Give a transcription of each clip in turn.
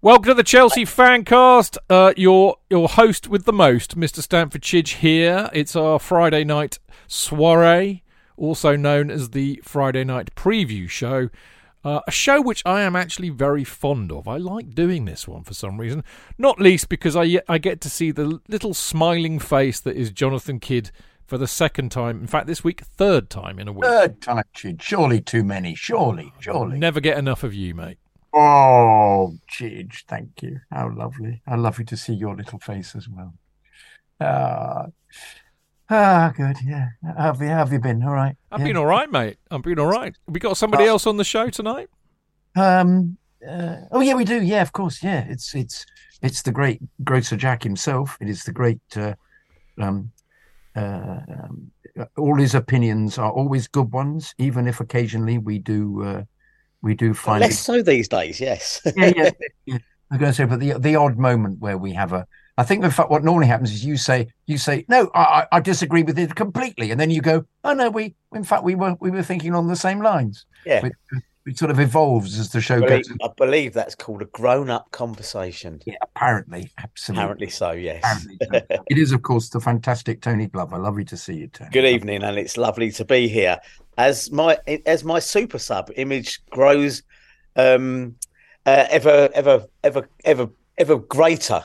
Welcome to the Chelsea Fancast. Uh, your your host with the most, Mr. Stamford Chidge here. It's our Friday night soiree, also known as the Friday night preview show. Uh, a show which I am actually very fond of. I like doing this one for some reason, not least because I I get to see the little smiling face that is Jonathan Kydd for the second time. In fact, this week, third time in a week. Third time, Chid. Surely too many. Surely, surely. Never get enough of you, mate. Oh, Chidge, thank you. How lovely. I love you to see your little face as well. Ah, ah, good. Yeah. Have you, have you been? All right. I've Yeah. been all right, mate. I've been all right. We got somebody else on the show tonight. Um. Uh, oh yeah, we do. Yeah, of course. Yeah, it's it's it's the great grocer Jack himself. It is the great. Uh, um, uh, um, all his opinions are always good ones, even if occasionally we do uh, we do find Less so these days, yes. yeah, yeah, yeah. I'm going to say, but the the odd moment where we have a, I think in fact what normally happens is you say you say no, I I I disagree with it completely, and then you go, oh no, we in fact we were we were thinking on the same lines. yeah. It, it sort of evolves as the show I believe, goes. I believe that's called a grown-up conversation. Yeah, apparently, absolutely. Apparently so, yes. Apparently so. it is, of course, the fantastic Tony Glover. Lovely to see you, Tony. Good evening, and it's lovely to be here. As my as my super sub image grows, um, uh, ever ever ever ever ever greater.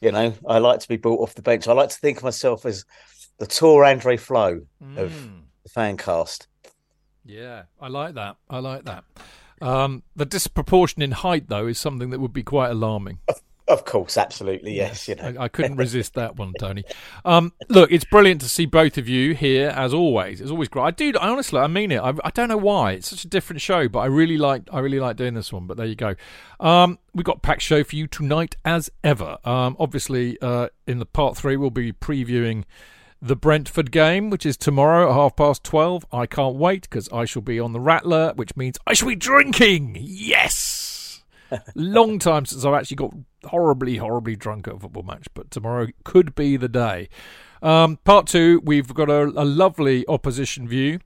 You know, I like to be brought off the bench. I like to think of myself as the Tore André Flo of Mm. the fan cast. Yeah, I like that. I like that. Um, the disproportion in height, though, is something that would be quite alarming. Of course, absolutely, yes. You know, I, I couldn't resist that one, Tony. Um, look, it's brilliant to see both of you here, as always. It's always great. I do. I honestly, I mean it. I, I don't know why. It's such a different show, but I really like. I really like doing this one. But there you go. Um, we've got packed show for you tonight, as ever. Um, obviously, uh, in the part three, we'll be previewing the Brentford game, which is tomorrow at half past 12. I can't wait because I shall be on the Rattler, which means I shall be drinking. Yes! Long time since I've actually got horribly, horribly drunk at a football match, but tomorrow could be the day. Um, part two, we've got a, a lovely opposition view.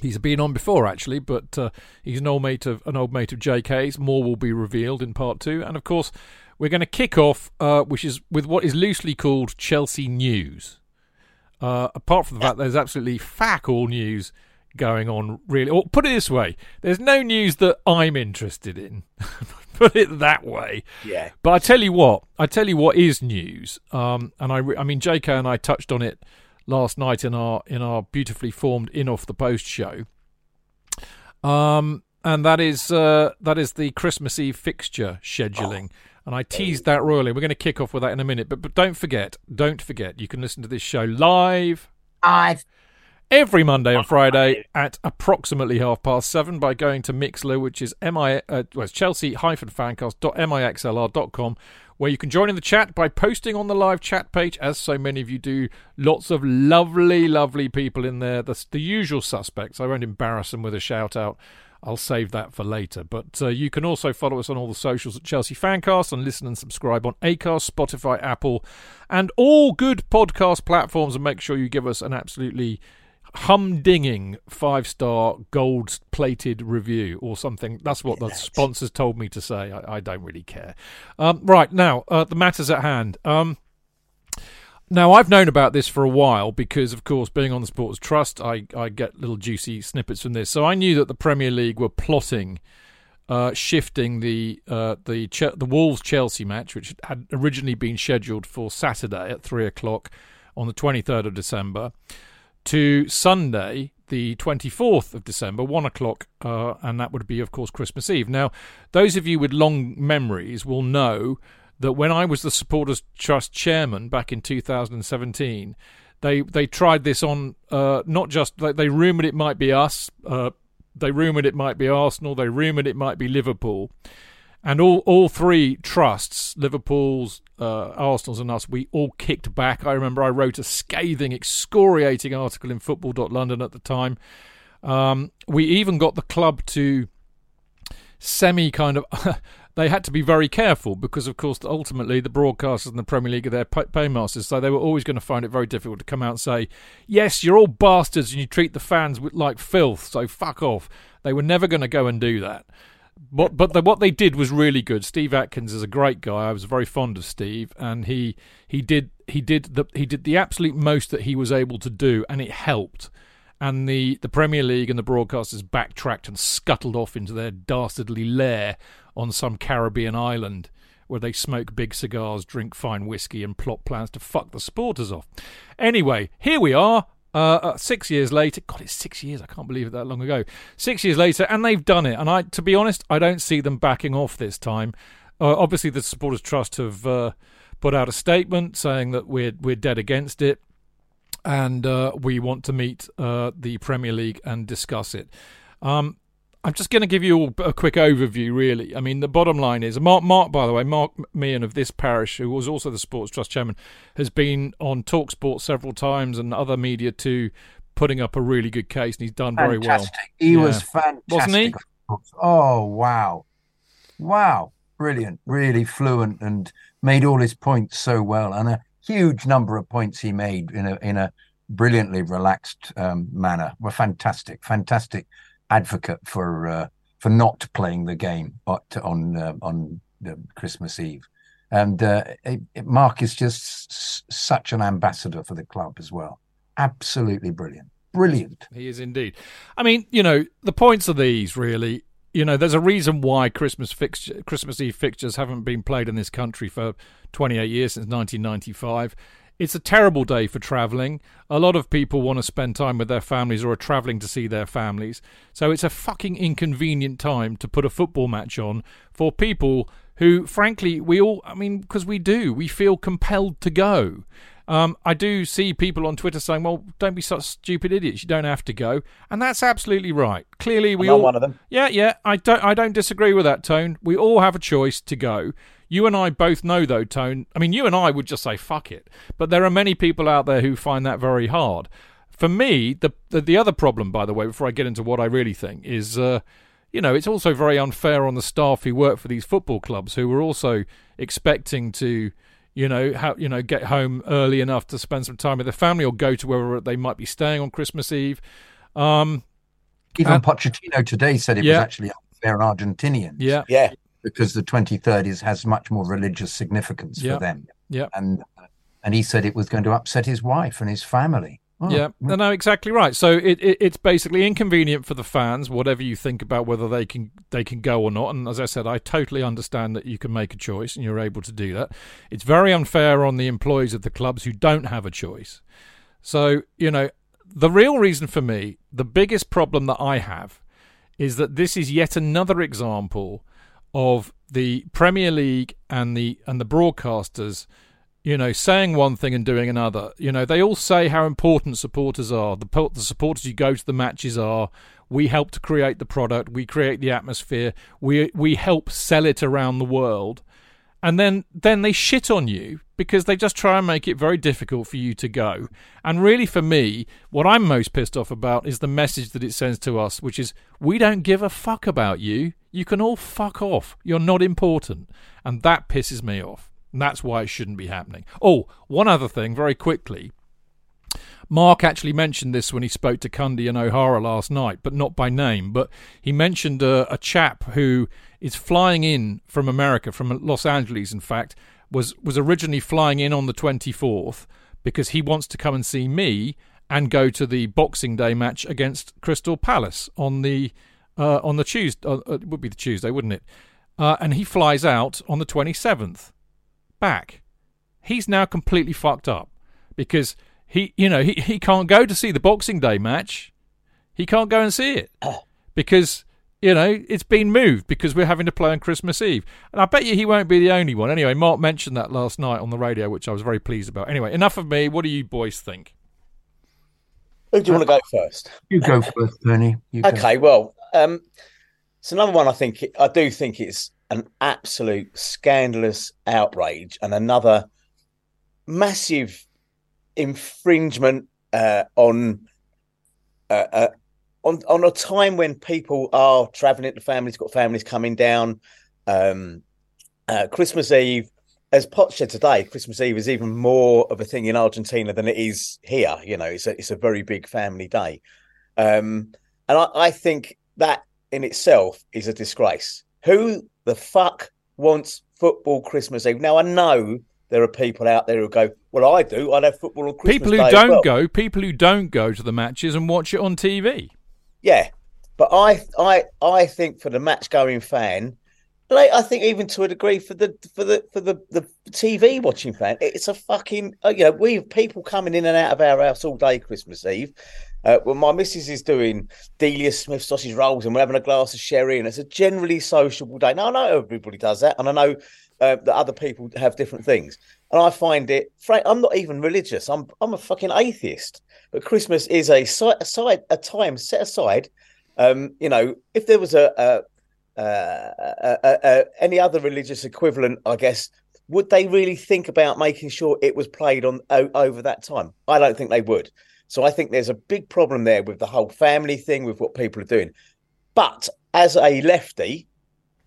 He's been on before, actually, but uh, he's an old mate of an old mate of JK's. More will be revealed in part two, and of course, we're going to kick off, uh, which is with what is loosely called Chelsea news. Uh, apart from the fact there's absolutely fuck all news going on, really. Or put it this way: there's no news that I'm interested in. put it that way. yeah. But I tell you what, I tell you what is news. Um, and I, re- I mean, J.K. and I touched on it last night in our in our beautifully formed in off the post show. Um, and that is uh, that is the Christmas Eve fixture scheduling. And I teased that royally. We're going to kick off with that in a minute. But but don't forget, don't forget, you can listen to this show live I've every Monday and Friday at approximately half past seven by going to Mixlr, which is mi uh, well, it's Chelsea fancast.mixlr.com, where you can join in the chat by posting on the live chat page, as so many of you do. Lots of lovely, lovely people in there. The, the usual suspects. I won't embarrass them with a shout out. I'll save that for later. But uh, you can also follow us on all the socials at Chelsea Fancast and listen and subscribe on Acast, Spotify, Apple, and all good podcast platforms. And make sure you give us an absolutely humdinging five star gold plated review or something. That's what the sponsors told me to say. I, I don't really care. Um, right now, uh, the matters at hand. Um, now, I've known about this for a while because, of course, being on the Sports Trust, I, I get little juicy snippets from this. So I knew that the Premier League were plotting uh, shifting the uh, the Ch- the Wolves Chelsea match, which had originally been scheduled for Saturday at three o'clock on the twenty third of December, to Sunday, the 24th of December, 1 o'clock, uh, and that would be, of course, Christmas Eve. Now, those of you with long memories will know that when I was the Supporters Trust chairman back in 2017, they they tried this on uh, not just they, they rumoured it might be us, uh, they rumoured it might be Arsenal, they rumoured it might be Liverpool, and all all three trusts, Liverpool's, uh, Arsenal's, and us, we all kicked back. I remember I wrote a scathing, excoriating article in Football.London at the time. Um, we even got the club to semi kind of. they had to be very careful because, of course, ultimately the broadcasters and the Premier League are their paymasters, so they were always going to find it very difficult to come out and say, "Yes, you're all bastards and you treat the fans like filth, so fuck off." They were never going to go and do that. But but the, what they did was really good. Steve Atkins is a great guy. I was very fond of Steve, and he he did he did the he did the absolute most that he was able to do, and it helped and the, the Premier League and the broadcasters backtracked and scuttled off into their dastardly lair on some Caribbean island where they smoke big cigars, drink fine whiskey, and plot plans to fuck the supporters off. Anyway, here we are. Uh, uh, six years later, God, it's six years. I can't believe it that long ago. Six years later, and they've done it. And I, to be honest, I don't see them backing off this time. Uh, obviously, the supporters trust have uh, put out a statement saying that we're we're dead against it and uh, we want to meet uh, the Premier League and discuss it. Um, I'm just going to give you a quick overview, really. I mean, the bottom line is Mark, Mark, by the way, Mark Meehan of this parish, who was also the Sports Trust chairman, has been on Talk Talksport several times and other media too, putting up a really good case, and he's done very well. He Yeah. was fantastic, Wasn't he? Oh wow, wow, brilliant! Really fluent and made all his points so well, and a huge number of points he made in a in a brilliantly relaxed um, manner. Were fantastic, fantastic advocate for uh, for not playing the game at, on uh, on Christmas Eve. And uh, it, it- Mark is just s- such an ambassador for the club as well. Absolutely brilliant, brilliant. He is indeed. I mean, you know, the points are these really. You know, there's a reason why Christmas fixture, Christmas Eve fixtures haven't been played in this country for 28 years since 1995. It's a terrible day for travelling. A lot of people want to spend time with their families or are travelling to see their families. So it's a fucking inconvenient time to put a football match on for people who, frankly, we all, I mean, because we do, we feel compelled to go. Um, I do see people on Twitter saying, "Well, don't be such stupid idiots. You don't have to go," and that's absolutely right. Clearly, we all one of them. Yeah, yeah. I don't. I don't disagree with that, Tone. We all have a choice to go. You and I both know, though, Tone. I mean, you and I would just say "fuck it," but there are many people out there who find that very hard. For me, the the, the other problem, by the way, before I get into what I really think, is. Uh, you know, it's also very unfair on the staff who work for these football clubs who were also expecting to, you know, ha- you know, get home early enough to spend some time with the family or go to wherever they might be staying on Christmas Eve. Um, Even And- Pochettino today said it Yeah. was actually unfair on Argentinians. yeah, Yeah, because the 23rd is has much more religious significance Yeah. for them. Yeah. and and he said it was going to upset his wife and his family. Oh, Yeah, mm. no, no, exactly right. So it, it it's basically inconvenient for the fans, whatever you think about whether they can they can go or not. And as I said, I totally understand that you can make a choice and you're able to do that. It's very unfair on the employees of the clubs who don't have a choice. So you know, the real reason for me, the biggest problem that I have, is that this is yet another example of the Premier League and the and the broadcasters you know, saying one thing and doing another. You know, they all say how important supporters are. The, the supporters who go to the matches are. We help to create the product. We create the atmosphere. We we help sell it around the world. and then then they shit on you because they just try and make it very difficult for you to go. And really, for me, what I'm most pissed off about is the message that it sends to us, which is we don't give a fuck about you. You can all fuck off. You're not important, and that pisses me off. And that's why it shouldn't be happening. Oh, one other thing, very quickly. Mark actually mentioned this when he spoke to Cundy and O'Hara last night, but not by name. But he mentioned a, a chap who is flying in from America, from Los Angeles, in fact, was was originally flying in on the 24th because he wants to come and see me and go to the Boxing Day match against Crystal Palace on the uh, on the Tuesday. Uh, it would be the Tuesday, wouldn't it? Uh, and he flies out on the 27th back. He's now completely fucked up because he, you know, he, he can't go to see the Boxing Day match. He can't go and see it because you know, it's been moved because we're having to play on Christmas Eve. And I bet you he won't be the only one. Anyway, Mark mentioned that last night on the radio, which I was very pleased about. Anyway, enough of me. What do you boys think? Who do you want to go first? You go first, Tony. You go. Okay, well, um, so number one, I think I do think it's an absolute scandalous outrage and another massive infringement uh, on uh, uh, on on a time when people are traveling, the families got families coming down. Um, uh, Christmas Eve, as Pot said today, Christmas Eve is even more of a thing in Argentina than it is here. You know, it's a it's a very big family day, um, and I, I think that in itself is a disgrace. Who the fuck wants football Christmas Eve? Now I know there are people out there who go, "Well, I do. I'd have football on Christmas." Eve. People who Day don't well." go, people who don't go to the matches and watch it on TV. Yeah, but I, I, I think for the match going fan, like I think even to a degree for the for the for the the TV watching fan, it's a fucking uh, you know we have people coming in and out of our house all day Christmas Eve. Uh, well, my missus is doing Delia Smith sausage rolls, and we're having a glass of sherry, and it's a generally sociable day. Now I know everybody does that, and I know uh, that other people have different things, and I find it. Frank, I'm not even religious. I'm I'm a fucking atheist. But Christmas is a side, a time set aside. Um, you know, if there was a, a, a, a, a any other religious equivalent, I guess, would they really think about making sure it was played on o- over that time? I don't think they would. So I think there's a big problem there with the whole family thing, with what people are doing. But as a lefty,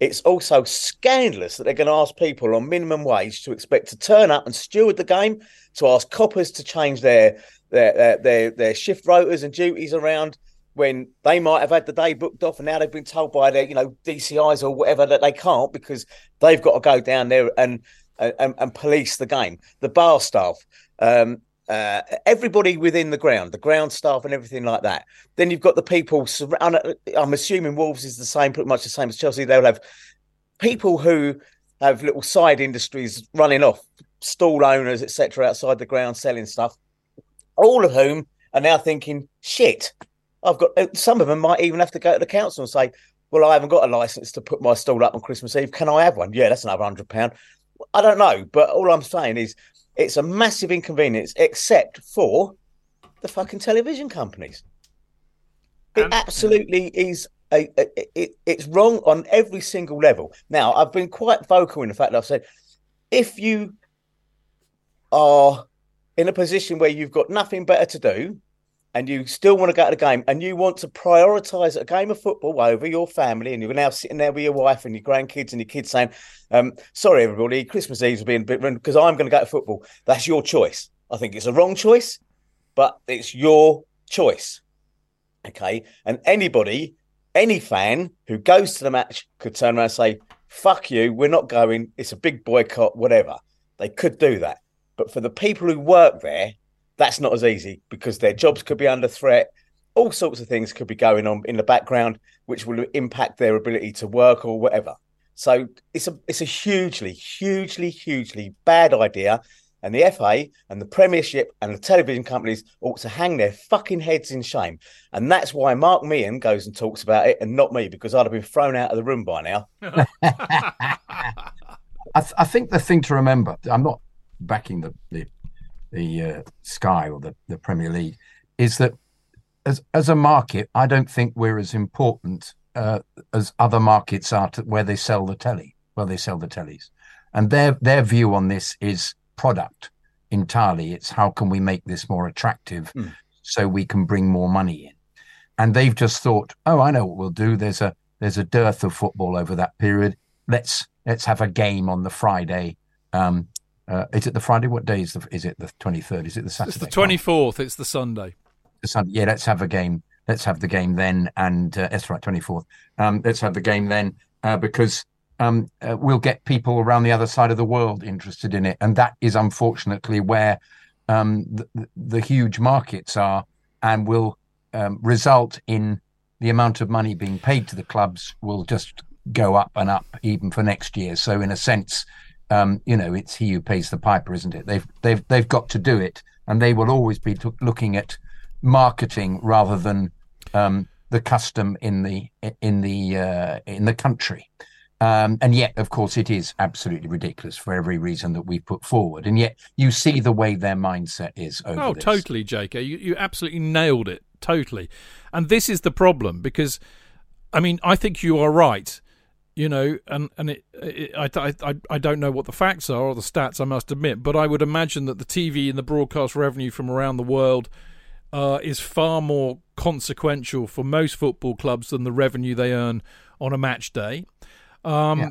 it's also scandalous that they're going to ask people on minimum wage to expect to turn up and steward the game, to ask coppers to change their their their their, their shift rotors and duties around when they might have had the day booked off and now they've been told by their you know DCIs or whatever that they can't because they've got to go down there and and, and police the game. The bar staff, um, uh, everybody within the ground, the ground staff and everything like that. Then you've got the people. surra- I'm assuming Wolves is the same, pretty much the same as Chelsea. They'll have people who have little side industries running off, stall owners, etc., outside the ground selling stuff. All of whom are now thinking, "Shit, I've got." uh, Some of them might even have to go to the council and say, "Well, I haven't got a license to put my stall up on Christmas Eve. Can I have one?" Yeah, that's another hundred pound. I don't know, but all I'm saying is it's a massive inconvenience, except for the fucking television companies. It absolutely is. A, a, it, it's wrong on every single level. Now, I've been quite vocal in the fact that I've said if you are in a position where you've got nothing better to do and you still want to go to the game and you want to prioritize a game of football over your family and you're now sitting there with your wife and your grandkids and your kids saying, um, sorry, everybody, Christmas Eve's being a bit because I'm going to go to football. That's your choice. I think it's a wrong choice, but it's your choice. Okay. And anybody, any fan who goes to the match could turn around and say, fuck you, we're not going. It's a big boycott, whatever. They could do that. But for the people who work there, that's not as easy because their jobs could be under threat. All sorts of things could be going on in the background, which will impact their ability to work or whatever. So it's a it's a hugely, hugely, hugely bad idea. And the FA and the Premiership and the television companies ought to hang their fucking heads in shame. And that's why Mark Meehan goes and talks about it and not me, because I'd have been thrown out of the room by now. I, th- I think the thing to remember, I'm not backing the the, the uh, Sky or the, the Premier League, is that as as a market, I don't think we're as important uh, as other markets are to where they sell the telly, where they sell the tellies. and their their view on this is product entirely. It's how can we make this more attractive Hmm. so we can bring more money in. And they've just thought, oh, I know what we'll do. There's a there's a dearth of football over that period. Let's let's have a game on the Friday. Um, uh, is it the Friday? What day is the is it the twenty third? Is it the Saturday? It's the twenty fourth. It's the Sunday. the Sunday. Yeah, let's have a game. Let's have the game then, and uh, that's right, twenty fourth. Um, let's have the game then uh, because um, uh, we'll get people around the other side of the world interested in it, and that is unfortunately where um, the, the huge markets are, and will um, result in the amount of money being paid to the clubs will just go up and up even for next year. So in a sense, um, you know, it's he who pays the piper, isn't it? They've they've they've got to do it, and they will always be t- looking at marketing rather than um, the custom in the in the uh, in the country. Um, and yet, of course, it is absolutely ridiculous for every reason that we've put forward. And yet, you see the way their mindset is over Oh, this. totally, JK. You, you absolutely nailed it. Totally. And this is the problem because, I mean, I think you are right. You know, and and it, it, I, I I don't know what the facts are or the stats. I must admit, but I would imagine that the TV and the broadcast revenue from around the world uh, is far more consequential for most football clubs than the revenue they earn on a match day. Um, Yeah.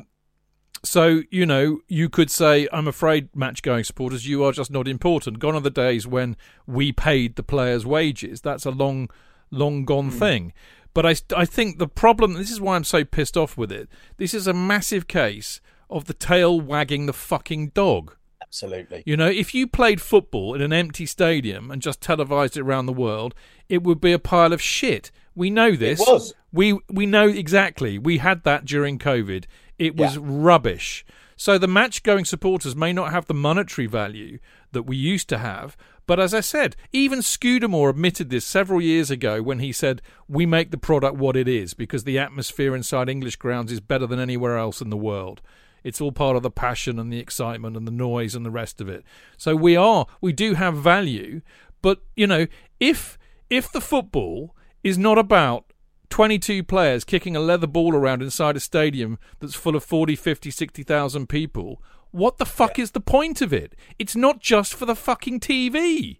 So, you know, you could say, I'm afraid, match going supporters, you are just not important. Gone are the days when we paid the players' wages. That's a long, long gone thing. But I, I think the problem, this is why I'm so pissed off with it, this is a massive case of the tail wagging the fucking dog. Absolutely. You know, if you played football in an empty stadium and just televised it around the world, it would be a pile of shit. We know this. It was. We we know exactly. We had that during COVID. It was Yeah. rubbish. So the match going supporters may not have the monetary value that we used to have, but as I said, even Scudamore admitted this several years ago when he said, "We make the product what it is because the atmosphere inside English grounds is better than anywhere else in the world." It's all part of the passion and the excitement and the noise and the rest of it. So we are, we do have value, but you know, if if the football is not about 22 players kicking a leather ball around inside a stadium that's full of 40, 50, 60,000 people, what the fuck is the point of it? It's not just for the fucking TV.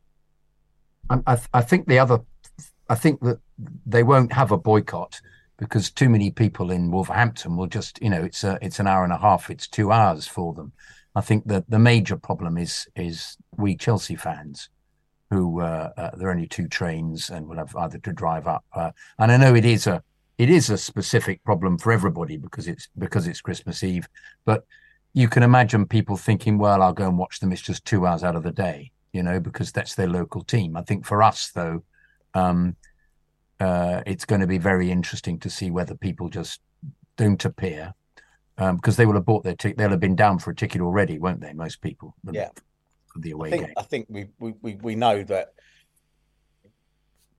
I, I, th- I think the other, I think that they won't have a boycott because too many people in Wolverhampton will just, you know, it's a, it's an hour and a half, it's two hours for them. I think that the major problem is is we Chelsea fans, who uh, uh, there are only two trains and will have either to drive up. Uh, and I know it is a it is a specific problem for everybody because it's because it's Christmas Eve, but you can imagine people thinking, well, I'll go and watch them. It's just two hours out of the day, you know, because that's their local team. I think for us, though, um, uh, it's going to be very interesting to see whether people just don't appear um, because they will have bought their ticket. They'll have been down for a ticket already, won't they? Most people, Yeah. for the away I think, game. I think we, we, we, we know that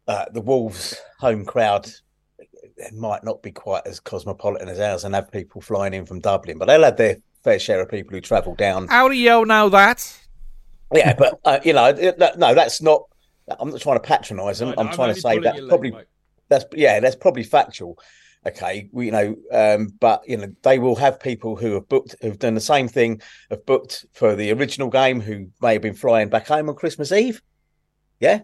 uh, the Wolves home crowd it might not be quite as cosmopolitan as ours and have people flying in from Dublin, but they'll have their fair share of people who travel down. How do you know that? Yeah, but uh, you know, no, that's not. I'm not trying to patronise them. No, no, I'm I'm trying to say pulling that's your leg, probably that's yeah, that's probably factual. Okay, we, you know, um, but you know, they will have people who have booked, who've done the same thing, have booked for the original game, who may have been flying back home on Christmas Eve, yeah,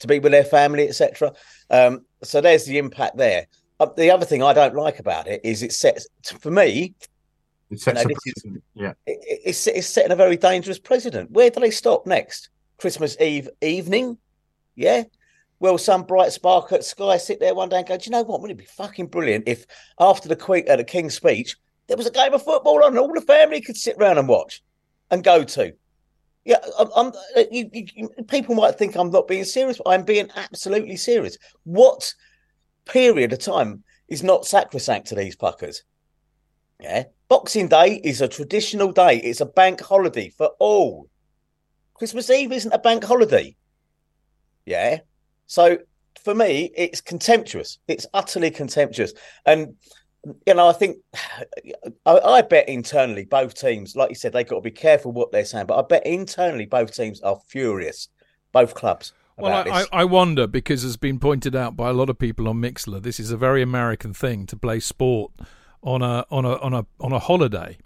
to be with their family, etc. Um, so there's the impact there. Uh, the other thing I don't like about it is it sets for me It sets know, a is- yeah. it, it- it's, it's setting a very dangerous precedent. Where do they stop next? Christmas Eve evening? Yeah. Will some bright spark at Sky sit there one day and go, Do you know what? Wouldn't it be fucking brilliant if after the Queen, uh, the King's speech, there was a game of football on and all the family could sit round and watch and go to? Yeah, I'm, I'm, uh, you, you, you- people might think I'm not being serious, but I'm being absolutely serious. What period of time is not sacrosanct to these fuckers? Yeah. Boxing Day is a traditional day. It's a bank holiday for all. Christmas Eve isn't a bank holiday. Yeah. So for me, it's contemptuous. It's utterly contemptuous. And, you know, I think, I, I bet internally both teams, like you said, they've got to be careful what they're saying, but I bet internally both teams are furious, both clubs. Well, I. I I wonder because as has been pointed out by a lot of people on Mixlr. This is a very American thing to play sport on a on a on a on a holiday.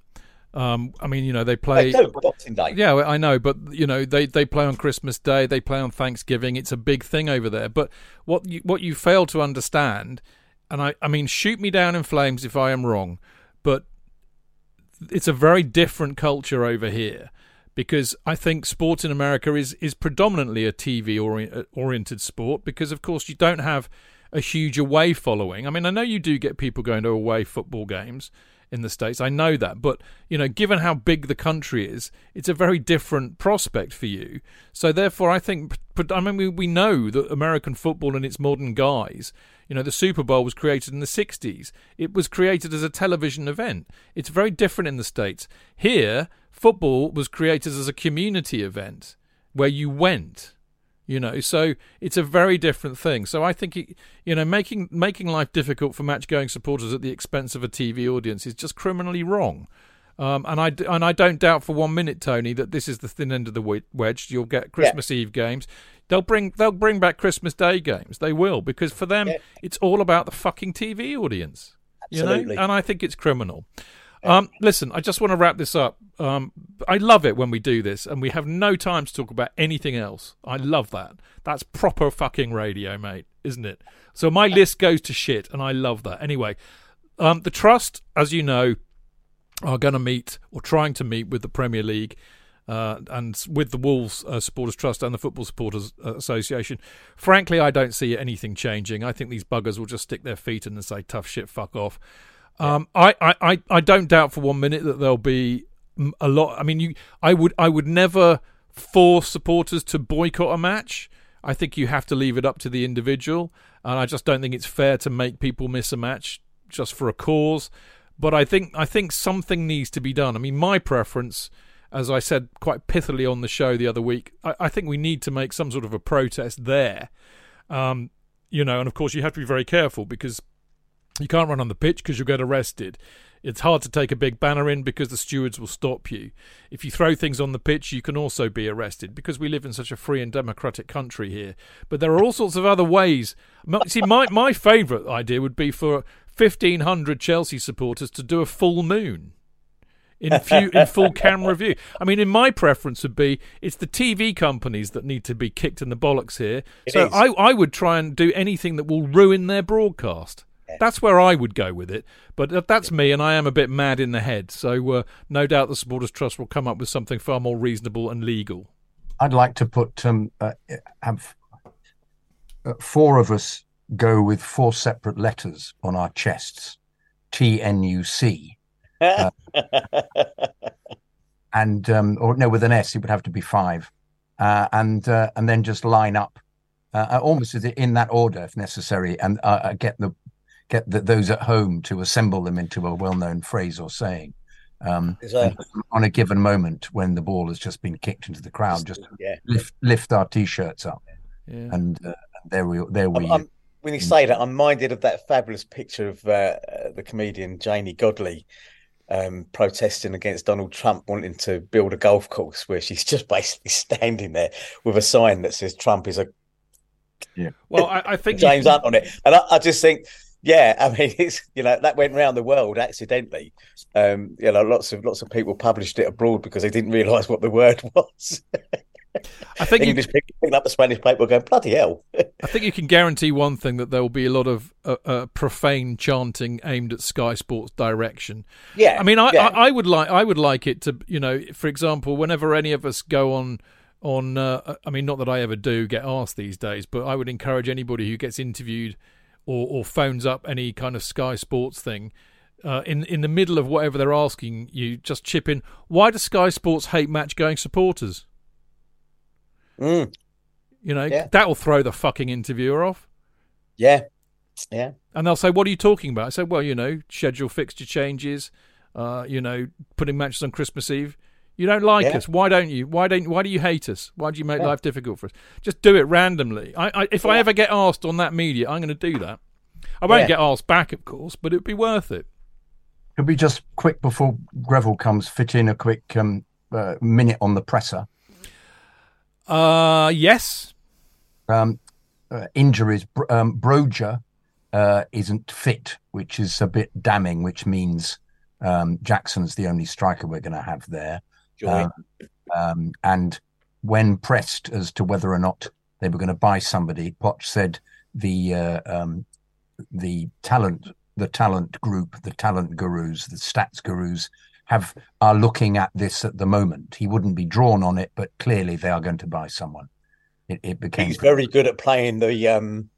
Um, I mean, you know, they play. They Boxing Day. Yeah, I know, but you know, they, they play on Christmas Day, they play on Thanksgiving. It's a big thing over there. But what you, what you fail to understand, and I, I mean, shoot me down in flames if I am wrong, but it's a very different culture over here because I think sport in America is is predominantly a TV ori- oriented sport because of course you don't have a huge away following. I mean, I know you do get people going to away football games in the states. I know that, but you know, given how big the country is, it's a very different prospect for you. So therefore, I think. I mean, we, we know that American football and its modern guys. You know, the Super Bowl was created in the 60s. It was created as a television event. It's very different in the States. Here, football was created as a community event where you went you know so it's a very different thing so i think it, you know making making life difficult for match going supporters at the expense of a tv audience is just criminally wrong um, and I and I don't doubt for one minute, Tony, that this is the thin end of the wedge. You'll get Christmas yeah. Eve games. They'll bring they'll bring back Christmas Day games. They will because for them yeah. it's all about the fucking TV audience. Absolutely. You know, and I think it's criminal. Um, listen, I just want to wrap this up. Um, I love it when we do this and we have no time to talk about anything else. I love that. That's proper fucking radio, mate, isn't it? So my list goes to shit, and I love that. Anyway, um, the trust, as you know, are going to meet or trying to meet with the Premier League. Uh, and with the Wolves uh, Supporters Trust and the Football Supporters uh, Association. Frankly, I don't see anything changing. I think these buggers will just stick their feet in and say, tough shit, fuck off. Um, I, I, I don't doubt for one minute that there'll be a lot. I mean, you, I would, I would never force supporters to boycott a match. I think you have to leave it up to the individual, and I just don't think it's fair to make people miss a match just for a cause. But I think, I think something needs to be done. I mean, my preference, as I said quite pithily on the show the other week, I, I think we need to make some sort of a protest there. Um, you know, and of course you have to be very careful because you can't run on the pitch because you'll get arrested. It's hard to take a big banner in because the stewards will stop you. If you throw things on the pitch, you can also be arrested because we live in such a free and democratic country here. But there are all sorts of other ways. See, my, my favourite idea would be for 1,500 Chelsea supporters to do a full moon in, few, in full camera view. I mean, in my preference would be it's the TV companies that need to be kicked in the bollocks here. It so I, I would try and do anything that will ruin their broadcast. That's where I would go with it. But that's me, and I am a bit mad in the head. So uh, no doubt the Supporters Trust will come up with something far more reasonable and legal. I'd like to put um, uh, have uh, four of us go with four separate letters on our chests, T N U C, uh, and um, or no, with an S, it would have to be five, uh, and uh, and then just line up. Uh, almost in that order, if necessary, and get the get the, those at home to assemble them into a well-known phrase or saying. Um, a, on a given moment when the ball has just been kicked into the crowd, just yeah. lift lift our t-shirts up, yeah. and uh, there we there we. I'm, I'm, when you say that, I'm minded of that fabulous picture of uh, the comedian Janey Godley um, protesting against Donald Trump wanting to build a golf course, where she's just basically standing there with a sign that says Trump is a. Yeah. Well, I, I think James Hunt on it, and I, I just think yeah, I mean, it's you know that went around the world accidentally. Um, you know, lots of lots of people published it abroad because they didn't realise what the word was. I think English you, people picking up the Spanish paper, going bloody hell. I think you can guarantee one thing that there will be a lot of uh, uh, profane chanting aimed at Sky Sports direction. Yeah, I mean, I, yeah. I, I would like I would like it to you know, for example, whenever any of us go on on, uh, I mean, not that I ever do get asked these days, but I would encourage anybody who gets interviewed or, or phones up any kind of Sky Sports thing, uh, in in the middle of whatever they're asking you, just chip in. Why does Sky Sports hate match going supporters? Mm. You know yeah. that will throw the fucking interviewer off. Yeah, yeah. And they'll say, "What are you talking about?" I say, "Well, you know, schedule fixture changes. Uh, you know, putting matches on Christmas Eve." You don't like yeah. us. Why don't you? Why don't? Why do you hate us? Why do you make yeah. life difficult for us? Just do it randomly. I, I if yeah. I ever get asked on that media, I'm going to do that. I won't get asked back, of course, but it'd be worth it. Could we just quick before Greville comes, fit in a quick um, uh, minute on the presser? Uh, yes. Um, uh, injuries. Um, Broja uh, isn't fit, which is a bit damning. Which means Um, Jackson's the only striker we're going to have there. Um, um, and when pressed as to whether or not they were going to buy somebody, Poch said the uh, um, the talent the talent group, the talent gurus, the stats gurus have are looking at this at the moment. He wouldn't be drawn on it, but clearly they are going to buy someone. It, it became He's very good at playing the. Um,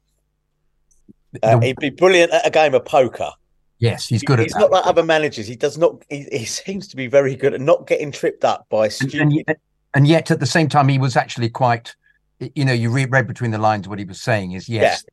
uh, the- he'd be brilliant at a game of poker. Yes, he's good He's at He's not like other managers. He does not. He, he seems to be very good at not getting tripped up by and, stupid. and, yet, and yet at the same time he was actually quite you know you read, read between the lines what he was saying is yes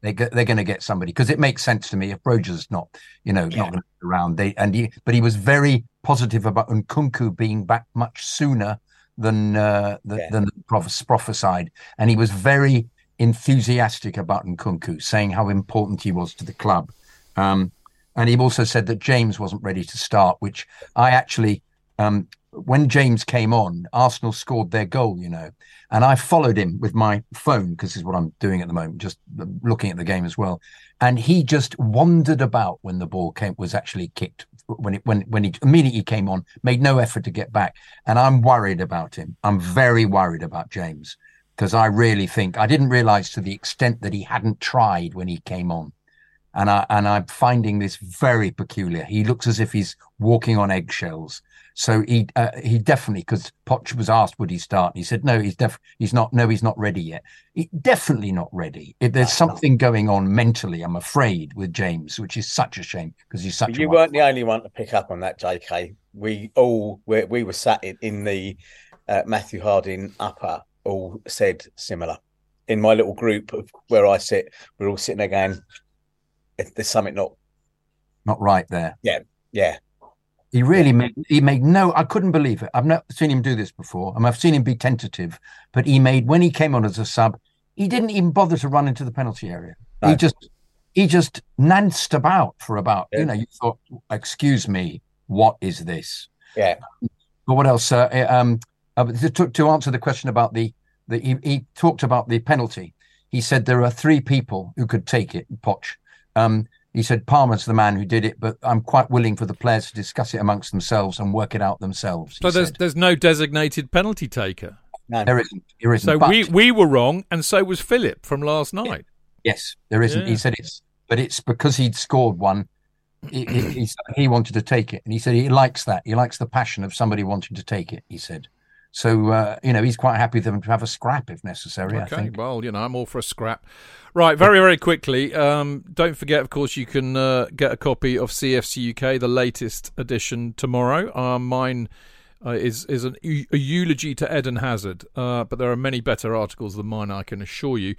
they get, they're going to get somebody because it makes sense to me if Broja's not you know Yeah. not going to be around they and he but he was very positive about Nkunku being back much sooner than uh, the, Yeah. than the prophesied and he was very enthusiastic about Nkunku saying how important he was to the club um, and he also said that James wasn't ready to start which I actually um, when James came on, Arsenal scored their goal, you know, and I followed him with my phone because this is what I'm doing at the moment, just looking at the game as well. And he just wandered about when the ball came was actually kicked when it when when he immediately came on, made no effort to get back. And I'm worried about him. I'm very worried about James because I really think I didn't realize to the extent that he hadn't tried when he came on. And I and I'm finding this very peculiar. He looks as if he's walking on eggshells. So he uh, he definitely because Potch was asked would he start. He said no, he's def he's not. No, he's not ready yet. He, definitely not ready. If there's something going on mentally, I'm afraid with James, which is such a shame because he's such. But a you weren't the only one to pick up on that, JK. We all we, we were sat in, in the uh, Matthew Harding upper. All said similar. In my little group of where I sit, we're all sitting there going, "If "There's something not." not right there. Yeah, yeah. He really made he made no. I couldn't believe it. I've not seen him do this before. I mean, I've seen him be tentative, but he made when he came on as a sub, he didn't even bother to run into the penalty area. No. He just he just nanced about for about Yeah. you know. You thought, excuse me, what is this? yeah. But what else? Uh, uh, um, uh, to, to answer the question about the, the he, he talked about the penalty. He said there are three people who could take it. Poch. Um, he said Palmer's the man who did it, but I'm quite willing for the players to discuss it amongst themselves and work it out themselves. he So there's said. there's no designated penalty taker. No, there isn't. There isn't. So but, we we were wrong, and so was Philip from last night. yes, there isn't. Yeah. He said it's, but it's because he'd scored one. He, he, he he wanted to take it, and he said he likes that. He likes the passion of somebody wanting to take it. He said. So uh, you know he's quite happy for them to have a scrap if necessary. I Okay, think. well, you know, I'm all for a scrap. Right, very, very quickly. Um, don't forget, of course, you can uh, get a copy of CFC UK, the latest edition, tomorrow. Uh, mine uh, is is an, a eulogy to Eden Hazard, uh, but there are many better articles than mine, I can assure you.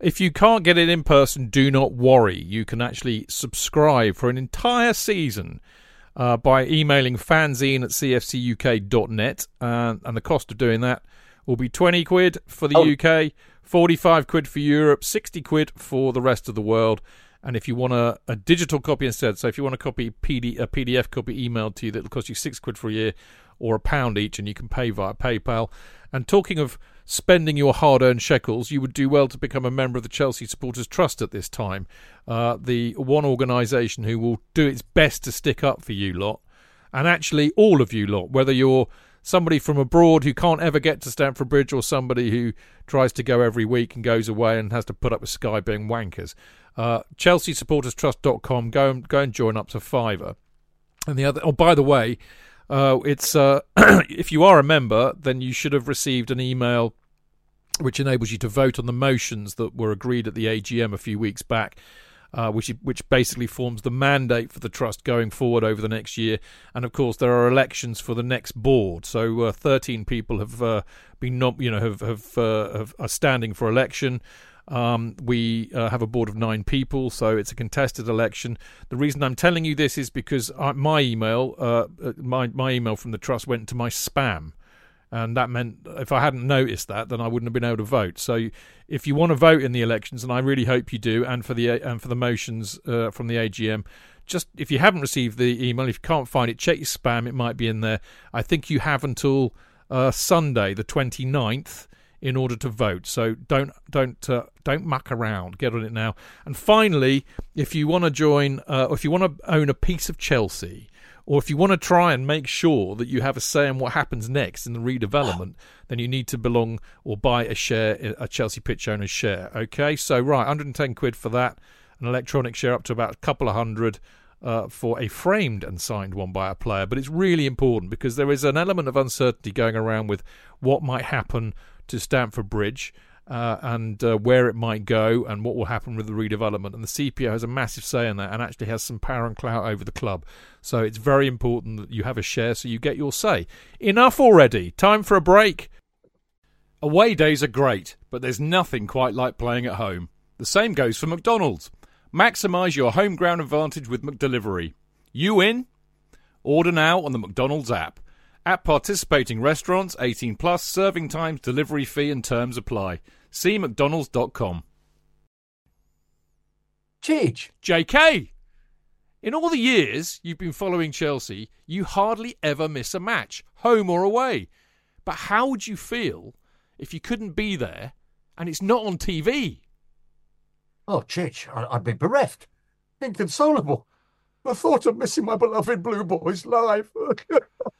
If you can't get it in person, do not worry. You can actually subscribe for an entire season uh, by emailing fanzine at cfcuk.net. Uh, and the cost of doing that will be 20 quid for the Oh. UK, 45 quid for Europe, 60 quid for the rest of the world. And if you want a, a digital copy instead, so if you want a copy PD, a PDF copy emailed to you, that'll cost you six quid for a year or a pound each, and you can pay via PayPal. And talking of spending your hard-earned shekels, you would do well to become a member of the Chelsea Supporters Trust at this time. Uh, the one organisation who will do its best to stick up for you lot, and actually all of you lot, whether you're somebody from abroad who can't ever get to Stamford Bridge or somebody who tries to go every week and goes away and has to put up with Sky being wankers. Uh, ChelseaSupportersTrust.com. Go and go and join up to fiver. And the other. Oh, by the way, uh, it's uh, if you are a member, then you should have received an email which enables you to vote on the motions that were agreed at the AGM a few weeks back. Uh, which which basically forms the mandate for the trust going forward over the next year, and of course there are elections for the next board. So uh, thirteen people have uh, been not you know have have, uh, have are standing for election. Um, we uh, have a board of nine people, so it's a contested election. The reason I'm telling you this is because I, my email, uh, uh, my my email from the trust went to my spam, and that meant if I hadn't noticed that, then I wouldn't have been able to vote. So, if you want to vote in the elections, and I really hope you do, and for the and for the motions uh, from the AGM, just if you haven't received the email, if you can't find it, check your spam. It might be in there. I think you have until uh, Sunday, the 29th, in order to vote. So don't don't uh, don't muck around. Get on it now. And finally, if you want to join, uh, if you want to own a piece of Chelsea or if you want to try and make sure that you have a say in what happens next in the redevelopment, then you need to belong or buy a share, a Chelsea pitch owner's share. Okay, so right, 110 quid for that, an electronic share up to about a couple of hundred. Uh, for a framed and signed one by a player, but it's really important because there is an element of uncertainty going around with what might happen to Stamford Bridge uh, and uh, where it might go and what will happen with the redevelopment. And the CPO has a massive say in that and actually has some power and clout over the club. So it's very important that you have a share so you get your say. Enough already. Time for a break. Away days are great, but there's nothing quite like playing at home. The same goes for McDonald's. Maximise your home ground advantage with McDelivery. You in? Order now on the McDonald's app. At participating restaurants, 18 plus, serving times, delivery fee and terms apply. See mcdonalds.com. Chidge. JK! In all the years you've been following Chelsea, you hardly ever miss a match, home or away. But how would you feel if you couldn't be there and it's not on TV? Oh, I- I'd be bereft, inconsolable. The thought of missing my beloved Blue Boys live.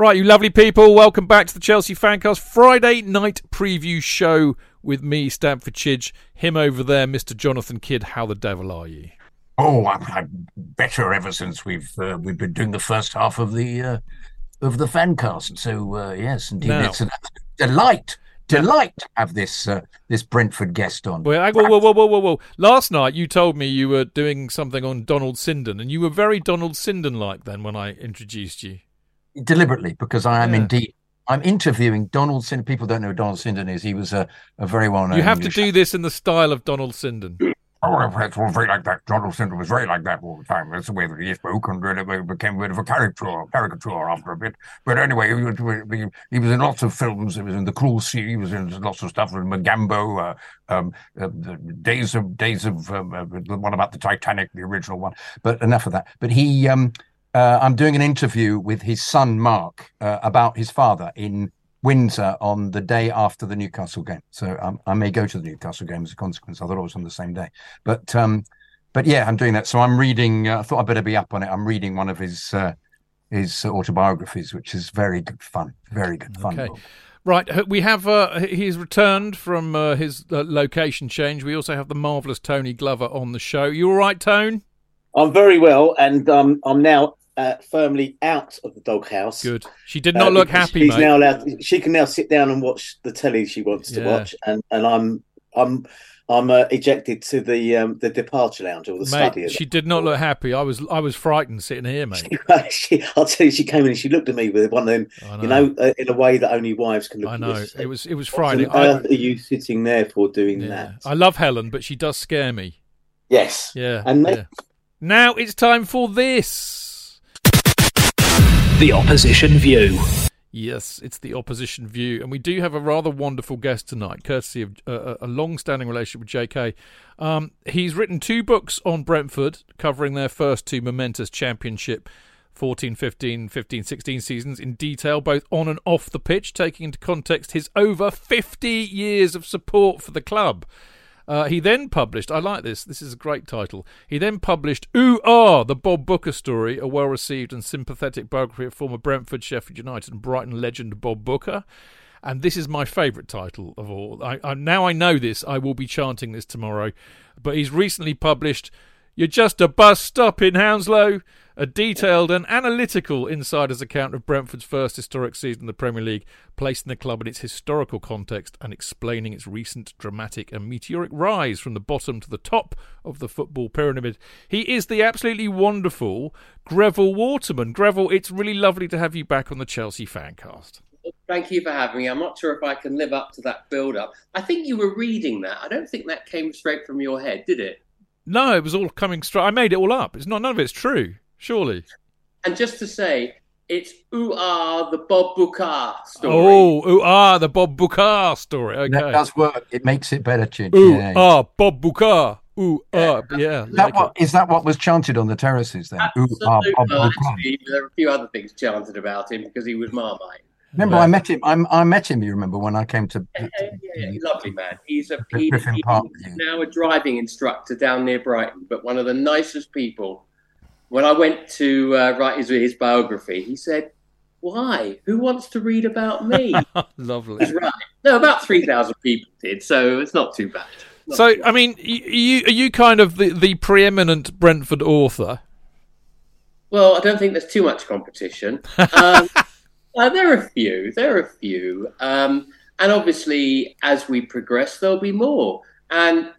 Right, you lovely people, welcome back to the Chelsea Fancast Friday night preview show with me, Stamford Chidge, him over there, Mr. Jonathan Kydd. How the devil are you? Oh, I'm, I'm better ever since we've uh, we've been doing the first half of the uh, of the fancast. So uh, yes, indeed, Now- it's a delight, delight to have this uh, this Brentford guest on. Hang- whoa, whoa, whoa, whoa, whoa, whoa. Last night you told me you were doing something on Donald Sinden, and you were very Donald Sinden like then when I introduced you. Deliberately, because I am Yeah. indeed. I'm interviewing Donald Sinden. People don't know who Donald Sinden is. He was a, a very well known. You have to do this in the style of Donald Sinden. Oh, that's all very like that. Donald Sinden was very like that all the time. That's the way that he spoke, and really became a bit of a caricature, caricature after a bit. But anyway, he was, he, he was in lots of films. He was in The Cruel Sea. He was in lots of stuff with Mogambo, uh, um, uh, the Days of Days of um, uh, the one about the Titanic, the original one. But enough of that. But he, um, uh, I'm doing an interview with his son Mark uh, about his father in Windsor on the day after the Newcastle game. So um, I may go to the Newcastle game as a consequence. I thought it was on the same day, but um, but yeah, I'm doing that. So I'm reading. Uh, I thought I better be up on it. I'm reading one of his uh, his autobiographies, which is very good fun. Very good fun. Okay. book. Right, we have. Uh, he's returned from uh, his uh, location change. We also have the marvelous Tony Glover on the show. You all right, Tone? I'm very well, and um, I'm now uh, firmly out of the doghouse. Good. She did not Uh, look happy, She's mate. now allowed. She can now sit down and watch the telly she wants to watch, and, and I'm I'm I'm uh, ejected to the um, the departure lounge or the study. She did not look happy. I was, I was frightened sitting here, mate. she, I'll tell you, she came in and she looked at me with one of them, I you know, uh, in a way that only wives can look I at know it was, it was What on frightening. I, are you sitting there for doing yeah. that? I love Helen, but she does scare me. Yes. Yeah, And yeah. Now it's time for this. The opposition view. Yes, it's the opposition view, and we do have a rather wonderful guest tonight, courtesy of uh, a long-standing relationship with J.K. Um, he's written two books on Brentford, covering their first two momentous championship 14 15, 15 16 seasons in detail, both on and off the pitch, taking into context his over 50 years of support for the club. Uh, he then published, I like this, this is a great title. He then published Ooh Ah, the Bob Booker story, a well received and sympathetic biography of former Brentford, Sheffield United, and Brighton legend Bob Booker. And this is my favourite title of all. I, I, now I know this, I will be chanting this tomorrow. But he's recently published You're Just a Bus Stop in Hounslow a detailed and analytical insider's account of Brentford's first historic season in the Premier League, placing the club in its historical context and explaining its recent dramatic and meteoric rise from the bottom to the top of the football pyramid. He is the absolutely wonderful Greville Waterman. Greville, it's really lovely to have you back on the Chelsea Fancast. Thank you for having me. I'm not sure if I can live up to that build up. I think you were reading that. I don't think that came straight from your head, did it? No, it was all coming straight. I made it all up. It's not none of it's true. Surely. And just to say, it's ooh ah the Bob Bukar story. Oh, ooh ah the Bob Bukar story. Okay, That does work. It makes it better, Chidge. Ooh yeah. ah Bob Bukar. Ooh ah yeah. Is that like what is that what was chanted on the terraces then? Ooh, ah, Bob Well, Boucar. actually, there are a few other things chanted about him because he was Marmite. Remember, I met him. I'm, I met him. You remember when I came to? Yeah, yeah, yeah, lovely man. He's a Griffin he, he's now a driving instructor down near Brighton, but one of the nicest people. When I went to uh, write his, his biography, he said, "Why? Who wants to read about me?" Lovely. Right. No, about three thousand people did, so it's not too bad. Not So, too I mean, you are you kind of the, the preeminent Brentford author? Well, I don't think there's too much competition. Um, uh, there are a few. There are a few. Um, and obviously, as we progress, there'll be more. And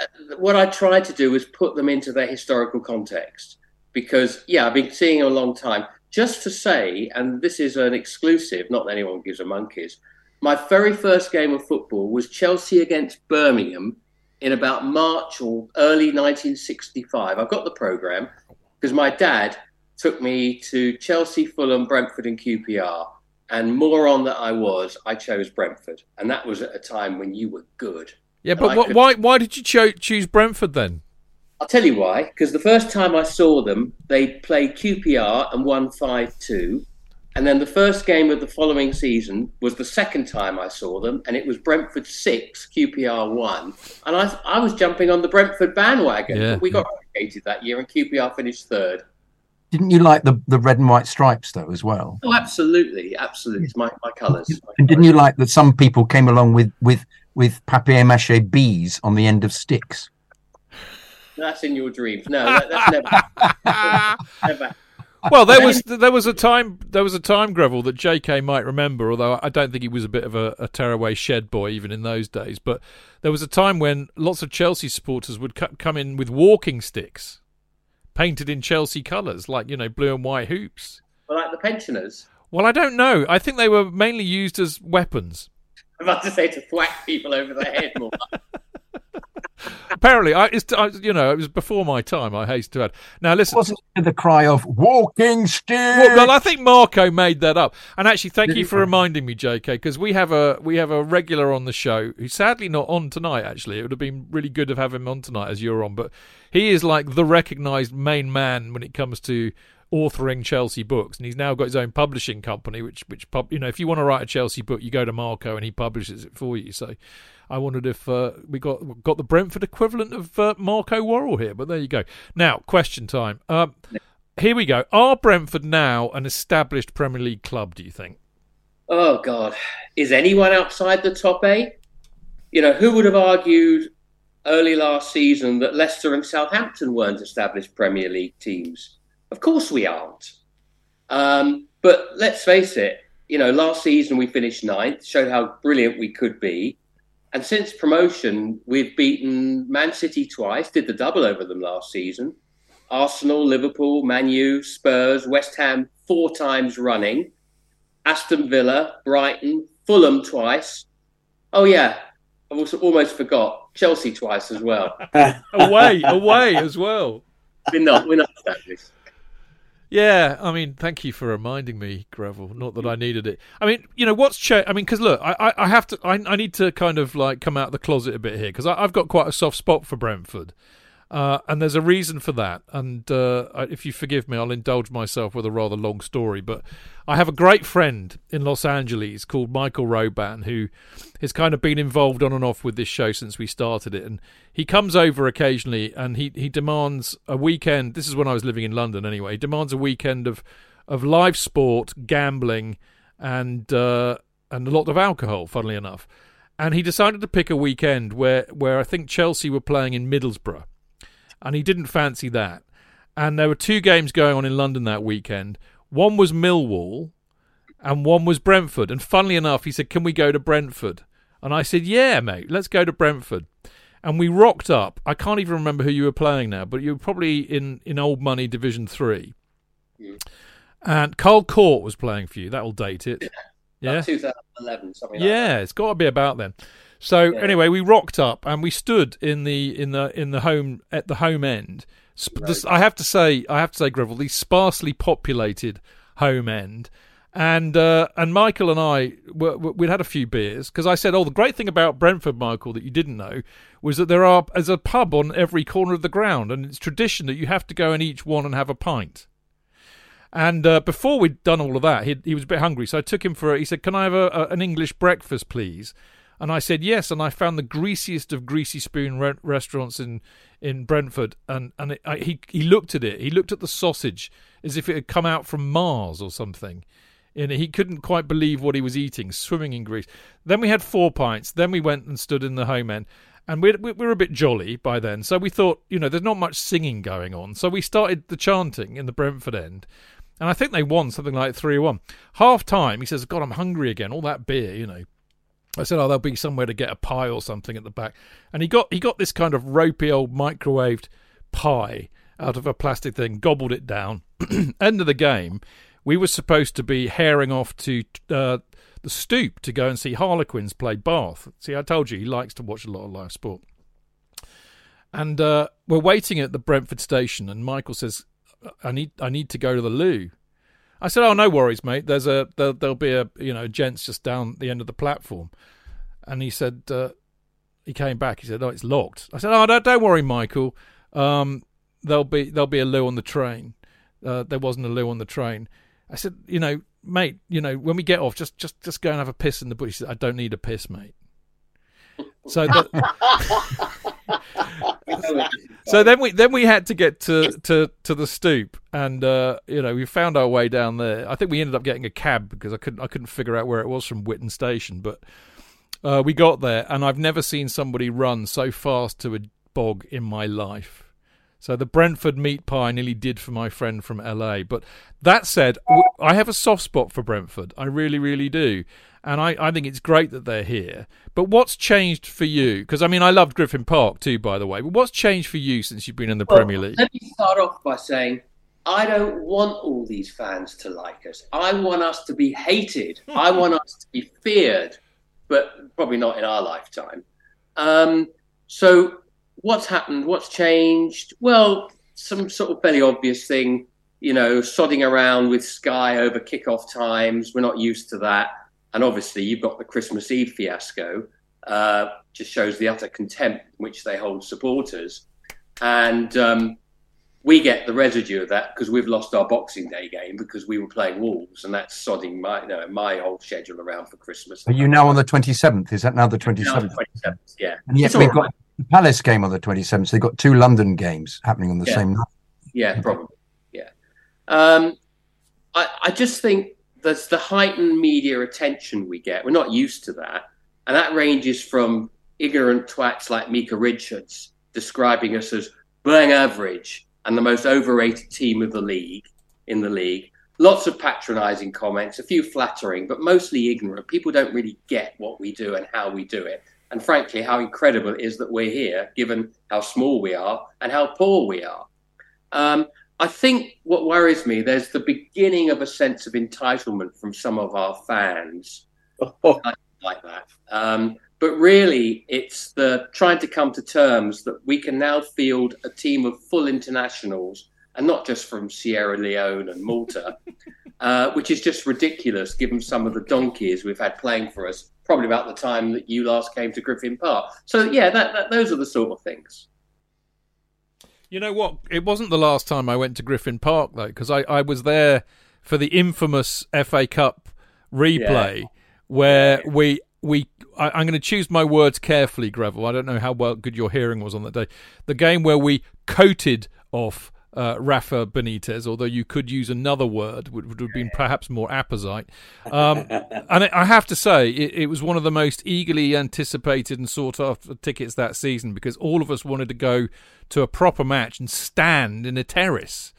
uh, what I tried to do was put them into their historical context. Because, yeah, I've been seeing him a long time. Just to say, and this is an exclusive, not that anyone gives a monkeys, my very first game of football was Chelsea against Birmingham in about March or early 1965. I've got the programme because my dad took me to Chelsea, Fulham, Brentford, and QPR. And moron that I was, I chose Brentford. And that was at a time when you were good. Yeah, but what, could- why why did you cho- choose Brentford then? I'll tell you why. Because the first time I saw them, they played QPR and won 5 2. And then the first game of the following season was the second time I saw them, and it was Brentford 6, QPR 1. And I, I was jumping on the Brentford bandwagon. Yeah. We got relegated that year, and QPR finished third. Didn't you like the, the red and white stripes though as well? Oh, absolutely. Absolutely. It's my, my colours. And didn't you like that some people came along with with with papier mâché bees on the end of sticks? That's in your dreams. No, that, that's never. never. Well, there was there was a time there was a time Greville that J.K. might remember, although I don't think he was a bit of a, a tearaway shed boy even in those days. But there was a time when lots of Chelsea supporters would co- come in with walking sticks, painted in Chelsea colours, like you know blue and white hoops. Well, like the pensioners. Well, I don't know. I think they were mainly used as weapons. I'm about to say to thwack people over the head more. Apparently, I, it's, I, you know, it was before my time. I haste to add. Now, listen. Wasn't it the cry of walking stick? Well, well, I think Marco made that up. And actually, thank you for reminding me, JK, because we have a we have a regular on the show who's sadly not on tonight. Actually, it would have been really good to have him on tonight as you're on, but he is like the recognised main man when it comes to authoring Chelsea books, and he's now got his own publishing company. Which which pub, you know, if you want to write a Chelsea book, you go to Marco and he publishes it for you. So. I wondered if uh, we got got the Brentford equivalent of uh, Marco Worrell here, but there you go. Now, question time. Um, here we go. Are Brentford now an established Premier League club, do you think? Oh God, is anyone outside the top eight? You know, who would have argued early last season that Leicester and Southampton weren't established Premier League teams? Of course we aren't. Um, but let's face it. You know, last season we finished ninth, showed how brilliant we could be. And since promotion, we've beaten Man City twice, did the double over them last season. Arsenal, Liverpool, Man U, Spurs, West Ham four times running. Aston Villa, Brighton, Fulham twice. Oh yeah, I've also almost forgot Chelsea twice as well. away, away as well. we're not. We're not established. Yeah, I mean, thank you for reminding me, Greville. Not that I needed it. I mean, you know, what's changed? I mean, because look, I, I, have to, I, I need to kind of like come out of the closet a bit here because I've got quite a soft spot for Brentford. Uh, and there's a reason for that. And uh, if you forgive me, I'll indulge myself with a rather long story. But I have a great friend in Los Angeles called Michael Roban who has kind of been involved on and off with this show since we started it. And he comes over occasionally and he, he demands a weekend. This is when I was living in London anyway. He demands a weekend of, of live sport, gambling, and uh, and a lot of alcohol, funnily enough. And he decided to pick a weekend where, where I think Chelsea were playing in Middlesbrough and he didn't fancy that. And there were two games going on in London that weekend. One was Millwall, and one was Brentford. And funnily enough, he said, "Can we go to Brentford?" And I said, "Yeah, mate, let's go to Brentford." And we rocked up. I can't even remember who you were playing now, but you were probably in in old money Division Three. Mm. And Carl Cort was playing for you. That'll date it. Yeah, 2011, something. yeah, like it's got to be about then. So yeah. anyway, we rocked up and we stood in the in the in the home at the home end. Right. This, I have to say, I have to say, Greville, the sparsely populated home end. And uh, and Michael and I were, we'd had a few beers because I said, oh, the great thing about Brentford, Michael, that you didn't know was that there are as a pub on every corner of the ground, and it's tradition that you have to go in each one and have a pint. And uh, before we'd done all of that, he, he was a bit hungry, so I took him for. A, he said, "Can I have a, a, an English breakfast, please?" And I said yes, and I found the greasiest of greasy spoon re- restaurants in in Brentford. And and it, I, he he looked at it. He looked at the sausage as if it had come out from Mars or something. And he couldn't quite believe what he was eating, swimming in grease. Then we had four pints. Then we went and stood in the home end, and we we were a bit jolly by then. So we thought, you know, there's not much singing going on. So we started the chanting in the Brentford end. And I think they won something like 3 1. Half time, he says, God, I'm hungry again. All that beer, you know. I said, "Oh, there'll be somewhere to get a pie or something at the back." And he got he got this kind of ropey old microwaved pie out of a plastic thing, gobbled it down. End of the game, we were supposed to be herring off to uh, the stoop to go and see Harlequins play Bath. See, I told you he likes to watch a lot of live sport. And uh, we're waiting at the Brentford station, and Michael says, "I need I need to go to the loo." I said, "Oh, no worries, mate. There's a there, will be a you know gents just down the end of the platform." And he said uh, he came back. He said, "Oh, it's locked." I said, "Oh, don't, don't worry, Michael. Um, there'll be there'll be a loo on the train. Uh, there wasn't a loo on the train." I said, "You know, mate. You know, when we get off, just just just go and have a piss in the bush." He said, "I don't need a piss, mate." So. so then we then we had to get to to to the stoop, and uh, you know we found our way down there. I think we ended up getting a cab because I couldn't I couldn't figure out where it was from Whitton Station, but uh, we got there, and I've never seen somebody run so fast to a bog in my life. So the Brentford meat pie nearly did for my friend from LA. But that said, I have a soft spot for Brentford. I really, really do and I, I think it's great that they're here. But what's changed for you? Because I mean, I loved Griffin Park too, by the way. But what's changed for you since you've been in the well, Premier League? Let me start off by saying I don't want all these fans to like us. I want us to be hated. I want us to be feared, but probably not in our lifetime. Um, so, what's happened? What's changed? Well, some sort of fairly obvious thing. You know, sodding around with Sky over kickoff times. We're not used to that and obviously, you've got the Christmas Eve fiasco, uh, just shows the utter contempt in which they hold supporters. And um, we get the residue of that because we've lost our Boxing Day game because we were playing Wolves, and that's sodding my you know, my whole schedule around for Christmas. Are you now on the 27th? Is that now the 27th? 27th, yeah. And yet we've got the Palace game on the 27th. So they've got two London games happening on the yeah. same night. Yeah, probably. Yeah. Um, I, I just think there's the heightened media attention we get. We're not used to that. And that ranges from ignorant twats like Micah Richards describing us as bang average and the most overrated team of the league in the league. Lots of patronizing comments, a few flattering, but mostly ignorant. People don't really get what we do and how we do it. And frankly, how incredible it is that we're here, given how small we are and how poor we are. Um, I think what worries me, there's the beginning of a sense of entitlement from some of our fans. like, like that. Um, but really, it's the trying to come to terms that we can now field a team of full internationals and not just from Sierra Leone and Malta, uh, which is just ridiculous given some of the donkeys we've had playing for us, probably about the time that you last came to Griffin Park. So, yeah, that, that, those are the sort of things. You know what? It wasn't the last time I went to Griffin Park, though, because I, I was there for the infamous FA Cup replay yeah. where yeah. we we I, am going to choose my words carefully, Greville. I don't know how well good your hearing was on that day. The game where we coated off uh, Rafa Benitez, although you could use another word, which would have been perhaps more apposite. Um, and I have to say, it, it, was one of the most eagerly anticipated and sought after tickets that season because all of us wanted to go to a proper match and stand in a terrace.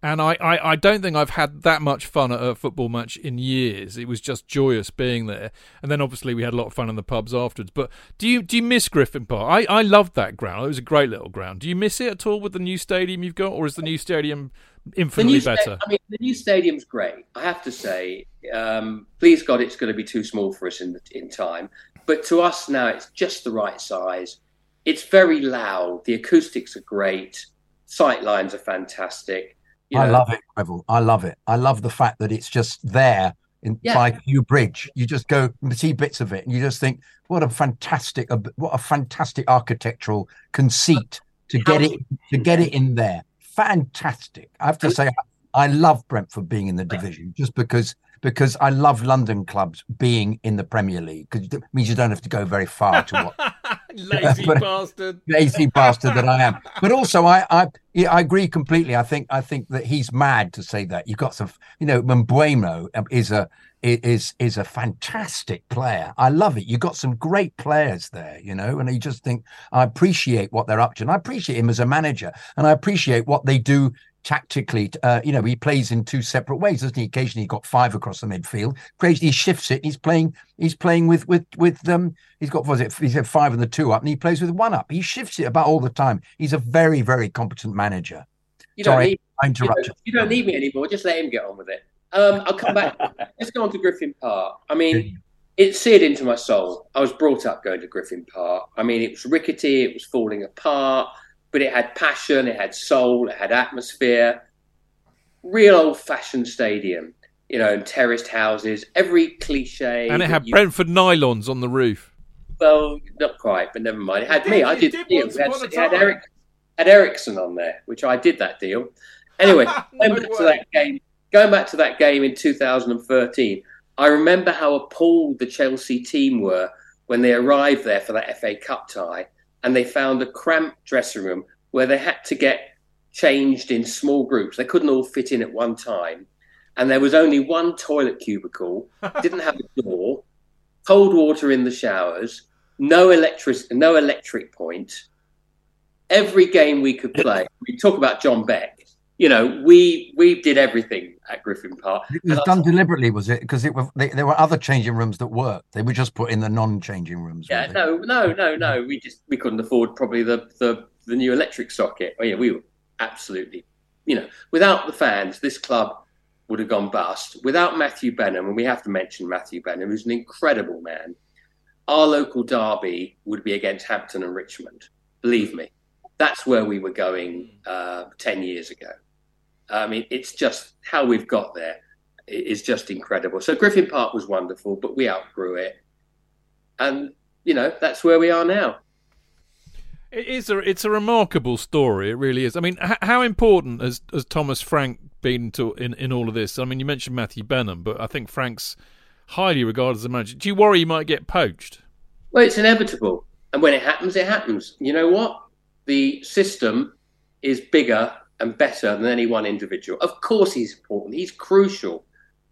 And I, I, I, don't think I've had that much fun at a football match in years. It was just joyous being there. And then obviously we had a lot of fun in the pubs afterwards. But do you do you miss Griffin Park? I, I loved that ground. It was a great little ground. Do you miss it at all with the new stadium you've got, or is the new stadium infinitely sta- better? I mean, the new stadium's great. I have to say, um, please God, it's going to be too small for us in the, in time. But to us now, it's just the right size. It's very loud. The acoustics are great. Sight lines are fantastic you know, I love it, Greville. I love it. I love the fact that it's just there in yeah. by Kew Bridge. You just go and see bits of it, and you just think, what a fantastic, what a fantastic architectural conceit to get it to get it in there. Fantastic. I have to say, I love Brentford being in the division just because because I love London clubs being in the Premier League because it means you don't have to go very far to watch. lazy bastard, lazy bastard that I am. But also, I, I I agree completely. I think I think that he's mad to say that. You've got some, you know, Mbeumo um, is a is is a fantastic player. I love it. You've got some great players there, you know, and you just think I appreciate what they're up to, and I appreciate him as a manager, and I appreciate what they do tactically, uh, you know, he plays in two separate ways, doesn't he? Occasionally, he got five across the midfield. Occasionally, he shifts it. He's playing. He's playing with with with um. He's got was it? He's had five and the two up, and he plays with one up. He shifts it about all the time. He's a very very competent manager. You Sorry, need, I interrupt you. Don't, you don't need me anymore. Just let him get on with it. Um, I'll come back. Let's go on to Griffin Park. I mean, it seared into my soul. I was brought up going to Griffin Park. I mean, it was rickety. It was falling apart but it had passion, it had soul, it had atmosphere. Real old fashioned stadium, you know, and terraced houses, every cliche. And it had you... Brentford nylons on the roof. Well, not quite, but never mind. It had it me. Did, I did, did the deal. It had, it had, Eric, had Ericsson on there, which I did that deal. Anyway, no going back way. to that game, going back to that game in 2013, I remember how appalled the Chelsea team were when they arrived there for that FA Cup tie and they found a cramped dressing room where they had to get changed in small groups. They couldn't all fit in at one time. And there was only one toilet cubicle, didn't have a door, cold water in the showers, no electric, no electric point. Every game we could play, we talk about John Beck. You know, we we did everything at Griffin Park. It was done deliberately, was it? Because it was they, there were other changing rooms that worked. They were just put in the non-changing rooms. Yeah, no, no, no, no. We just we couldn't afford probably the the the new electric socket. Oh yeah, we were absolutely, you know, without the fans, this club would have gone bust. Without Matthew Benham, and we have to mention Matthew Benham, who's an incredible man. Our local derby would be against Hampton and Richmond. Believe me, that's where we were going uh, ten years ago. I mean, it's just how we've got there is just incredible. So Griffin Park was wonderful, but we outgrew it, and you know that's where we are now. It is a it's a remarkable story. It really is. I mean, h- how important has has Thomas Frank been to in in all of this? I mean, you mentioned Matthew Benham, but I think Frank's highly regarded as a manager. Do you worry he might get poached? Well, it's inevitable, and when it happens, it happens. You know what? The system is bigger and better than any one individual. Of course, he's important. He's crucial.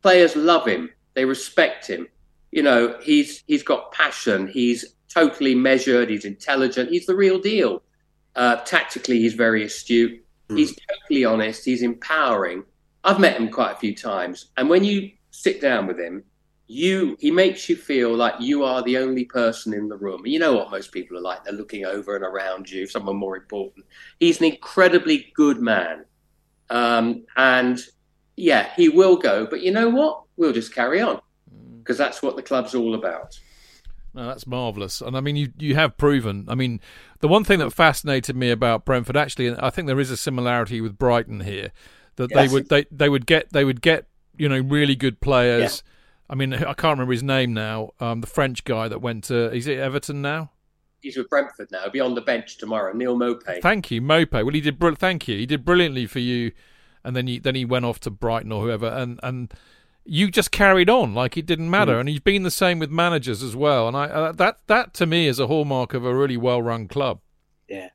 Players love him. They respect him. You know, he's he's got passion. He's totally measured. He's intelligent. He's the real deal. Uh, tactically, he's very astute. Mm. He's totally honest. He's empowering. I've met him quite a few times, and when you sit down with him, you he makes you feel like you are the only person in the room. You know what most people are like; they're looking over and around you, someone more important. He's an incredibly good man, um, and yeah, he will go. But you know what? We'll just carry on because that's what the club's all about. No, that's marvelous, and I mean, you you have proven. I mean, the one thing that fascinated me about Brentford, actually, and I think there is a similarity with Brighton here, that Yes. they would they, they would get they would get you know really good players. I mean, I can't remember his name now. Um, the French guy that went to is it Everton now? He's with Brentford now. He'll be on the bench tomorrow. Neal Maupay. Thank you, Maupay. Well, he did. Br- thank you. He did brilliantly for you, and then he then he went off to Brighton or whoever, and and you just carried on like it didn't matter. Mm. And he's been the same with managers as well. And I uh, that that to me is a hallmark of a really well run club. Yeah.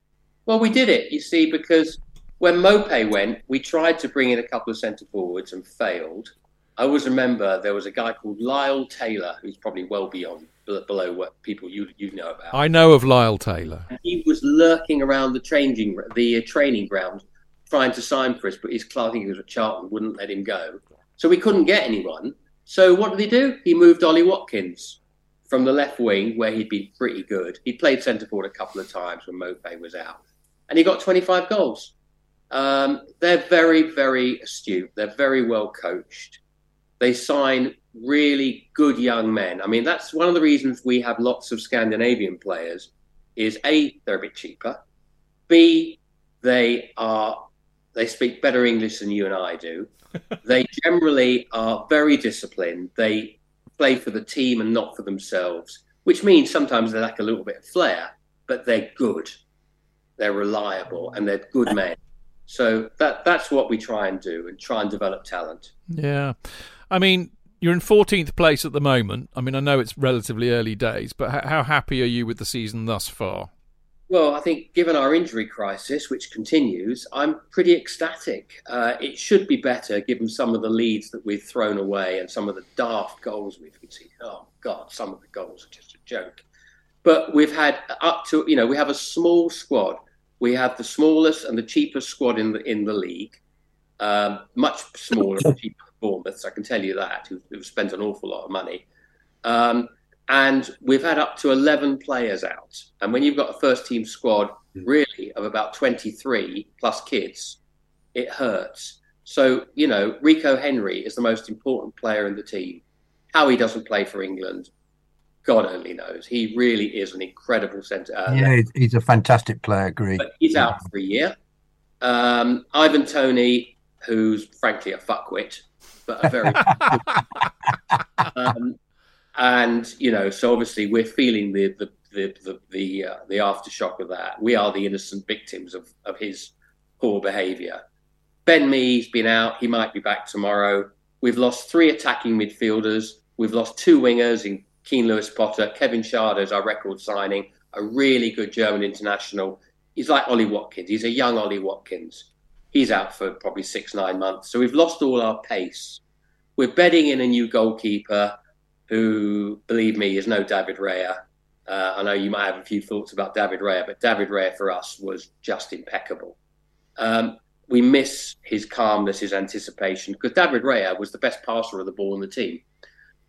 Well, we did it, you see, because when Maupay went, we tried to bring in a couple of centre forwards and failed. I always remember there was a guy called Lyle Taylor, who's probably well beyond below what people you you know about. I know of Lyle Taylor. And he was lurking around the changing the uh, training ground, trying to sign for us, but his club, I think he was at Charlton, wouldn't let him go. So we couldn't get anyone. So what did he do? He moved Ollie Watkins from the left wing, where he'd been pretty good. He played centre forward a couple of times when Maupay was out, and he got 25 goals. Um, they're very, very astute. They're very well coached. They sign really good young men. I mean, that's one of the reasons we have lots of Scandinavian players. Is a they're a bit cheaper. B they are they speak better English than you and I do. they generally are very disciplined. They play for the team and not for themselves, which means sometimes they lack a little bit of flair, but they're good. They're reliable and they're good men. So that that's what we try and do and try and develop talent. Yeah, I mean. You're in 14th place at the moment. I mean, I know it's relatively early days, but h- how happy are you with the season thus far? Well, I think given our injury crisis, which continues, I'm pretty ecstatic. Uh, it should be better given some of the leads that we've thrown away and some of the daft goals we've conceded. Oh, God, some of the goals are just a joke. But we've had up to, you know, we have a small squad. We have the smallest and the cheapest squad in the in the league, um, much smaller and cheaper Bournemouth, I can tell you that, who've, who've spent an awful lot of money. Um, and we've had up to 11 players out. And when you've got a first team squad, really, of about 23 plus kids, it hurts. So, you know, Rico Henry is the most important player in the team. How he doesn't play for England, God only knows. He really is an incredible centre. Uh, yeah, he's- he's a fantastic player. Agree. but he's out for a year. Um, Ivan Toney, who's frankly a fuckwit, but a very um, and you know, so obviously we're feeling the the the the the, uh, the aftershock of that. We are the innocent victims of of his poor behaviour. Ben Mee's been out; he might be back tomorrow. We've lost three attacking midfielders. We've lost two wingers in Keane Lewis Potter. Kevin Schade our record signing, a really good German international. He's like Ollie Watkins. He's a young Ollie Watkins. He's out for probably six, nine months. So we've lost all our pace. We're bedding in a new goalkeeper who, believe me, is no David Raya. Uh, I know you might have a few thoughts about David Raya, but David Raya for us was just impeccable. Um, we miss his calmness, his anticipation, because David Raya was the best passer of the ball in the team.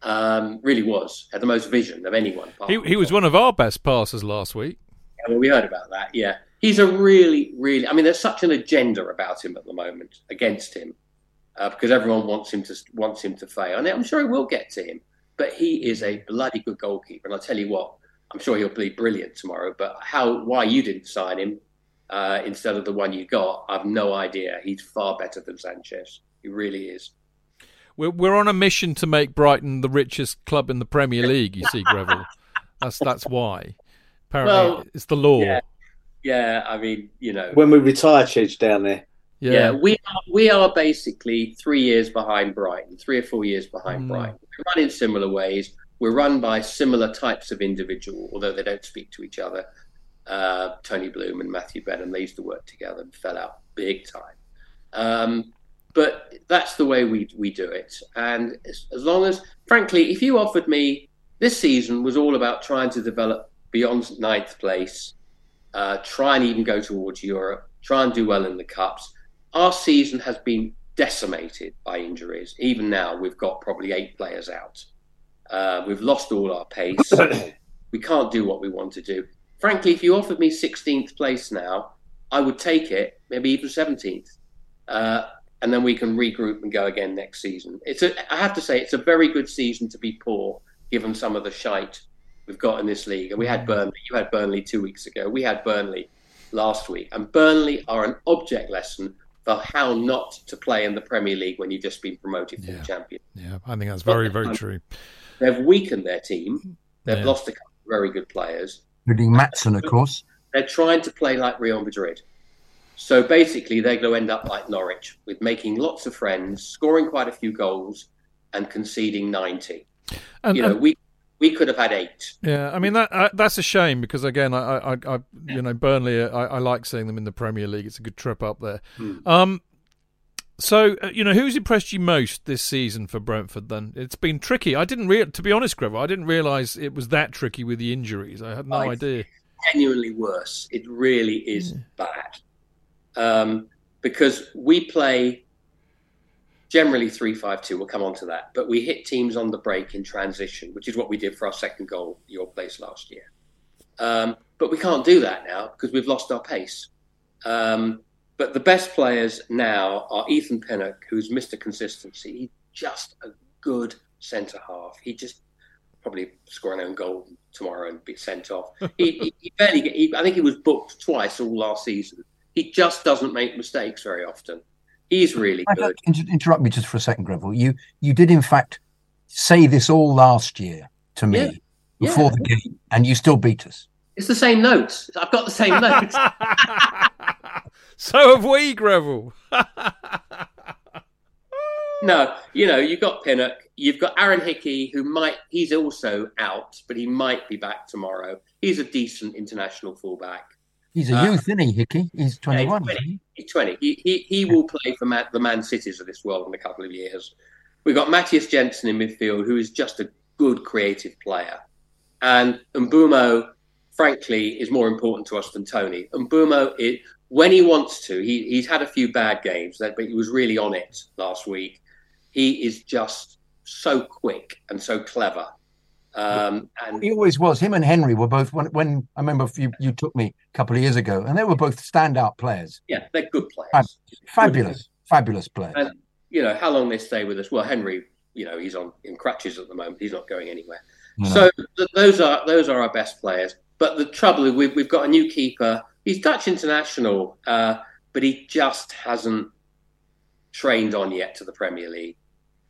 Um, really was. Had the most vision of anyone. He, he was one of our best passers last week. Yeah, well, we heard about that. Yeah, he's a really, really. I mean, there's such an agenda about him at the moment against him uh, because everyone wants him to wants him to fail, and I'm sure he will get to him. But he is a bloody good goalkeeper, and I tell you what, I'm sure he'll be brilliant tomorrow. But how, why you didn't sign him uh, instead of the one you got, I've no idea. He's far better than Sanchez. He really is. We're we're on a mission to make Brighton the richest club in the Premier League. You see, Greville. That's that's why. Apparently, Well, it's the law. Yeah, yeah. I mean, you know, When we retire, Chidge, down there. Yeah. Yeah, we are, we are basically three years behind Brighton, three or four years behind Mm. Brighton. We run in similar ways. We're run by similar types of individual, although they don't speak to each other. Uh, Tony Bloom and Matthew Benham, they used to work together and fell out big time. Um, but that's the way we we do it. And as, as long as, frankly, if you offered me this season was all about trying to develop beyond ninth place, uh, try and even go towards Europe, try and do well in the cups. Our season has been decimated by injuries. Even now, we've got probably eight players out. Uh, we've lost all our pace. we can't do what we want to do. Frankly, if you offered me 16th place now, I would take it, maybe even 17th. Uh, and then we can regroup and go again next season. It's a, I have to say, it's a very good season to be poor, given some of the shite we've got in this league. And we had mm. Burnley. You had Burnley two weeks ago. We had Burnley last week. And Burnley are an object lesson for how not to play in the Premier League when you've just been promoted from Yeah. champion. Yeah, I think that's very, very um, true. They've weakened their team. They've Yeah. lost a couple of very good players. Including Maatsen, of course. They're trying to play like Real Madrid. So basically, they're going to end up like Norwich with making lots of friends, scoring quite a few goals, and conceding 90. And, you know, and- we we could have had eight. Yeah, I mean that uh, that's a shame because again, I, I, I you know, Burnley, I, I like seeing them in the Premier League. It's a good trip up there. Um, so uh, you know, who's impressed you most this season for Brentford? Then it's been tricky. I didn't real, to be honest, Greville, I didn't realise it was that tricky with the injuries. I had no I- idea. Genuinely worse. It really is bad. Um, because we play generally 3 5 2. We'll come on to that. But we hit teams on the break in transition, which is what we did for our second goal, your place last year. Um, but we can't do that now because we've lost our pace. Um, but the best players now are Ethan Pinnock, who's Mr. Consistency. He's just a good centre half. He just probably score an own goal tomorrow and be sent off. He, he, he barely get, he, I think he was booked twice all last season. He just doesn't make mistakes very often. He's really I good. inter- interrupt me just for a second, Greville. You you did in fact say this all last year to me Yeah. before the game, and you still beat us. It's the same notes. I've got the same notes. So have we, Greville. No, you know, you've got Pinnock, you've got Aaron Hickey, who might, he's also out, but he might be back tomorrow. He's a decent international fullback. He's a Uh, youth, isn't he, Hickey? He's Yeah, he's 21. 20. He's 20. He, he, he will play for Man, the Man Cities of this world in a couple of years. We've got Mathias Jensen in midfield, who is just a good creative player. And Mbeumo, frankly, is more important to us than Toney. Mbeumo, it, when he wants to, he, he's had a few bad games, but he was really on it last week. He is just so quick and so clever. Um, and He always was. Him and Henry were both. When, when I remember you, you took me a couple of years ago, and they were both standout players. yeah, they're good players. Fab- fabulous, fabulous players. And you know how long they stay with us. Well, Henry, you know, he's on in crutches at the moment. He's not going anywhere. No. So th- those are those are our best players. But the trouble is we've we've got a new keeper. He's Dutch international, uh, but he just hasn't trained on yet to the Premier League.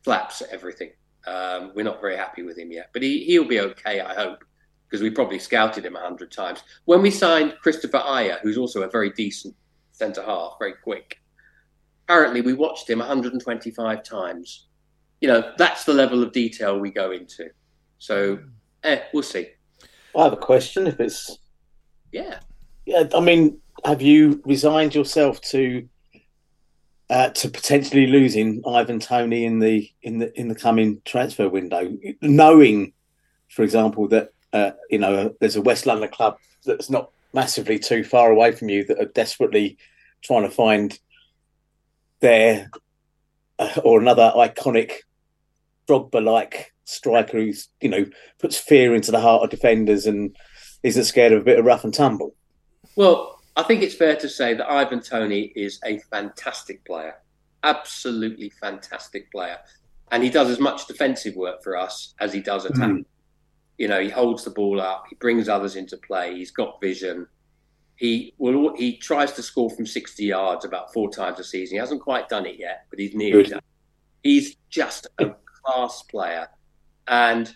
Flaps at everything. Um, we're not very happy with him yet, but he he'll be okay, I hope, because we probably scouted him a hundred times. When we signed Kristoffer Ajer, who's also a very decent centre half, very quick apparently we watched him 125 times. You know, that's the level of detail we go into. So, eh, we'll see. I have a question. If it's Yeah. yeah, I mean, have you resigned yourself to uh, to potentially losing Ivan Toney in the in the in the coming transfer window, knowing, for example, that uh, you know there's a West London club that's not massively too far away from you that are desperately trying to find their uh, or another iconic Drogba-like striker who's you know puts fear into the heart of defenders and isn't scared of a bit of rough and tumble. Well, I think it's fair to say that Ivan Toney is a fantastic player. Absolutely fantastic player. And he does as much defensive work for us as he does attack. Mm. You know, he holds the ball up, he brings others into play, he's got vision. He will he tries to score from 60 yards about four times a season. He hasn't quite done it yet, but he's nearly done. He's just a class player and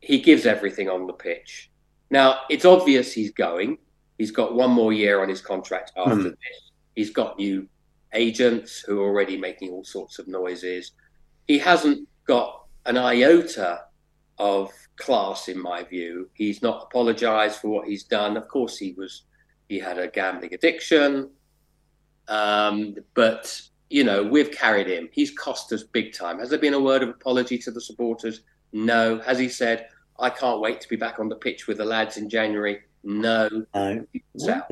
he gives everything on the pitch. Now, it's obvious he's going. He's got one more year on his contract after Hmm. this. He's got new agents who are already making all sorts of noises. He hasn't got an iota of class, in my view. He's not apologised for what he's done. Of course, he was. He had a gambling addiction, um, but you know we've carried him. He's cost us big time. Has there been a word of apology to the supporters? No. Has he said, "I can't wait to be back on the pitch with the lads in January"? No. No. So,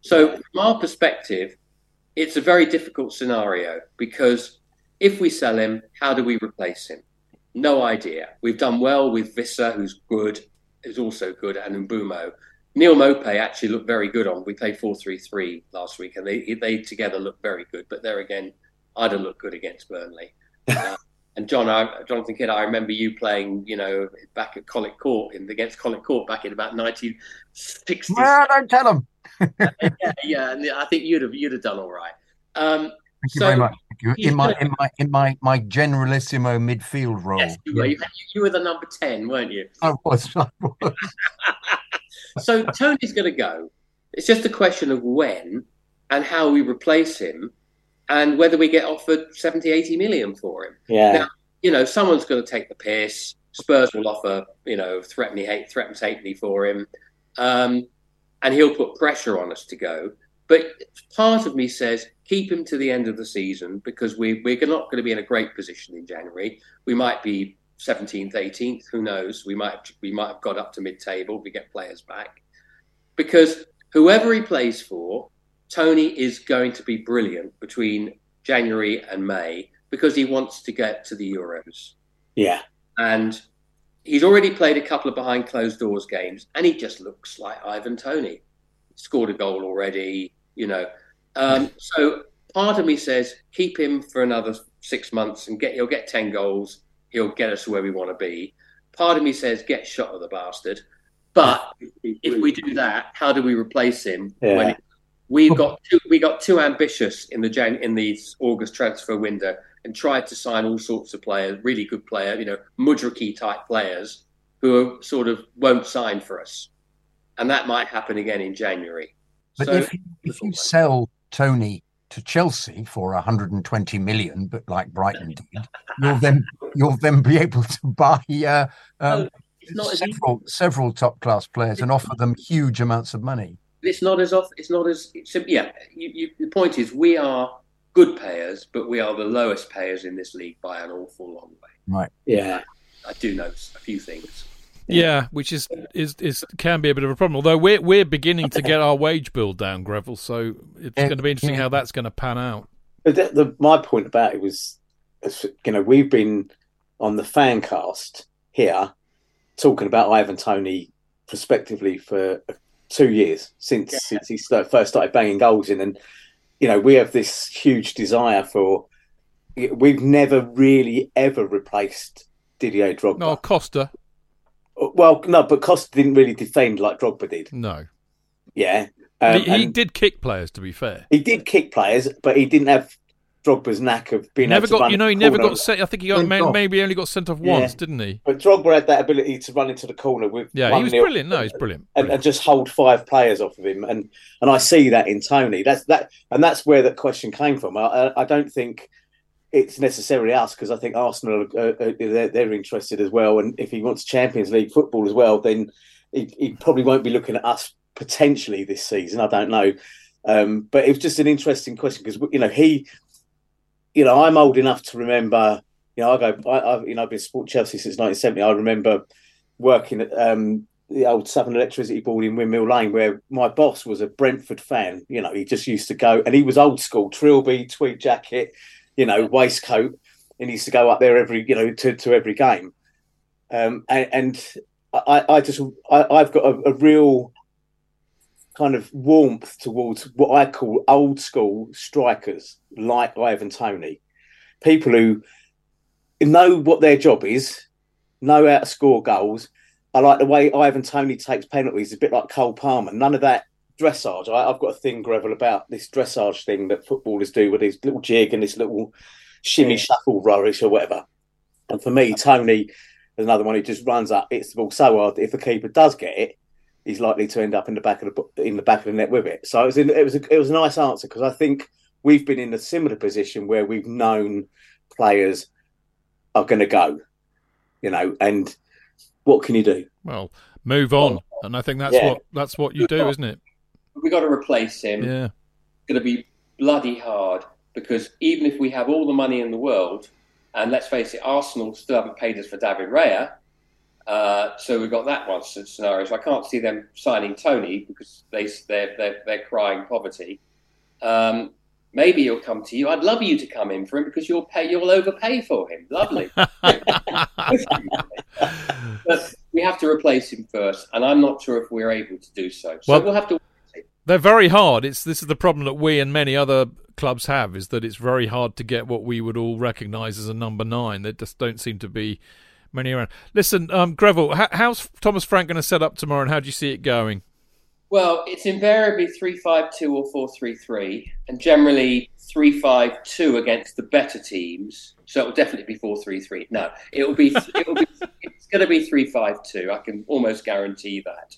so from our perspective, it's a very difficult scenario because if we sell him, how do we replace him? No idea. We've done well with Wissa, who's good, is also good, and Mbeumo. Neal Maupay actually looked very good on. We played 4 3 3 last week, and they they together look very good. But there again, I'd have looked good against Burnley. Uh, And John, I, Jonathan Kydd, I remember you playing, you know, back at Colet Court in against Colet Court back in about 1960. Well, don't tell them. yeah, yeah, and I think you'd have you'd have done all right. Um, Thank you so very much. Thank you. In my in my in my my generalissimo midfield role. yes, you were. You, you were the number ten, weren't you? I was. I was. So Toney's going to go. It's just a question of when and how we replace him, and whether we get offered 70, 80 million for him. Yeah. Now, you know, someone's going to take the piss. Spurs will offer, you know, threaten me, hate, threaten to hate me for him, um, and he'll put pressure on us to go. But part of me says keep him to the end of the season because we we're not going to be in a great position in January. We might be 17th, 18th. Who knows? We might we might have got up to mid-table. if We get players back because whoever he plays for, Toney is going to be brilliant between January and May because he wants to get to the Euros Yeah. and he's already played a couple of behind closed doors games, and he just looks like Ivan Toney. Scored a goal already, you know. Um, so part of me says keep him for another six months and get he'll get ten goals. He'll get us where we want to be. Part of me says get shot of the bastard. But if we do that, how do we replace him Yeah. when we've got too, we got too ambitious in the Jan, in the August transfer window and tried to sign all sorts of players, really good players, you know, Mudryk type players who are, sort of won't sign for us, and that might happen again in January. But so if you, if you sell Toney to Chelsea for 120 million, but like Brighton did, you'll then you'll then be able to buy uh, um, it's not as several several top class players and offer them huge amounts of money. It's not as off. It's not as it's, yeah. You, you, the point is, we are good payers, but we are the lowest payers in this league by an awful long way. Right. Yeah. I do know a few things. Yeah, which is, is is can be a bit of a problem. Although we're we're beginning to get our wage bill down, Greville. So it's Yeah, going to be interesting yeah. how that's going to pan out. But the, the, my point about it was, you know, we've been on the fan cast here talking about Ivan Toney prospectively for two years since since he st- first started banging goals in, and you know, we have this huge desire for. We've never really ever replaced Didier Drogba. No, Costa. Well, no, but Costa didn't really defend like Drogba did. No, Yeah, um, he, he did kick players. To be fair, he did kick players, but he didn't have Drogba's knack of being never able to got. run You know, he never got sent. I think he got may- maybe only got sent off Yeah. once, didn't he? But Drogba had that ability to run into the corner with Yeah, he was nil brilliant. No, he's brilliant. and, and just hold five players off of him, and and I see that in Toney. That's that, and that's where that question came from. I, I, I don't think it's necessarily us because I think Arsenal uh, uh, they're, they're interested as well, and if he wants Champions League football as well, then he, he probably won't be looking at us potentially this season. I don't know, um, but it was just an interesting question because you know he, you know, I'm old enough to remember. You know, I go. I, I've you know I've been sport Chelsea since 1970. I remember working at um, the old Southern Electricity Board in Windmill Lane, where my boss was a Brentford fan. You know, he just used to go, and he was old school, trilby, tweed jacket, you know, waistcoat, and he used to go up there every, you know, to, to every game. Um, and, and I, I just, I, I've got a, a real kind of warmth towards what I call old school strikers like Ivan Toney, people who know what their job is, know how to score goals. I like the way Ivan Toney takes penalties, a bit like Cole Palmer. None of that dressage. I, I've got a thing, Greville, about this dressage thing that footballers do with this little jig and this little shimmy shuffle rubbish or whatever. And for me, Toney is another one who just runs up, hits the ball so hard that if the keeper does get it, he's likely to end up in the back of the in the back of the net with it. So it was in, it was a, it was a nice answer because I think we've been in a similar position where we've known players are going to go, you know, and what can you do? Well, move on, and I think that's Yeah. what that's what you do, isn't it? We got to replace him. Yeah. It's going to be bloody hard because even if we have all the money in the world, and let's face it, Arsenal still haven't paid us for David Raya. Uh, so we've got that one scenario. So I can't see them signing Toney because they they're they're, they're crying poverty. Um, maybe he'll come to you. I'd love you to come in for him because you'll pay. You'll overpay for him. Lovely. but we have to replace him first, and I'm not sure if we're able to do so. So Well- we'll have to. They're very hard. It's this is the problem that we and many other clubs have is that it's very hard to get what we would all recognise as a number nine. They just don't seem to be many around. Listen, um, Greville, how, how's Thomas Frank going to set up tomorrow, and how do you see it going? Well, it's invariably three-five-two or four-three-three, and generally three-five-two against the better teams. So it will definitely be four-three-three. No, it will be. It will be. it's going to be three-five-two. I can almost guarantee that.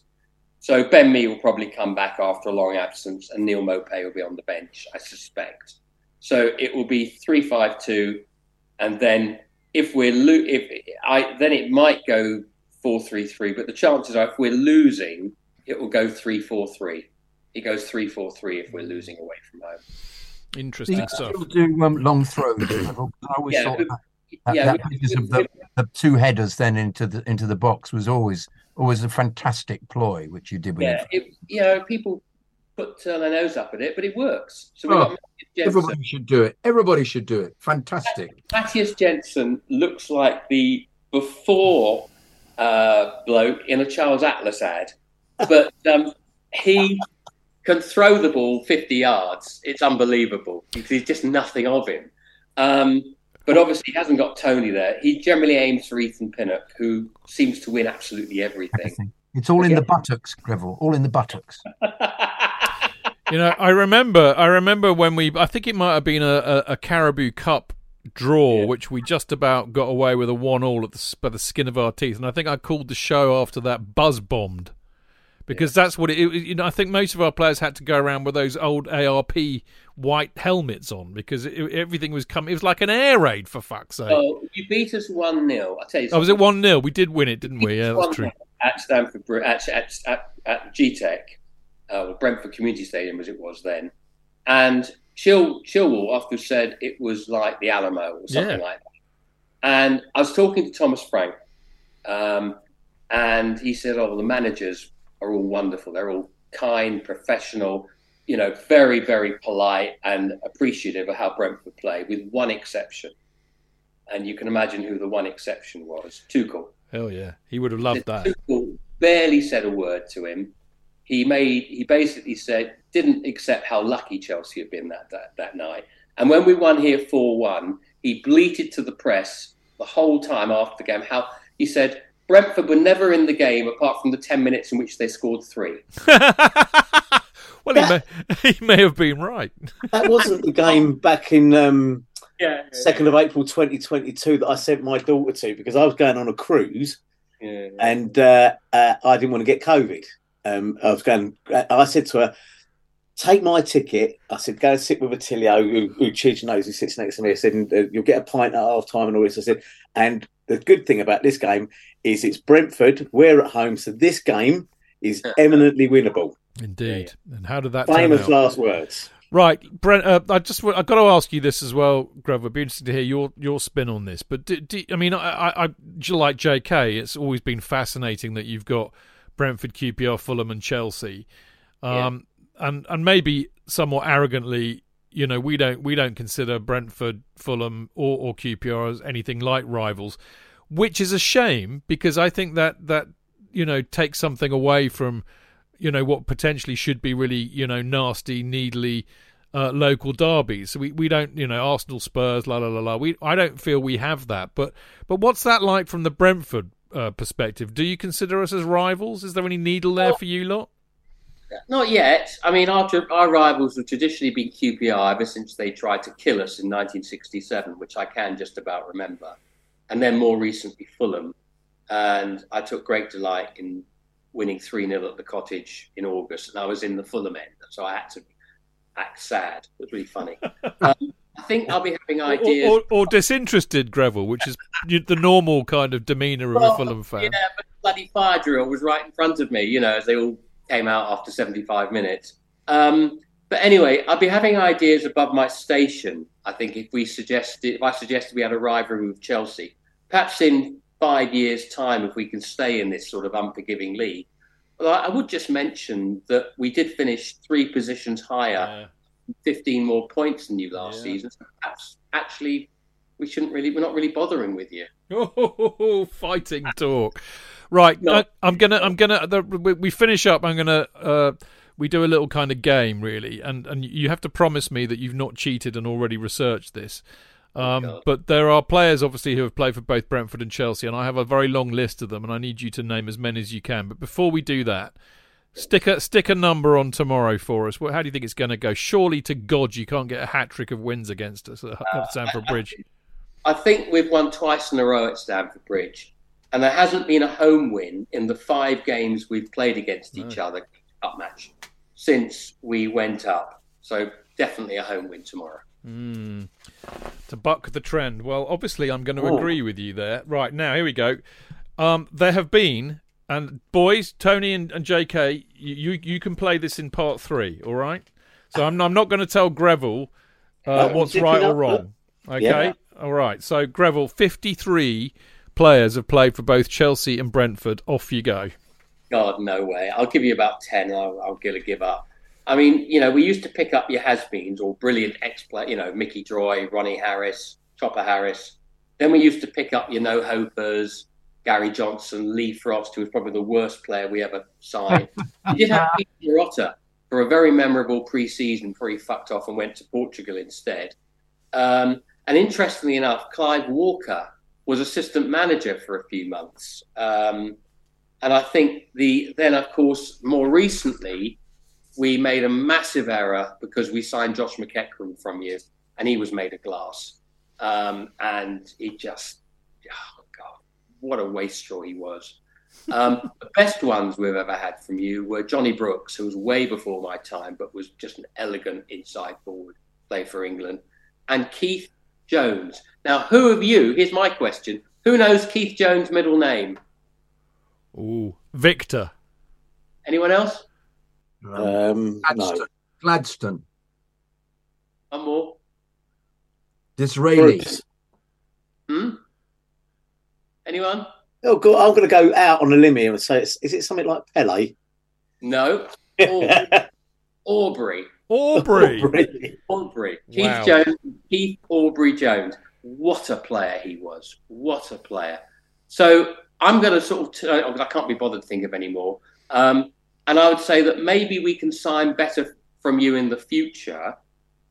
So Ben Mee will probably come back after a long absence, and Neal Maupay will be on the bench, I suspect. So it will be three-five-two, and then if we're lo- if I then it might go four-three-three, but the chances are if we're losing, it will go three-four-three. It goes three-four-three if we're losing away from home. Interesting Do stuff. you still do um, long throws? I always Yeah, thought we- that, that, yeah, that we- business we- of the, the two headers then into the into the box was always always a fantastic ploy, which you did with Yeah, it, you know, people put uh, their nose up at it, but it works. So we've Oh, got Everybody should do it. Everybody should do it. Fantastic. Mathias Jensen looks like the before uh, bloke in a Charles Atlas ad, but um, he can throw the ball 50 yards. It's unbelievable. There's just nothing of him. Um, but obviously, he hasn't got Toney there. He generally aims for Ethan Pinnock, who seems to win absolutely everything. It's all in the buttocks, Greville. All in the buttocks. You know, I remember, I remember when we, I think it might have been a, a, a Carabao Cup draw, which we just about got away with a one all at the, by the skin of our teeth, and I think I called the show after that buzz bombed, because that's what it, it. You know, I think most of our players had to go around with those old ARP white helmets on because it, everything was coming. It was like an air raid for fuck's sake. Oh, you beat us 1 0. I'll tell you Oh, was it one 0 We did win it, didn't we? Yeah, that's 1-0 true. At Stanford, at, at, at, at GTEC, uh, or Brentford Community Stadium as it was then. And Chill, Chilwell after said it was like the Alamo or something Yeah. like that. And I was talking to Thomas Frank, um, and he said, "Oh, the managers are all wonderful. They're all kind, professional, you know, very, very polite and appreciative of how Brentford play, with one exception. And you can imagine who the one exception was: Tuchel. Hell yeah, he would have loved that. Tuchel barely said a word to him. He made he basically said didn't accept how lucky Chelsea had been that that, that night. And when we won here four one, he bleated to the press the whole time after the game how he said Brentford were never in the game apart from the ten minutes in which they scored three. Well, he may, he may have been right. That wasn't the game back in um, Yeah, second of April 2022 that I sent my daughter to because I was going on a cruise yeah. and uh, uh, I didn't want to get COVID. Um, I was going. I said to her, "Take my ticket." I said, "Go and sit with Attilio, who, who Chidge knows, who sits next to me." I said, and, uh, "You'll get a pint at half time and all this." I said, "And the good thing about this game is it's Brentford. We're at home, so this game is eminently winnable." Indeed. And how did that turn Famous out? last words. Right, Brent. Uh, I just I've got to ask you this as well, Grove. I'd be interested to hear your your spin on this. But do, do, I mean, I, I, I like J.K. It's always been fascinating that you've got Brentford, QPR, Fulham, and Chelsea, um, and and maybe somewhat arrogantly, you know, we don't we don't consider Brentford, Fulham, or, or QPR as anything like rivals, which is a shame because I think that that you know takes something away from you know what potentially should be really you know nasty needly uh, local derbies so we, we don't you know arsenal spurs la la la la we i don't feel we have that but but what's that like from the brentford uh, perspective do you consider us as rivals is there any needle there for you lot Not yet. I mean, our, our rivals have traditionally been QPR ever since they tried to kill us in 1967, which I can just about remember. And then more recently, Fulham. And I took great delight in winning 3 0 at the cottage in August. And I was in the Fulham end, so I had to act sad. It was really funny. um, I think I'll be having ideas. or, or disinterested greville which is the normal kind of demeanor of a Well, fulham fan Yeah, but the bloody fire drill was right in front of me, you know, as they all came out after 75 minutes. Um, but anyway, I'll be having ideas above my station. I think if we suggested, if I suggested we had a rivalry with Chelsea, perhaps in five years' time, if we can stay in this sort of unforgiving league. Well, I would just mention that we did finish three positions higher, 15 more points than you last season. So perhaps actually, we shouldn't really, we're not really bothering with you. Oh, fighting talk. Right, No. I, I'm gonna, I'm gonna. The, we, we finish up. I'm gonna. Uh, we do a little kind of game, really, and and you have to promise me that you've not cheated and already researched this. Um, but there are players, obviously, who have played for both Brentford and Chelsea, and I have a very long list of them, and I need you to name as many as you can. But before we do that, stick a stick a number on tomorrow for us. Well, How do you think it's going to go? Surely to God, you can't get a hat trick of wins against us at at Stamford Bridge. I think we've won twice in a row at Stamford Bridge, and there hasn't been a home win in the five games we've played against each other up match since we went up. So definitely a home win tomorrow. Mm. To buck the trend. Well, obviously, I'm going to Oh. agree with you there. Right now, here we go. Um, there have been, and boys, Tony and, and J.K., you, you you can play this in part three. All right. So I'm I'm not going to tell Greville uh, what's right or wrong. Okay. Yeah. All right. So Greville, 53 players have played for both Chelsea and Brentford. Off you go. God, no way. I'll give you about 10. I'll, I'll give up. I mean, you know, we used to pick up your has beens or brilliant ex play, you know, Mickey Droy, Ronnie Harris, Chopper Harris. Then we used to pick up your no hopers, Gary Johnson, Lee Frost, who was probably the worst player we ever signed. we did have Peter Marotta for a very memorable pre season before he fucked off and went to Portugal instead. Um, and interestingly enough, Clive Walker was assistant manager for a few months. Um, and I think the then, of course, more recently, we made a massive error because we signed Josh McEachran from you, and he was made of glass. Um, and he just, oh God, what a waste straw he was. Um, the best ones we've ever had from you were Johnny Brooks, who was way before my time, but was just an elegant inside forward, played for England, and Keith Jones. Now, who of you? Here's my question: Who knows Keith Jones' middle name? Ooh, Victor. Anyone else? Um, no. Gladstone. Gladstone. One more. Disraeli. Bruce. Hmm? Anyone? Oh, God, I'm going to go out on a limb here and say, it's, is it something like Pele? No. Aubrey. Aubrey. Aubrey. Aubrey. Keith Wow. Jones. Keith Aubrey Jones. What a player he was. What a player. So I'm going to sort of, t- I can't be bothered to think of any more. Um, and I would say that maybe we can sign better from you in the future.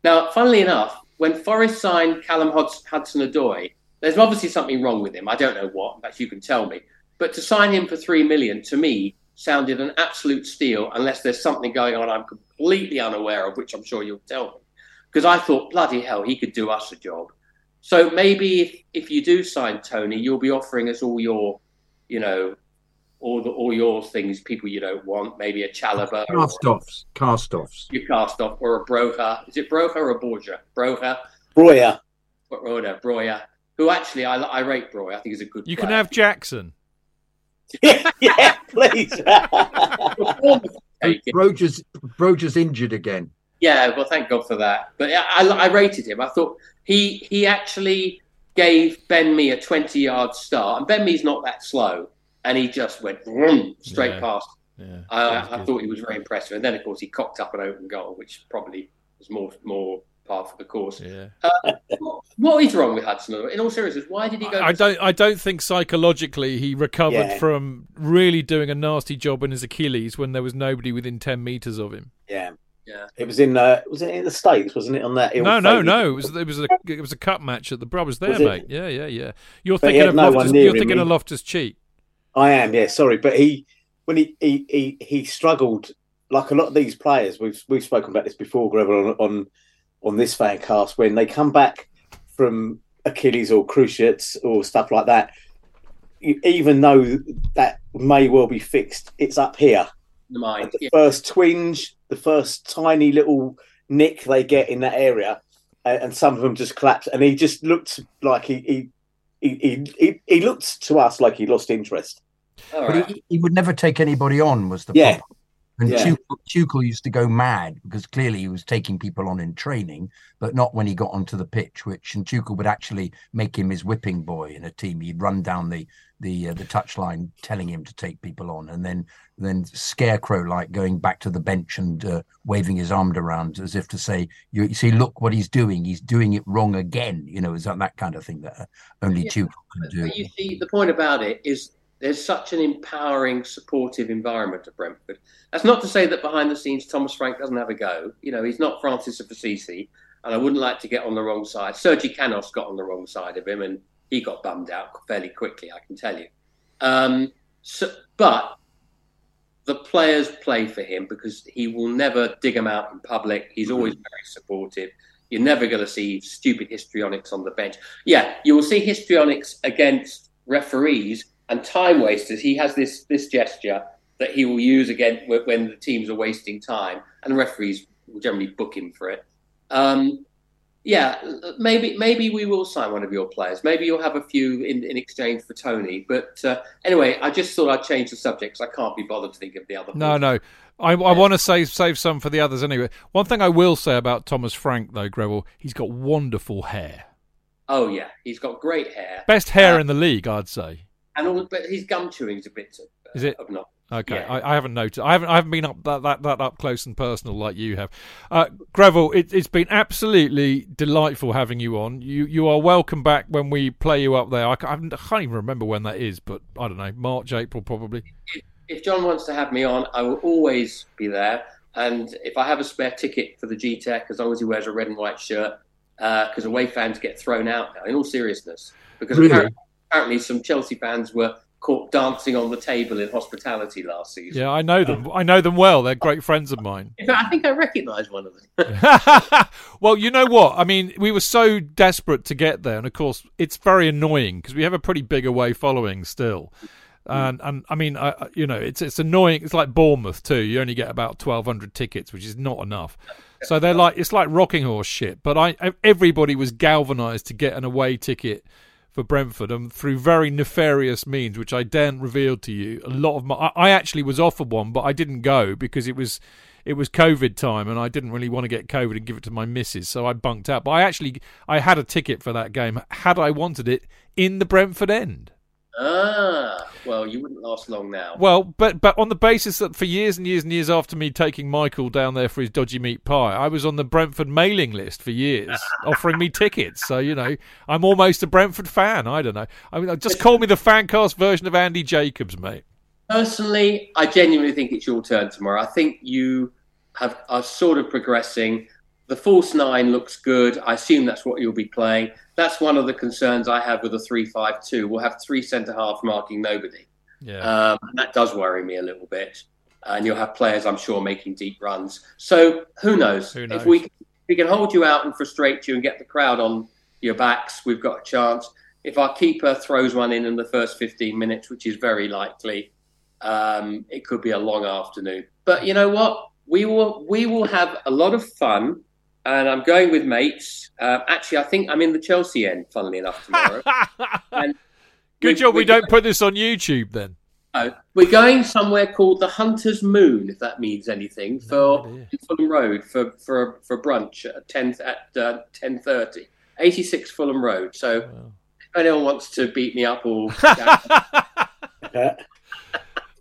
Now, funnily enough, when Forest signed Callum Hudson Odoi, there's obviously something wrong with him. I don't know what. Fact, you can tell me. But to sign him for three million to me sounded an absolute steal, unless there's something going on I'm completely unaware of, which I'm sure you'll tell me. Because I thought, bloody hell, he could do us a job. So maybe if, if you do sign Toney, you'll be offering us all your, you know, all the all your things, people you don't want. Maybe a Chalobah, or Cast offs. Cast offs. your cast off, or a Broha. Is it Broha or Borgia? Broha, Breuer. Broda, Broja. Who actually I, I rate Broja. I think he's a good. You can have Jackson. yeah, please. Take it. Broja's, Broja's injured again. Yeah, well, thank God for that. But I, I, I rated him. I thought he he actually gave Ben Mee a 20 yard start, and Ben Mee's not that slow, and he just went vroom, straight Yeah. past. Yeah, I, I thought he was very impressive, and then of course he cocked up an open goal, which probably was more more par for the course. Yeah. Uh, what, what is wrong with Hudson? In all seriousness, why did he go? I don't. I don't think psychologically he recovered Yeah. from really doing a nasty job in his Achilles when there was nobody within ten meters of him. yeah. Yeah. It was in uh, was it in the States, wasn't it? On that No, no, ill-fated- no. It was it was a it was a cup match at the Brothers there, Was it? mate. Yeah, yeah, yeah. You're But thinking of no Loftus. near You're him, thinking he- of Loftus Cheek. I am, yeah, sorry. But he when he he he, he struggled like a lot of these players, we've we've spoken about this before, Greville, on on, on this fan cast, when they come back from Achilles or cruciates or stuff like that, even though that may well be fixed, it's up here. the mind. the Yeah. first twinge, the first tiny little nick they get in that area, and, some of them just collapse. And he just looked like he he, he he he he looked to us like he lost interest. All But right. he, he would never take anybody on, was the Yeah. problem. And Yeah. Tuchel, Tuchel used to go mad because clearly he was taking people on in training, but not when he got onto the pitch. Which and Tuchel would actually make him his whipping boy in a team. He'd run down the the uh, the touchline, telling him to take people on, and then then scarecrow like going back to the bench and uh, waving his arm around as if to say, "You, you see, look what he's doing. He's doing it wrong again." You know, is that that kind of thing that uh, only Yeah. Tuchel can do? But you see, the point about it is there's such an empowering, supportive environment at Brentford. That's not to say that behind the scenes Thomas Frank doesn't have a go. You know, he's not Francis of Assisi, and I wouldn't like to get on the wrong side. Sergi Canos got on the wrong side of him, and he got bummed out fairly quickly, I can tell you. Um, so, but the players play for him because he will never dig them out in public. He's always very supportive. You're never going to see stupid histrionics on the bench. Yeah, you will see histrionics against referees and time wasters. He has this this gesture that he will use again when the teams are wasting time, and the referees will generally book him for it. Um, yeah, maybe maybe we will sign one of your players. Maybe you'll have a few in, in exchange for Toney. But uh, anyway, I just thought I'd change the subject because I can't be bothered to think of the other. No, no. I, I want to save save some for the others anyway. One thing I will say about Thomas Frank though, Greville, he's got wonderful hair. Oh yeah, he's got great hair. Best hair uh, in the league, I'd say. And all, but his gum chewing's a bit. Uh, Is it? Obnoxious. Okay, Yeah. I, I haven't noticed. I haven't. I haven't been up that that, that up close and personal like you have. Uh, Greville, it, it's been absolutely delightful having you on. You you are welcome back when we play you up there. I can't, I can't even remember when that is, but I don't know, March, April, probably. if John wants to have me on, I will always be there. And if I have a spare ticket for the G Tech, as long as he wears a red and white shirt, because away fans get thrown out now. In all seriousness, because Really? apparently, apparently some Chelsea fans were caught dancing on the table in hospitality last season. Yeah, I know them. I know them well. They're great friends of mine. In fact, I think I recognise one of them. well, you know what? I mean, we were so desperate to get there, and of course, it's very annoying because we have a pretty big away following still. Hmm. And and I mean, I, I- you know, it's it's annoying. It's like Bournemouth too. You only get about twelve hundred tickets, which is not enough. So they're like it's like rocking horse shit. But I everybody was galvanised to get an away ticket for Brentford, and through very nefarious means, which I daren't reveal to you, a lot of my I, I actually was offered one, but I didn't go because it was it was COVID time, and I didn't really want to get COVID and give it to my missus, so I bunked out. But I actually I had a ticket for that game had I wanted it in the Brentford end. Ah, well, you wouldn't last long now. Well, but but on the basis that for years and years and years after me taking Michael down there for his dodgy meat pie, I was on the Brentford mailing list for years, offering me tickets. So you know, I'm almost a Brentford fan. I don't know. I mean, just call me the fancast version of Andy Jacobs, mate. Personally, I genuinely think it's your turn tomorrow. I think you have are sort of progressing. The false nine looks good. I assume that's what you'll be playing. That's one of the concerns I have with a three-five-two. We'll have three centre half marking nobody. Yeah. Um, that does worry me a little bit. And you'll have players, I'm sure, making deep runs. So who knows? Who knows? If we if we can hold you out and frustrate you and get the crowd on your backs, we've got a chance. If our keeper throws one in in the first 15 minutes, which is very likely, um, it could be a long afternoon. But you know what? We will we will have a lot of fun. And I'm going with mates. Uh, actually, I think I'm in the Chelsea end, funnily enough, tomorrow. and Good we- job we we- don't put this on YouTube then. no, we're going somewhere called the Hunter's Moon, if that means anything, for Fulham Road for for for brunch at ten at uh, ten thirty. 86 Fulham Road. So if anyone wants to beat me up or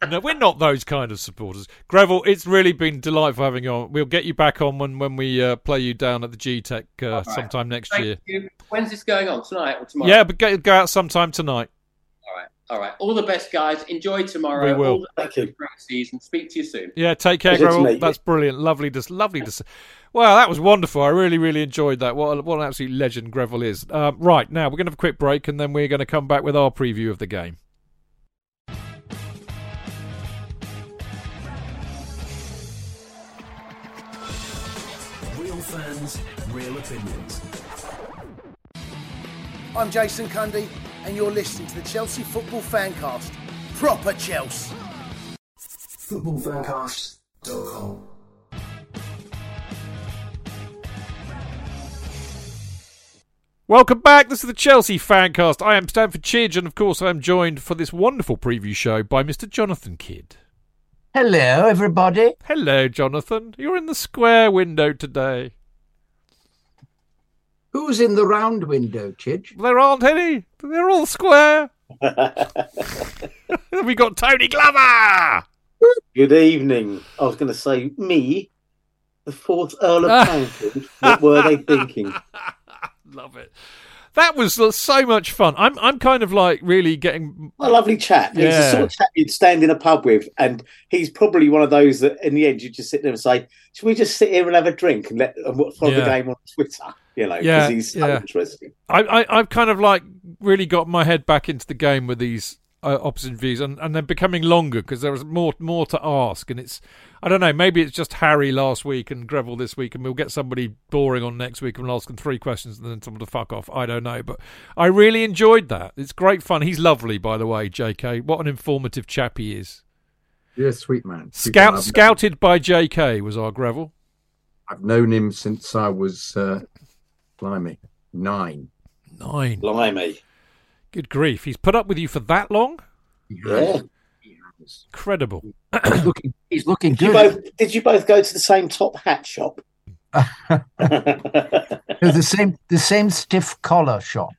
no, we're not those kind of supporters. Greville, it's really been delightful having you on. We'll get you back on when, when we uh, play you down at the G Tech uh, All right. sometime next Thank year. you. When's this going on? Tonight or tomorrow? Yeah, but go, go out sometime tonight. All right. All right. All the best, guys. Enjoy tomorrow. We will. All the best for the Great season. Speak to you soon. Yeah, take care, Pleasure Greville. That's brilliant. Lovely to lovely to. see. Well, that was wonderful. I really, really enjoyed that. What, a, what an absolute legend Greville is. Um, right now, we're going to have a quick break, and then we're going to come back with our preview of the game. I'm Jason Cundy, and you're listening to the Chelsea Football Fancast. Proper Chelsea. Footballfancast.com. Welcome back. This is the Chelsea Fancast. I am Stamford Chidge, and of course, I am joined for this wonderful preview show by Mr. Jonathan Kydd. Hello, everybody. Hello, Jonathan. You're in the square window today. Who's in the round window, Chidge? There aren't any. They're all square. we got Tony Glover. Good evening. I was going to say me, the fourth Earl of Poundford. what were they thinking? Love it. that was so much fun. I'm I'm kind of like really getting a lovely chap. He's the Yeah. sort of chap you'd stand in a pub with, and he's probably one of those that, in the end, you just sit there and say, "Should we just sit here and have a drink and let and follow Yeah. the game on Twitter?" You know, because Yeah, he's so yeah. interesting. I, I I've kind of like really got my head back into the game with these uh, opposite views, and, and they're becoming longer because there is more more to ask, and it's I don't know maybe it's just Harry last week and Greville this week, and we'll get somebody boring on next week and we'll ask them three questions and then someone to fuck off. I don't know, but I really enjoyed that. It's great fun. He's lovely, by the way, J.K. What an informative chap he is. Yeah, sweet man. Sweet Scout man. Scouted by J.K. was our Greville. I've known him since I was, uh, blimey, nine. Nine. Blimey. Good grief. He's put up with you for that long? Yeah. Incredible. He's looking, he's looking Did you good. both? Did you both go to the same top hat shop? the same, the same stiff collar shop.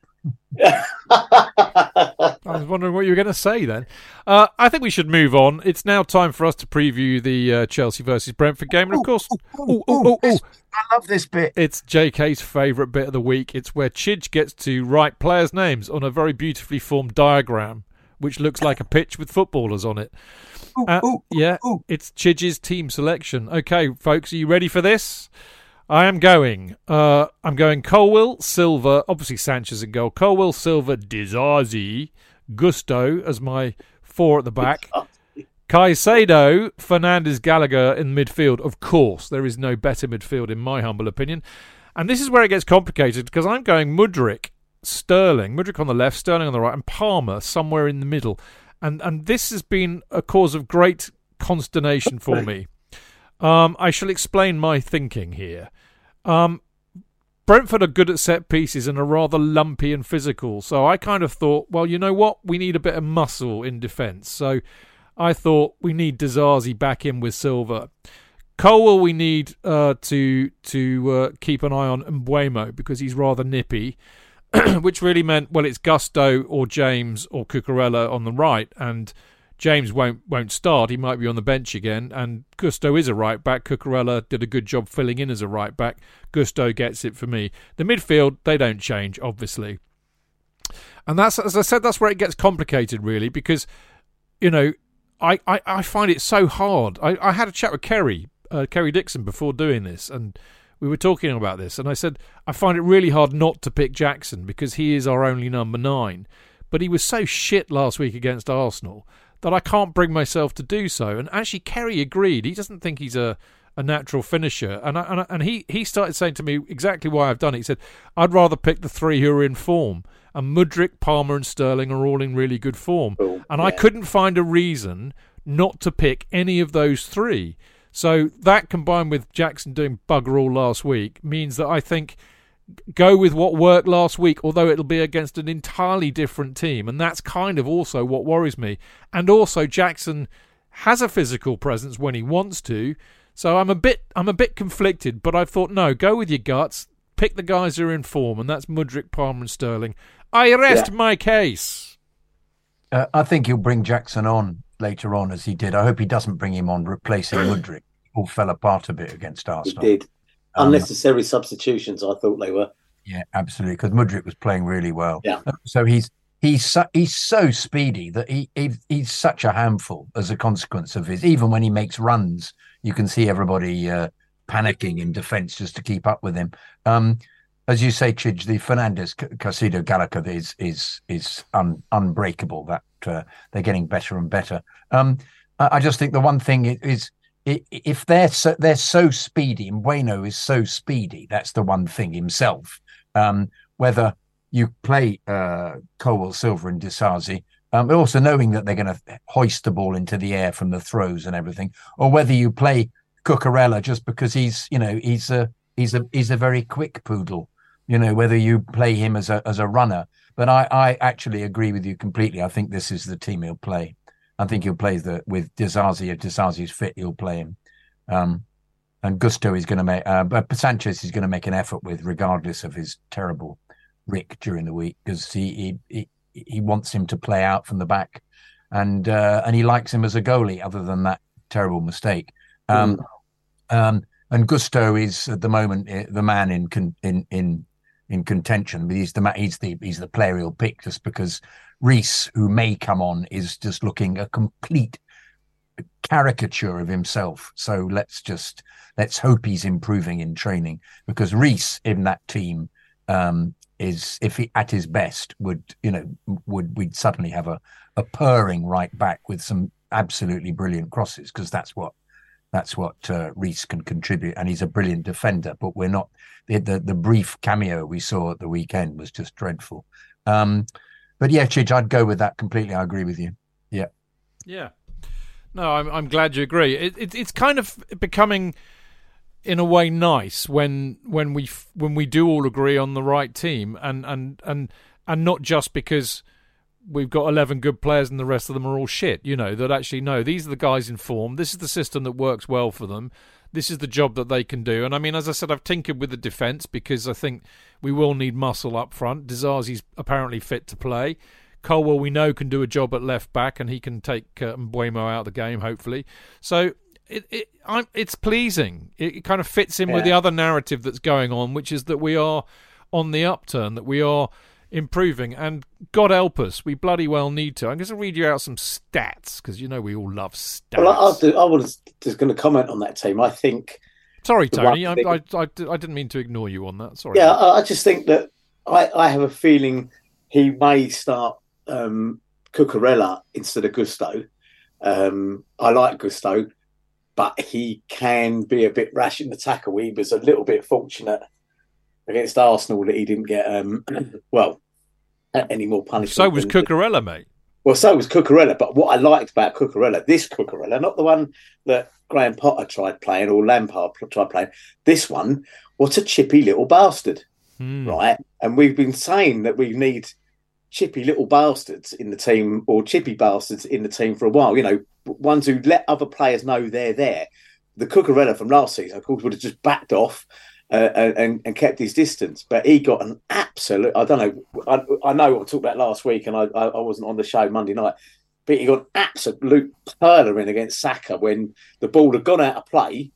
I was wondering what you were going to say then. Uh, I think we should move on. It's now time for us to preview the uh, Chelsea versus Brentford game. And of course, ooh, ooh, ooh, I love this bit. it's JK's favourite bit of the week. It's where Chidge gets to write players' names on a very beautifully formed diagram, which looks like a pitch with footballers on it. Uh, yeah, it's Chidge's team selection. Okay, folks, are you ready for this? I am going. Uh, I'm going Colwill, Silva, obviously Sanchez in goal. Colwill, Silva, Disasi, Gusto as my four at the back. Caicedo, Fernandez, Gallagher in midfield. Of course, there is no better midfield in my humble opinion. And this is where it gets complicated because I'm going Mudryk, Sterling, Mudryk on the left, Sterling on the right, and Palmer somewhere in the middle. And and this has been a cause of great consternation for me. Um, I shall explain my thinking here. Um, Brentford are good at set pieces and are rather lumpy and physical. So I kind of thought, well, you know what? We need a bit of muscle in defence. So I thought we need Disasi back in with Silva. Cole we need uh, to to uh, keep an eye on Mbeumo because he's rather nippy, which really meant well it's Gusto or James or Cucurella on the right, and James won't won't start. He might be on the bench again, and Gusto is a right back. Cucurella did a good job filling in as a right back. Gusto gets it for me. The midfield they don't change, obviously, and that's as I said, that's where it gets complicated, really, because you know I, I, I find it so hard. I, I had a chat with Kerry, uh, Kerry Dixon, before doing this, and we were talking about this, and I said I find it really hard not to pick Jackson because he is our only number nine. But he was so shit last week against Arsenal that I can't bring myself to do so. And actually, Kerry agreed. He doesn't think he's a, a natural finisher, and I, and, I, and he he started saying to me exactly why I've done it. He said I'd rather pick the three who are in form, and Mudryk, Palmer, and Sterling are all in really good form, and I couldn't find a reason not to pick any of those three. So that combined with Jackson doing bugger all last week means that I think go with what worked last week, although it'll be against an entirely different team. And that's kind of also what worries me. And also Jackson has a physical presence when he wants to. So I'm a bit I'm a bit conflicted, but I thought no, go with your guts, pick the guys who are in form, and that's Mudryk, Palmer, and Sterling. I rest my case. Uh, I think he'll bring Jackson on later on, as he did. I hope he doesn't bring him on replacing Mudryk. All fell apart a bit against He Arsenal. Um, Unnecessary substitutions, I thought they were. Yeah, absolutely. Because Mudryk was playing really well. Yeah. So he's he's so, he's so speedy that he, he he's such a handful as a consequence of his. Even when he makes runs, you can see everybody uh, panicking in defence just to keep up with him. Um, as you say, Chidge, the Fernandez Caicedo Gallagher is is is un, unbreakable. That uh, they're getting better and better. Um, I, I just think the one thing is if they're so they're so speedy, and Bueno is so speedy. That's the one thing himself. Um, whether you play uh, Silva, and Disasi, um, also knowing that they're going to hoist the ball into the air from the throws and everything, or whether you play Cucurella just because he's you know he's a he's a he's a very quick poodle. You know whether you play him as a as a runner. But I I actually agree with you completely. I think this is the team he'll play. I think he'll play the with Disasi. If Disasi's fit, he'll play him. Um, and Gusto is going to make, uh, but Sanchez is going to make an effort with, regardless of his terrible Rick during the week, because he, he he he wants him to play out from the back, and uh, and he likes him as a goalie. Other than that terrible mistake, um, um, and Gusto is at the moment eh, the man in in in in contention. But he's the he's the he's the player he'll pick just because Reece, who may come on, is just looking a complete caricature of himself. So let's just let's hope he's improving in training because Reece in that team um, is if he at his best would you know would we'd suddenly have a a purring right back with some absolutely brilliant crosses because that's what that's what uh, Reece can contribute, and he's a brilliant defender. But we're not the, the, the brief cameo we saw at the weekend was just dreadful. Um, but yeah, Chidge, I'd go with that completely. I agree with you. Yeah, Yeah. No, I'm I'm glad you agree. It, it it's kind of becoming, in a way, nice when when we when we do all agree on the right team, and and and and not just because we've got 11 good players and the rest of them are all shit. You know that actually no, these are the guys in form. This is the system that works well for them. This is the job that they can do. And I mean, as I said, I've tinkered with the defence because I think we will need muscle up front. Disasi's apparently fit to play. Colwill, we know, can do a job at left back, and he can take uh, Mbeumo out of the game, hopefully. So it, it I'm, it's pleasing. It, it kind of fits in with the other narrative that's going on, which is that we are on the upturn, that we are improving, and God help us, we bloody well need to. I'm going to read you out some stats because you know we all love stats. Well, I, do- I was just going to comment on that team. I think, Sorry, Tony, I, thing- I, I, I didn't mean to ignore you on that. Sorry. yeah, I, I just think that I, I have a feeling he may start um, Cucurella instead of Gusto. Um, I like Gusto, but he can be a bit rash in the tackle. He was a little bit fortunate against Arsenal that he didn't get um, well any more punishment. so was Cucurella, mate. Well, so was Cucurella. But what I liked about Cucurella, this Cucurella, not the one that Graham Potter tried playing or Lampard tried playing, this one, what a chippy little bastard, Hmm. right? And we've been saying that we need chippy little bastards in the team or chippy bastards in the team for a while. You know, ones who let other players know they're there. The Cucurella from last season, of course, would have just backed off uh, and, and kept his distance. But he got an absolute. I don't know. I, I know what I talked about last week, and I, I, wasn't on the show Monday night. But he got an absolute perler in against Saka when the ball had gone out of play.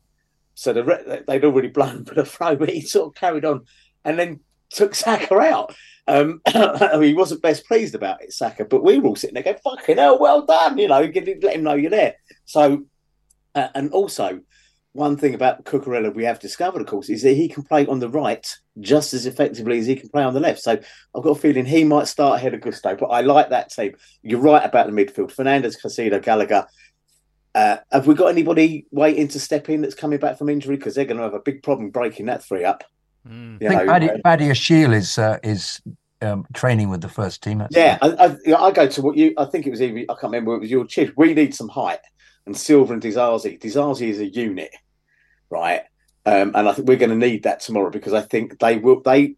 So the they'd already blown for the throw, but he sort of carried on and then took Saka out. Um, he wasn't best pleased about it, Saka, but we were all sitting there going, "Fucking hell, well done!" You know, let him know you're there. So, uh, and also one thing about Cucurella we have discovered, of course, is that he can play on the right just as effectively as he can play on the left. So I've got a feeling he might start ahead of Gusto, but I like that team. You're right about the midfield. Fernandez, Caicedo, Gallagher. Uh, have we got anybody waiting to step in that's coming back from injury? Because they're going to have a big problem breaking that three up. You I think know, Paddy, uh, is uh, is um, training with the first team. actually. Yeah, I, I, I go to what you. I think it was even. I can't remember. It was your chid. We need some height, and Silva and Disasi. Disasi is a unit, right? Um, and I think we're going to need that tomorrow because I think they will. They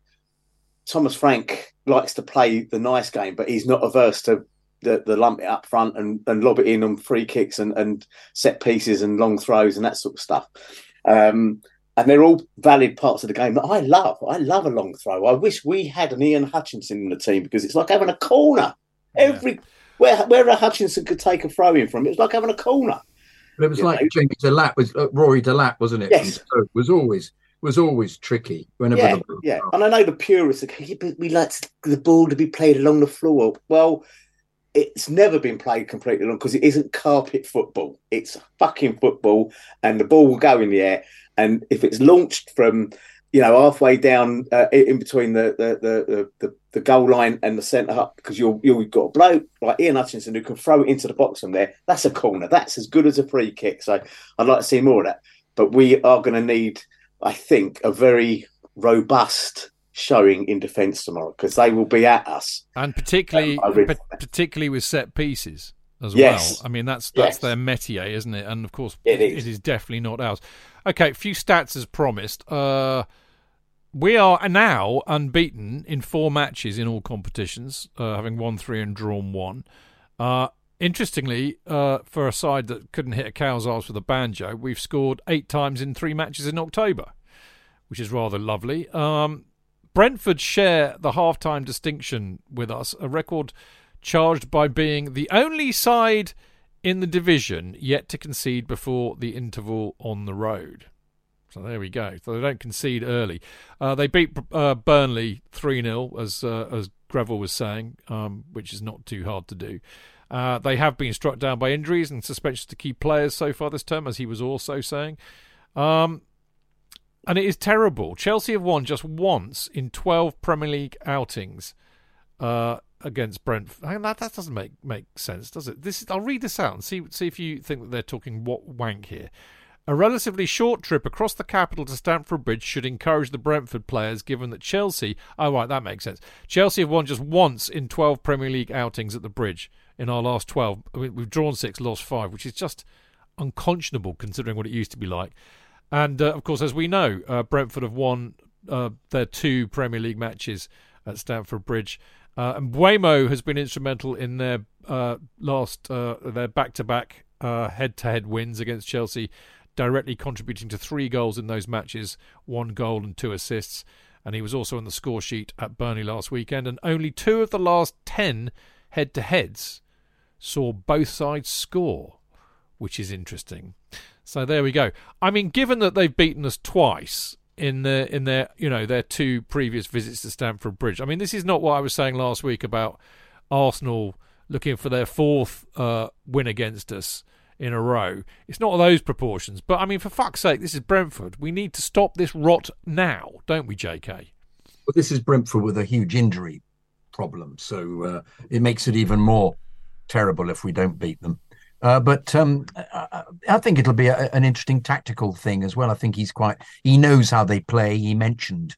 Thomas Frank likes to play the nice game, but he's not averse to the, the lump it up front and, and lob it in on free kicks and, and set pieces and long throws and that sort of stuff. Um, and they're all valid parts of the game that I love. I love a long throw. I wish we had an Ian Hutchinson in the team because it's like having a corner. Every where where Hutchinson could take a throw in from, it was like having a corner. But it was like know? Jamie Delat was uh, Rory Delap, wasn't it? Yes. So it was always was always tricky whenever Yeah, the yeah. And I know the purists are we like the ball to be played along the floor. Well, it's never been played completely along because it isn't carpet football. It's fucking football, and the ball will go in the air. And if it's launched from, you know, halfway down uh, in between the the, the the the goal line and the centre up, because you're you've got a bloke like Ian Hutchinson who can throw it into the box from there. That's a corner. That's as good as a free kick. So I'd like to see more of that. But we are going to need, I think, a very robust showing in defence tomorrow because they will be at us. and particularly Um, really- pa- particularly with set pieces as Yes. well. I mean, that's that's Yes. their métier, isn't it? And of course, It is. it is definitely not ours. Okay, a few stats as promised. Uh, we are now unbeaten in four matches in all competitions, uh, having won three and drawn one. Uh, interestingly, uh, for a side that couldn't hit a cow's ass with a banjo, we've scored eight times in three matches in October, which is rather lovely. Um, Brentford share the half-time distinction with us, a record charged by being the only side in the division yet to concede before the interval on the road. So there we go. So they don't concede early. Uh, they beat uh, Burnley 3 0, as, uh, as Greville was saying, um, which is not too hard to do. Uh, they have been struck down by injuries and suspensions to key players so far this term, as he was also saying. Um, and it is terrible. Chelsea have won just once in 12 Premier League outings uh, against Brentford. That, that doesn't make, make sense, does it? This is, I'll read this out and see see if you think that they're talking what wank here. A relatively short trip across the capital to Stamford Bridge should encourage the Brentford players, given that Chelsea. Oh, right, that makes sense. Chelsea have won just once in 12 Premier League outings at the Bridge in our last 12. I mean, we've drawn six, lost five, which is just unconscionable considering what it used to be like. And uh, of course, as we know, uh, Brentford have won uh, their two Premier League matches at Stamford Bridge. Uh, and Mbeumo has been instrumental in their uh, last, uh, their back-to-back head-to-head wins against Chelsea, directly contributing to three goals in those matches, one goal and two assists. And he was also on the score sheet at Burnley last weekend. And only two of the last ten head-to-heads saw both sides score, which is interesting. So there we go. I mean, given that they've beaten us twice in their in their you know their two previous visits to Stamford Bridge. I mean, this is not what I was saying last week about Arsenal looking for their fourth uh, win against us in a row. It's not those proportions, but I mean, for fuck's sake, this is Brentford. We need to stop this rot now, don't we, J.K.? Well, this is Brentford with a huge injury problem, so uh, it makes it even more terrible if we don't beat them. Uh, but um, I, I, think it'll be a, an interesting tactical thing as well. I think he's quite he knows how they play. He mentioned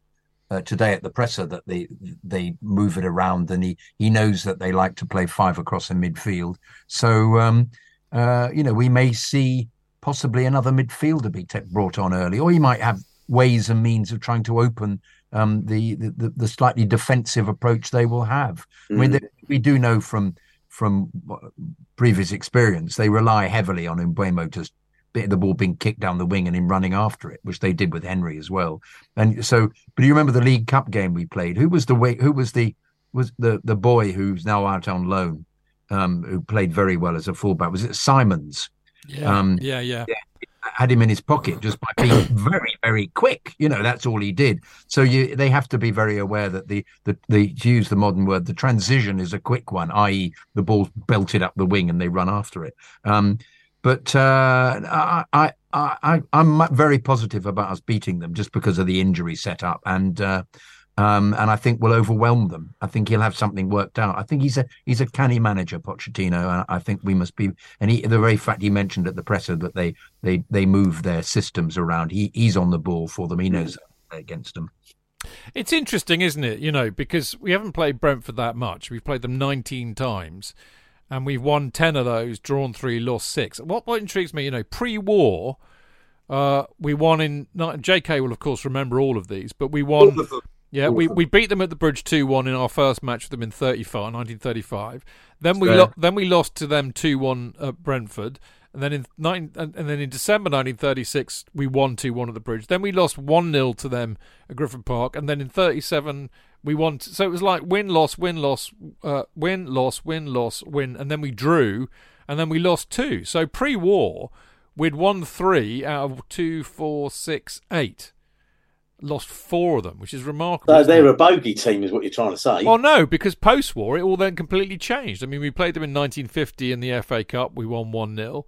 uh, today at the presser that they they move it around, and he he knows that they like to play five across the midfield. So um, uh, you know we may see possibly another midfielder be te- brought on early, or he might have ways and means of trying to open um, the, the the slightly defensive approach they will have. Mm. I mean, mm. we do know from from previous experience, they rely heavily on Mbeumo to the ball being kicked down the wing and him running after it, which they did with Henry as well. And so, but you remember the League Cup game we played? Who was the way? Who was the was the the boy who's now out on loan, um, who played very well as a fullback? Was it Simons? Yeah, um, yeah, yeah, had him in his pocket just by being very, very quick. You know, that's all he did. So you, they have to be very aware that the, the, the, to use the modern word, the transition is a quick one, i.e., the ball's belted up the wing and they run after it. Um, but uh, I, I, I, I'm very positive about us beating them just because of the injury setup and. Uh, um, and I think will overwhelm them. I think he'll have something worked out. I think he's a he's a canny manager, Pochettino, and I think we must be. And he, the very fact he mentioned at the presser that they they they move their systems around. He he's on the ball for them. He knows against them. It's interesting, isn't it? You know, because we haven't played Brentford that much. We've played them 19 times, and we've won 10 of those, drawn three, lost six. What what intrigues me, you know, pre-war. Uh, we won in. J.K. will of course remember all of these, but we won. Yeah, we, we beat them at the bridge two one in our first match with them in 35, 1935. Then we lo- then we lost to them two one at Brentford, and then in 19, and, and then in December 1936 we won two one at the bridge. Then we lost one 0 to them at Griffin Park, and then in 37 we won. T- so it was like win loss win loss uh, win loss win loss win, and then we drew, and then we lost two. So pre-war we'd won three out of two, four, six, eight lost four of them, which is remarkable. So they're a bogey team, is what you're trying to say. Well, no, because post war, it all then completely changed. I mean, we played them in 1950 in the FA Cup, we won 1 0.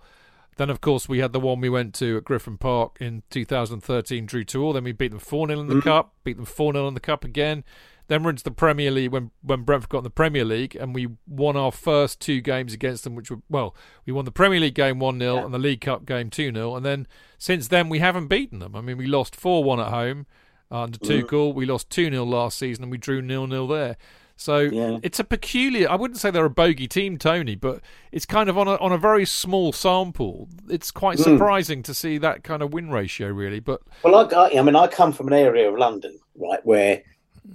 Then, of course, we had the one we went to at Griffin Park in 2013, drew 2 all. Then we beat them 4 0 in the mm. Cup, beat them 4 0 in the Cup again. Then we're into the Premier League when, when Brentford got in the Premier League and we won our first two games against them, which were, well, we won the Premier League game 1 0 yeah. and the League Cup game 2 0. And then since then, we haven't beaten them. I mean, we lost 4 1 at home under Tuchel. We lost 2 0 last season and we drew nil nil there. So yeah. it's a peculiar. I wouldn't say they're a bogey team, Tony, but it's kind of on a on a very small sample. It's quite mm. surprising to see that kind of win ratio, really. But well, I, I mean, I come from an area of London, right, where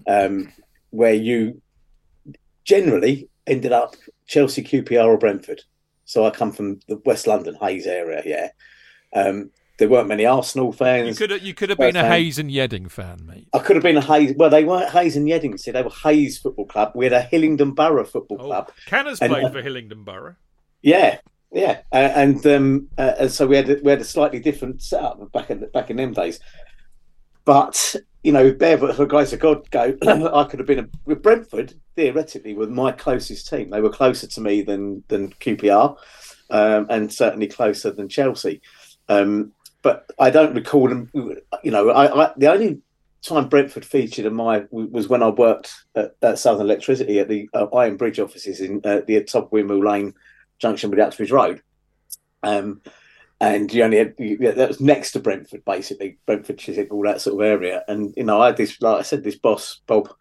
um, where you generally ended up Chelsea, QPR, or Brentford. So I come from the West London Hayes area, yeah. Um, there weren't many Arsenal fans. You could have, you could have been a Hayes and Yeading fan, mate. I could have been a Hayes. Well, they weren't Hayes and Yeading. See, they were Hayes Football Club. We had a Hillingdon Borough Football oh, Club. Canners played uh, for Hillingdon Borough. Yeah, Yeah, uh, and um, uh, and so we had we had a slightly different setup back in back in them days. But you know, bear for the guys of God go. I could have been a, with Brentford theoretically were my closest team. They were closer to me than than QPR, um, and certainly closer than Chelsea. Um, but I don't recall them. You know, I, I, the only time Brentford featured in my was when I worked at, at Southern Electricity at the uh, Iron Bridge offices in uh, the top of Lane junction with Uxbridge Road. Um, and you only had yeah, that was next to Brentford, basically Brentford, Chiswick, all that sort of area. And you know, I had this, like I said, this boss Bob,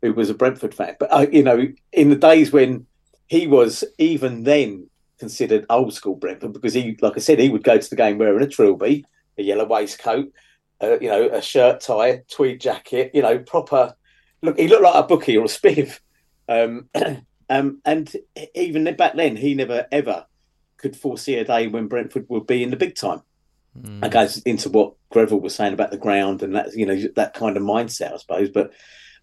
who was a Brentford fan. But uh, you know, in the days when he was even then considered old school Brentford, because he, like I said, he would go to the game wearing a trilby, a yellow waistcoat, uh, you know, a shirt tie, tweed jacket, you know, proper. Look, he looked like a bookie or a spiv. Um, um, and even back then, he never ever could foresee a day when Brentford would be in the big time. Mm. That goes into what Greville was saying about the ground and that you know that kind of mindset, I suppose. But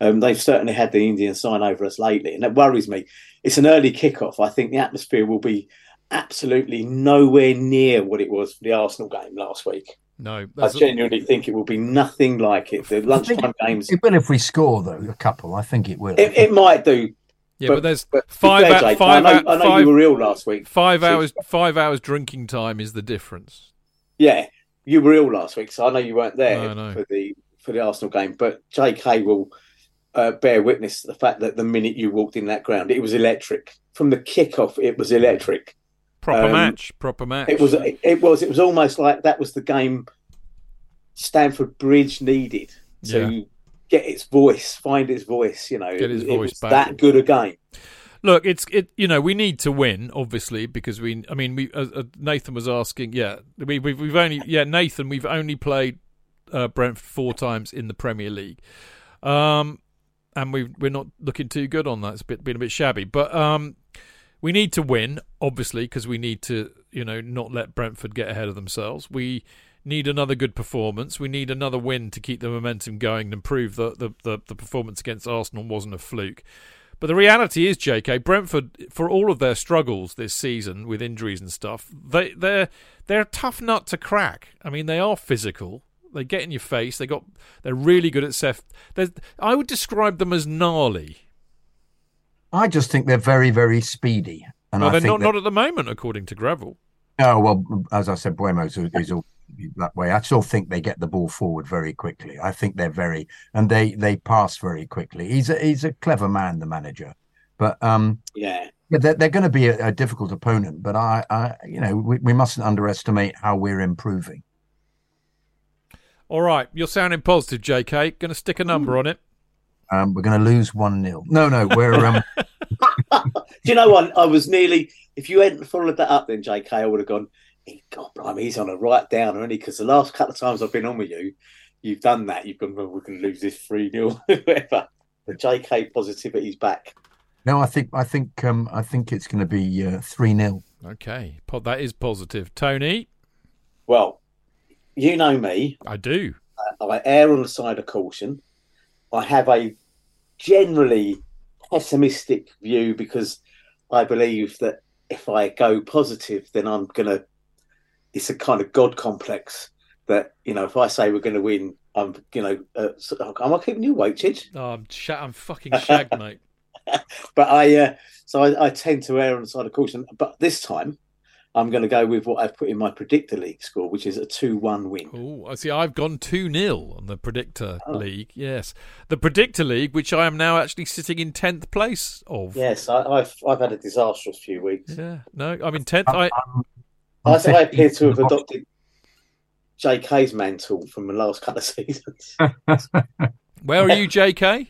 um, they've certainly had the Indian sign over us lately, and that worries me. It's an early kickoff. I think the atmosphere will be absolutely nowhere near what it was for the Arsenal game last week. No, I genuinely a... think it will be nothing like it. The lunchtime games. It will if we score though a couple. I think it will. It, it might do. Yeah, but, but there's but five, fair, Jake, five, I know, I know five, you were ill last week. Five hours, five hours drinking time is the difference. Yeah, you were ill last week, so I know you weren't there for the for the Arsenal game. But J.K. will uh, bear witness to the fact that the minute you walked in that ground, it was electric. From the kickoff, it was electric. Proper um, match, proper match. It was. It, it was. It was almost like that was the game Stamford Bridge needed to yeah. get its voice, find its voice. You know, get his it, voice it was back. that good a game. Look, it's it. You know, we need to win, obviously, because we. I mean, we. Uh, uh, Nathan was asking. Yeah, we, we've we've only. Yeah, Nathan, we've only played uh, Brentford four times in the Premier League, um, and we we're not looking too good on that. it's bit been a bit shabby, but um, we need to win, obviously, because we need to. You know, not let Brentford get ahead of themselves. We need another good performance. We need another win to keep the momentum going and prove that the, the, the performance against Arsenal wasn't a fluke. But the reality is, J.K. Brentford, for all of their struggles this season with injuries and stuff, they they're they're a tough nut to crack. I mean, they are physical. They get in your face. They got they're really good at self. I would describe them as gnarly. I just think they're very very speedy. And well, I they're not not at the moment, according to Greville. Oh well, as I said, Mbeumo is all that way. I still think they get the ball forward very quickly. I think they're very and they they pass very quickly. He's a he's a clever man, the manager. But um, yeah, they're, they're going to be a, a, difficult opponent. But I, I you know, we, we mustn't underestimate how we're improving. All right, you're sounding positive, J.K. Going to stick a number on it. Um, we're going to lose one 0 No, no, we're. Um... Do you know what? I was nearly. If you hadn't followed that up, then J.K., I would have gone God, Brian, he's on a right down, only because the last couple of times I've been on with you, you've done that. You've gone, well, we can lose this 3 0, whatever. The JK positivity's back. No, I think I think um, I think it's going to be uh, three uh, 0 Okay, that is positive. Tony, well, you know me. I do. I err on the side of caution. I have a generally pessimistic view because I believe that if I go positive, then I'm going to it's a kind of god complex that you know if I say we're going to win, I'm you know uh, am I keeping you awake, Chidge? Oh, I'm sh- I'm fucking shagged, mate. but I uh, so I, I, tend to err on the side of caution. But this time, I'm going to go with what I've put in my predictor league score, which is a two-one win. Oh, I see. I've gone two 0 on the predictor oh. league. Yes, the predictor league, which I am now actually sitting in tenth place of. Yes, I, have I've had a disastrous few weeks. Yeah, no, I'm in tenth. I, um, um, I, I appear to have adopted JK's mantle from the last couple of seasons. Where are you, JK? I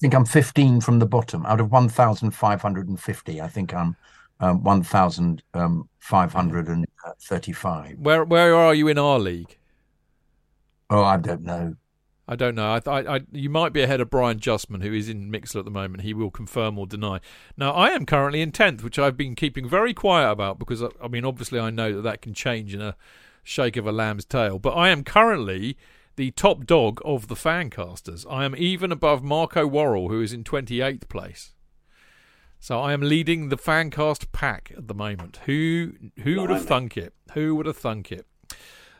think I'm 15 from the bottom out of 1,550. I think I'm um, 1,535. Where where are you in our league? Oh, I don't know. I don't know. I, I, I, you might be ahead of Brian Justman, who is in Mixlr at the moment. He will confirm or deny. Now, I am currently in tenth, which I've been keeping very quiet about because I mean, obviously, I know that that can change in a shake of a lamb's tail. But I am currently the top dog of the fancasters. I am even above Marco Worrell, who is in twenty eighth place. So I am leading the fancast pack at the moment. Who who would have thunk it? Who would have thunk it?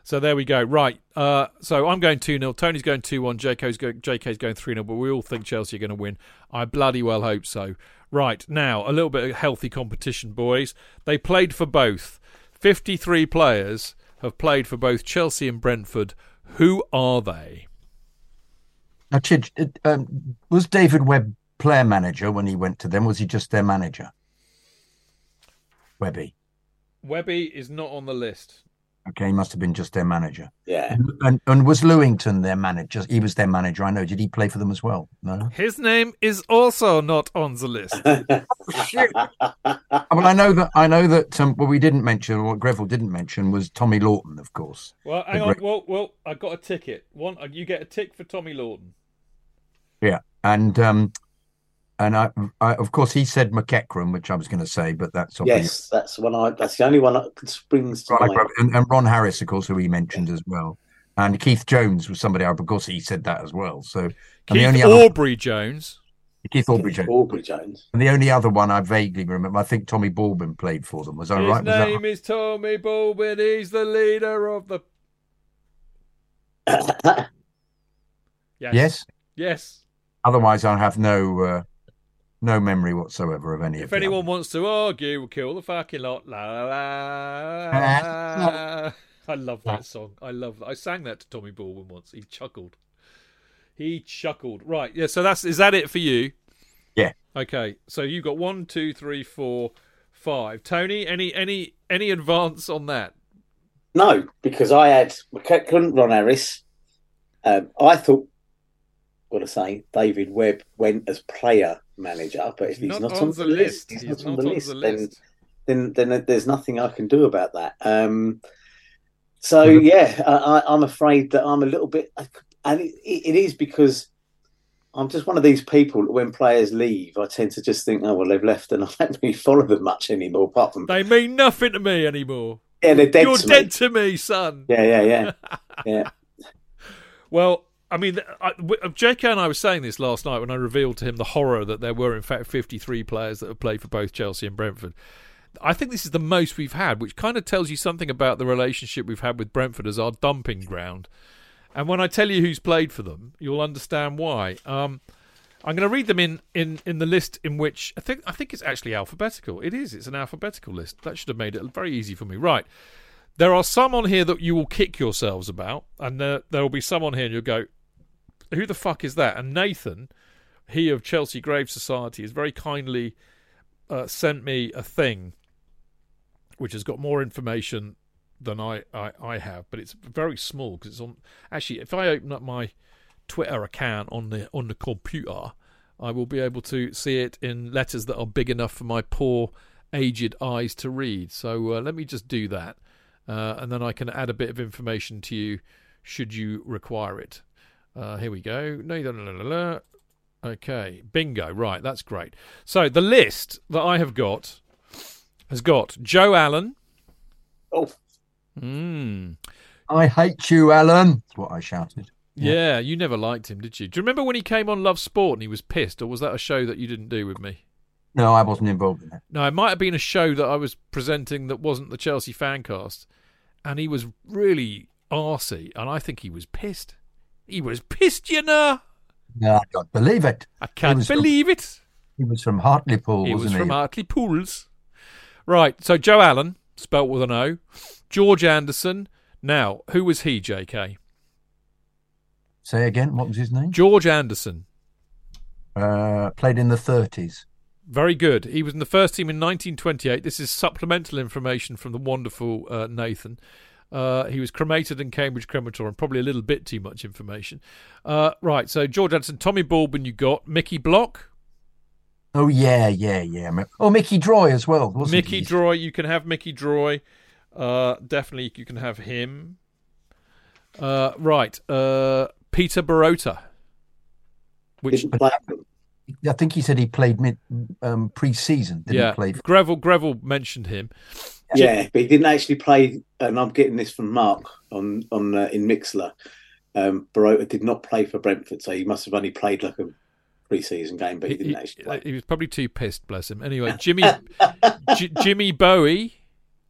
So there we go. Right. Uh, so I'm going 2 0. Tony's going 2 1. JK's, go, JK's going 3 0. But we all think Chelsea are going to win. I bloody well hope so. Right. Now, a little bit of healthy competition, boys. They played for both. 53 players have played for both Chelsea and Brentford. Who are they? Now, Chidge, um, was David Webb player manager when he went to them? Was he just their manager? Webby. Webby is not on the list. Okay, he must have been just their manager. Yeah. And, and, and was Lewington their manager? He was their manager. I know. Did he play for them as well? No. His name is also not on the list. well, I know that. I know that. Um, what we didn't mention, or what Greville didn't mention, was Tommy Lawton, of course. Well, The hang on. Well, well, I got a ticket. One, uh, you get a tick for Tommy Lawton. Yeah, and um, and I, I, of course, he said McEachran, which I was going to say, but that's obviously Yes, that's one. I. That's the only one that springs to Right, mind. and, and Ron Harris, of course, who he mentioned as well, and Keith Jones was somebody. Of course, he said that as well. So, and the Keith only other Aubrey Jones. Keith Aubrey Jones, Aubrey Jones, and the only other one I vaguely remember, I think Tommy Baldwin played for them. Was I His right? Was that name is Tommy Baldwin. He's the leader of the. Yes. Yes. Yes. Otherwise, I'll have no uh, no memory whatsoever of any If of If anyone wants to argue, we'll kill the fucking lot. La la la. la. I love that song. I love that. I sang that to Tommy Baldwin once. He chuckled. He chuckled. Right. Yeah. So that's is that it for you? Yeah. Okay. So you got one, two, three, four, five. Tony, any any any advance on that? No, because I had McEachran, Ron Harris. Um, I thought, got to say, David Webb went as player manager, but if he's not, on, the list, he's, not, on the list, then, then then there's nothing I can do about that. Um, so yeah, I, I'm afraid that I'm a little bit, and it, it is because I'm just one of these people. When players leave, I tend to just think, oh well, they've left, and I don't really follow them much anymore. Apart from They mean nothing to me anymore. yeah, they're dead You're to dead me. to me, son. Yeah, yeah, yeah, yeah. Well, I mean, I, w- JK and I were saying this last night when I revealed to him the horror that there were, in fact, 53 players that have played for both Chelsea and Brentford. I think this is the most we've had, which kind of tells you something about the relationship we've had with Brentford as our dumping ground. And when I tell you who's played for them, you'll understand why. Um, I'm going to read them in, in, in the list in which I think I think it's actually alphabetical. It is. It's an alphabetical list. That should have made it very easy for me. Right. There are some on here that you will kick yourselves about, and there there will be some on here and you'll go, "Who the fuck is that?" And Nathan, he of Chelsea Grave Society, has very kindly uh, sent me a thing, which has got more information than I, I, I have, but it's very small because it's on. Actually, if I open up my Twitter account on the on the computer, I will be able to see it in letters that are big enough for my poor aged eyes to read. So uh, let me just do that, uh, and then I can add a bit of information to you should you require it. Uh, here we go. No. Okay, bingo. Right, that's great. So the list that I have got has got Joe Allen. Oh, Mm. I hate you, Alan. That's what I shouted. Yeah. you never liked him, did you? Do you remember when he came on Love Sport and he was pissed, or was that a show that you didn't do with me? No, I wasn't involved in that. No, it might have been a show that I was presenting that wasn't the Chelsea fancast, and he was really arsey, and I think he was pissed. He was pissed, you know. No, I can't believe it. I can't was from- believe it. He was from Hartlepool, He wasn't was from he? Hartley Pools. Right, so Joe Allen, spelt with an O. George Anderson. Now, who was he, JK? Say again, what was his name? George Anderson. Uh, played in the 30s. Very good. He was in the first team in 1928. This is supplemental information from the wonderful uh, Nathan. Uh, he was cremated in Cambridge Crematorium. Probably a little bit too much information. Uh, right, so George Anderson, Tommy Baldwin, you got Mickey Block, Oh, yeah, yeah, yeah. Oh, Mickey Droy as well, wasn't Mickey he? Droy. You can have Mickey Droy. Uh, definitely, you can have him. Uh, right, uh, Peter Barota. Which. I think he said he played mid um, pre-season. Didn't yeah, play. Greville Greville mentioned him. Yeah, but he didn't actually play. And I'm getting this from Mark on on uh, in Mixlr. Um, Barota did not play for Brentford, so he must have only played like a pre-season game, but he, He, didn't actually play. he was probably too pissed, bless him. Anyway, Jimmy J- Jimmy Bowie,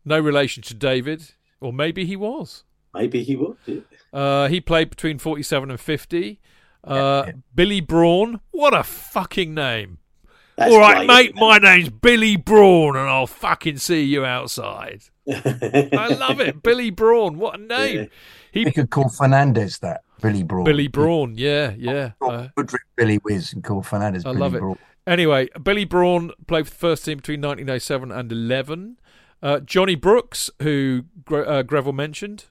no relation to David, or maybe he was. Maybe he was. yeah. Uh, he played between 47 and 50. Uh, Billy Brawn, what a fucking name. That's All right, great, mate, my name's Billy Brawn, and I'll fucking see you outside. I love it. Billy Brawn, what a name. Yeah. He We could call Fernandez that Billy Brawn. Billy Brawn, yeah, yeah. Uh, Could Billy Whiz and call Fernandez. I Billy love it. Brawn. Anyway, Billy Brawn played for the first team between 1907 and 11. Uh, Johnny Brooks, who Gre- uh, Greville mentioned,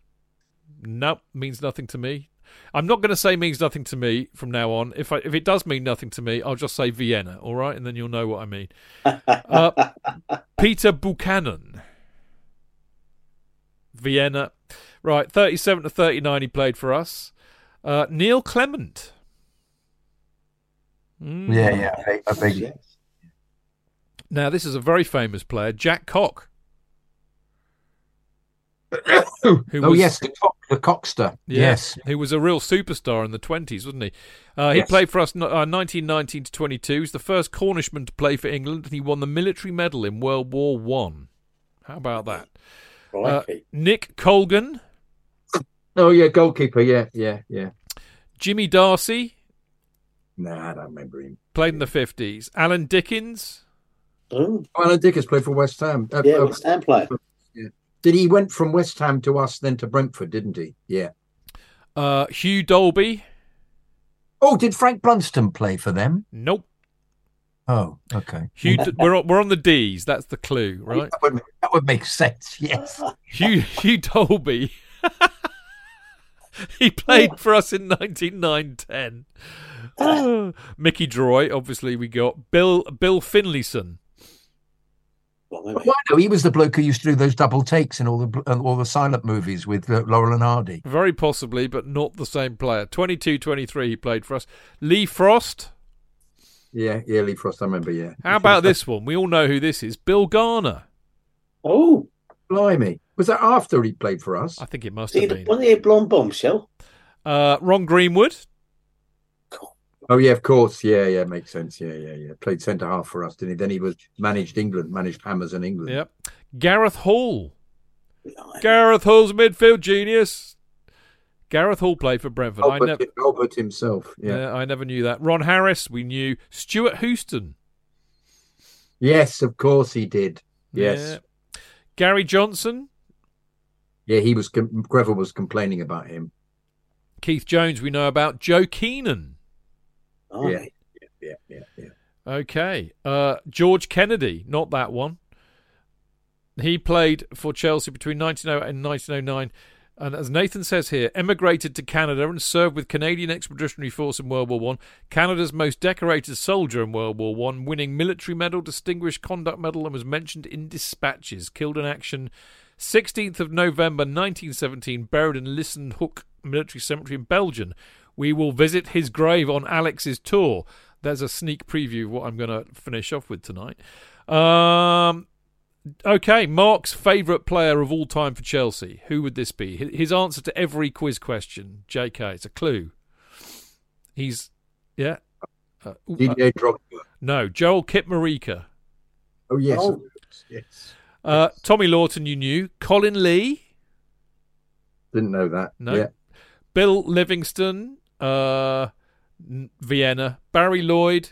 nope, means nothing to me. I'm not going to say means nothing to me from now on. If I, if it does mean nothing to me, I'll just say Vienna, all right, and then you'll know what I mean. Uh, Peter Buchanan, Vienna, right, 37 to 39. He played for us. Uh, Neil Clement. Mm. Yeah, yeah. I beg, I beg you. Yes. Now, this is a very famous player, Jack Cock. oh was- yes, the, cock, the cockster. Yeah, Yes. He was a real superstar in the 20s, wasn't he? Uh, he Yes. played for us uh, 1919 to 22. He's the first Cornishman to play for England, and he won the military medal in World War One. How about that? Uh, Nick Colgan, Oh yeah, goalkeeper. Yeah, yeah, yeah. Jimmy D'Arcy, No, I don't remember him. played in the 50s. Alan Dickens, Oh, Alan Dickens played for West Ham. Uh, yeah, uh, West Ham player. Did he went from West Ham to us, then to Brentford, didn't he? Yeah. uh, Hugh Dolby. Oh, did Frank Blunstone play for them? Nope. Oh, okay. Hugh, we're, on, we're on the D's. That's the clue, right? That would, that would make sense. Yes. Hugh, Hugh Dolby. he played for us in 1909-10. Ah, Mickey Droy, obviously we got Bill Bill Finlayson. Blimey. Why no? He was the bloke who used to do those double takes in all the all the silent movies with uh, Laurel and Hardy. Very possibly, but not the same player. 22-23 he played for us. Lee Frost. Yeah, yeah, Lee Frost. I remember. Yeah. How about this one? We all know who this is. Bill Garner. Oh, Blimey, was that after he played for us? I think it must see, have been. wasn't he a blonde bombshell? Uh, Ron Greenwood. Oh yeah, of course. Yeah, yeah, makes sense. Yeah, yeah, yeah. Played centre half for us, didn't he? Then he was managed England, managed Hammers in England. Yep. Gareth Hall. Blimey. Gareth Hall's a midfield genius. Gareth Hall played for Brentford. I Albert, never, Albert himself. Yeah. yeah, I never knew that. Ron Harris, we knew. Stuart Houston. Yes, of course he did. Yes. Yeah. Gary Johnson. Yeah, he was. Com- Greville was complaining about him. Keith Jones, we know about. Joe Keenan. Blimey. Yeah, yeah, yeah, yeah. Okay. Uh, George Kennedy, not that one. He played for Chelsea between 1908 and 1909. And as Nathan says here, emigrated to Canada and served with Canadian Expeditionary Force in World War One. Canada's most decorated soldier in World War One, winning military medal, distinguished conduct medal, and was mentioned in dispatches. Killed in action, 16th of November 1917, buried in Lijssenthoek Military Cemetery in Belgium. We will visit his grave on Alex's tour. There's a sneak preview of what I'm going to finish off with tonight. Um, okay, Mark's favourite player of all time for Chelsea. Who would this be? His answer to every quiz question, JK, it's a clue. He's, yeah. Uh, ooh, uh, Didier Drogba. no, Joel Kitamirike. Oh yes, Oh. of course, yes. Uh, Tommy Lawton, you knew. Colin Lee. Didn't know that. No. Yeah. Bill Livingston. Uh, Vienna. Barry Lloyd.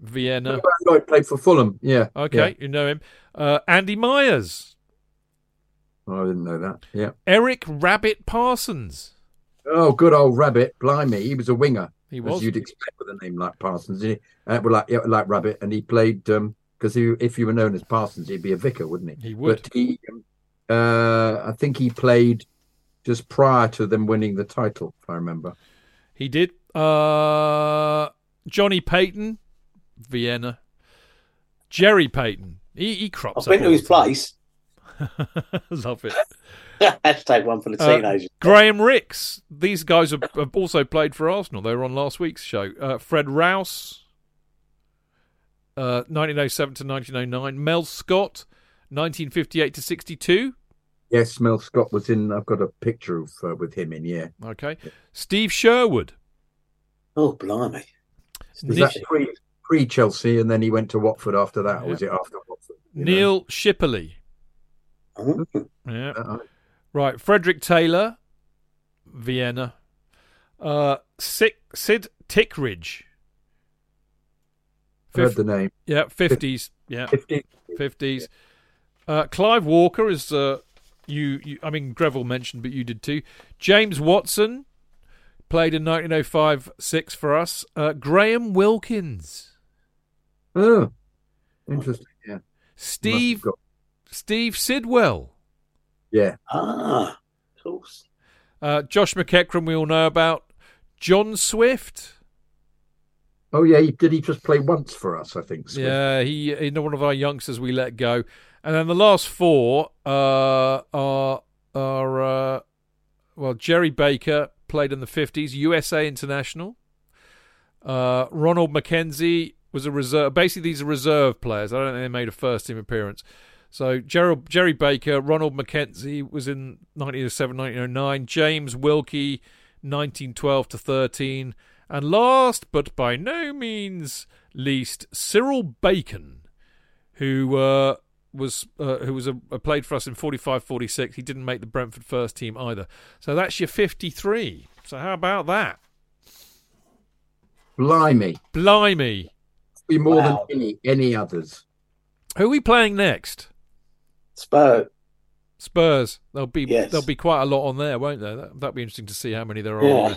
Vienna. Barry Lloyd played for Fulham. Yeah. Okay, you know him. Uh, Andy Myers. Yeah. Oh, I didn't know that. Yeah. Eric Rabbit Parsons. Oh, good old Rabbit. Blimey, he was a winger. He as was. you'd expect with a name like Parsons. Uh, well, like yeah, like Rabbit, and he played um because he, if you were known as Parsons, he'd be a vicar, wouldn't he? He would. But he, um, uh, I think he played just prior to them winning the title, if I remember. He did. Uh, Johnny Paton. Vienna. Jerry Payton. He, he crops I've been to his place. Love it. Hashtag one for the Uh, teenagers. Graham Rix. These guys have, have also played for Arsenal. They were on last week's show. Uh, Fred Rouse, uh, 1907 to 1909. Mel Scott, 1958 to 62. Yes, Mel Scott was in. I've got a picture of uh, with him in. Yeah. Okay. Steve Sherwood. oh, blimey. Was that pre pre Chelsea, and then he went to Watford after that, or was it after Watford? you know? Neil Shipperley. Oh, Yeah. Uh, Right. Frederick Taylor, Vienna. Uh, Sid, Sid Tickridge. heard the name. Yeah, 50s. Yeah, 50. 50s. Uh, Clive Walker is, uh, you, you, I mean, Greville mentioned, but you did too. James Watson played in 1905 6 for us. Uh, Graham Wilkins. Oh, interesting. Yeah. Steve, got- Steve Sidwell. Yeah. ah, of course. Uh, Josh McEachran, we all know about. John Swift. Oh yeah. He, did he just play once for us? I think. Swift? Yeah, he, he one of our youngsters we let go, and then the last four uh, are are uh, well Jerry Baker played in the fifties, USA international. Uh, Ronald McKenzie was a reserve. Basically, these are reserve players. I don't think they made a first team appearance. So Jerry, Jerry Baker, Ronald McKenzie was in 1907, 1909. James Wilkie, 1912 to 13. And last but by no means least, Cyril Bacon, who uh, was uh, who was a, a played for us in 45-46. He didn't make the Brentford first team either. So that's your 53. So how about that? Blimey. Blimey. Be more Wow. than any any others. Who are we playing next? Spurs. Spurs. There'll be Yes. there'll be quite a lot on there, won't there? That, that'll be interesting to see how many there are. Yeah.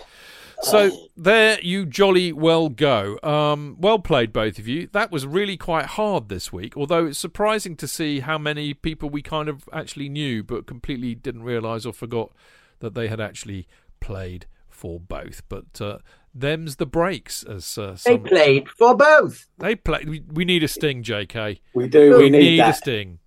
On there. So there you jolly well go. Um, well played, both of you. That was really quite hard this week. Although it's surprising to see how many people we kind of actually knew, but completely didn't realise or forgot that they had actually played for both. But uh, them's the breaks, as uh, They played for both. they play. We, we need a sting, J.K. We do. We need, a that. sting.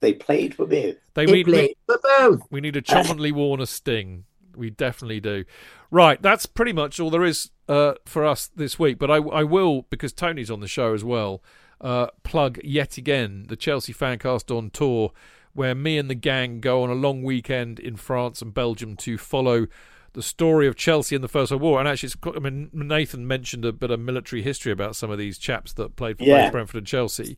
They played for me. They, They need, we- played for both. We need a Cholmondeley Warner sting. We definitely do. Right, that's pretty much all there is uh, for us this week. But I, I will, because Tony's on the show as well, uh, plug yet again the Chelsea Fancast on tour, where me and the gang go on a long weekend in France and Belgium to follow the story of Chelsea in the First World War. And actually, it's, I mean, Nathan mentioned a bit of military history about some of these chaps that played for Yeah. Brentford and Chelsea.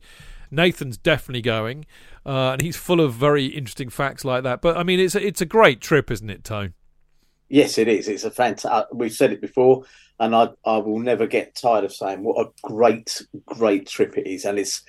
Nathan's definitely going, uh, and he's full of very interesting facts like that. But I mean, it's a, it's a great trip, isn't it, Tone? Yes, it is. It's a fantastic. We've said it before, and I I will never get tired of saying what a great, great trip it is. And it's,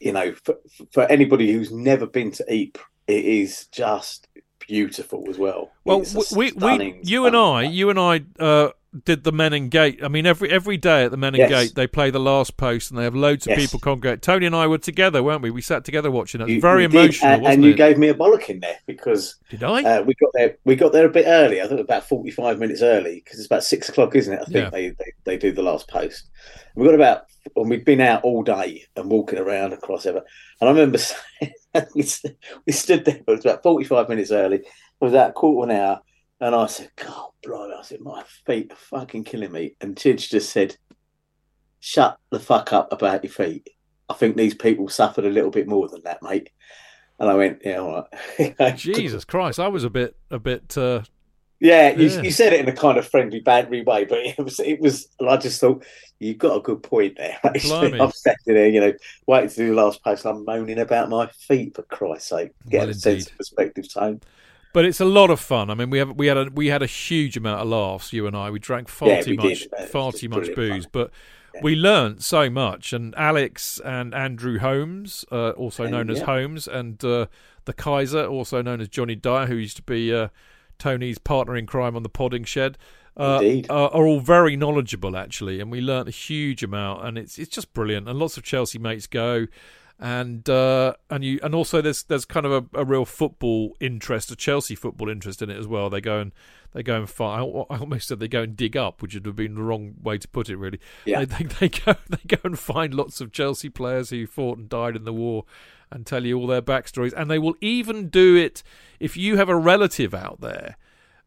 you know, for, for anybody who's never been to Ypres, it is just beautiful as well. Well, we, we, you and I, you and I uh, did the Menin Gate. I mean, every every day at the Menin Yes. Gate, they play the last post, and they have loads of Yes. people congregate. Tony and I were together, weren't we? We sat together watching it. You- very did, emotional, and, and you it? gave me a bollock in there because Did I? uh, we got there. We got there a bit early. I think about forty-five minutes early because it's about six o'clock, isn't it? I think Yeah. they, they they do the last post. We got about, and we've been out all day and walking around across ever. And I remember saying, we, st- we stood there. It was about forty-five minutes early. It was about a quarter of an hour, and I said, "God, blimey!" I said, "My feet are fucking killing me." And Chidge just said, "Shut the fuck up about your feet." I think these people suffered a little bit more than that, mate. And I went, yeah, all right. Jesus Christ, I was a bit a bit. Uh, Yeah, you, Yeah. you said it in a kind of friendly, bantery way, but it was, it was. And I just thought you've got a good point there. Actually, I'm sat there, you know, waiting to do the last post. and I'm moaning about my feet for Christ's sake. Get Well, a sense of perspective, tone. But it's a lot of fun. I mean, we have we had a we had a huge amount of laughs. You and I, we drank far Yeah, too much, did. Far too much booze, fun. but. We learnt so much, and Alex and Andrew Holmes, uh, also Yeah, known as yeah. Holmes, and uh, the Kaiser, also known as Johnny Dyer, who used to be uh, Tony's partner in crime on the Podding Shed, uh, Indeed. are, are all very knowledgeable actually, and we learnt a huge amount, and it's it's just brilliant. And lots of Chelsea mates go, and uh, and you and also there's there's kind of a, a real football interest, a Chelsea football interest in it as well. They go and they go and find. I almost said they go and dig up, which would have been the wrong way to put it, really. Yeah. They, they, they go they go and find lots of Chelsea players who fought and died in the war, and tell you all their backstories. And they will even do it if you have a relative out there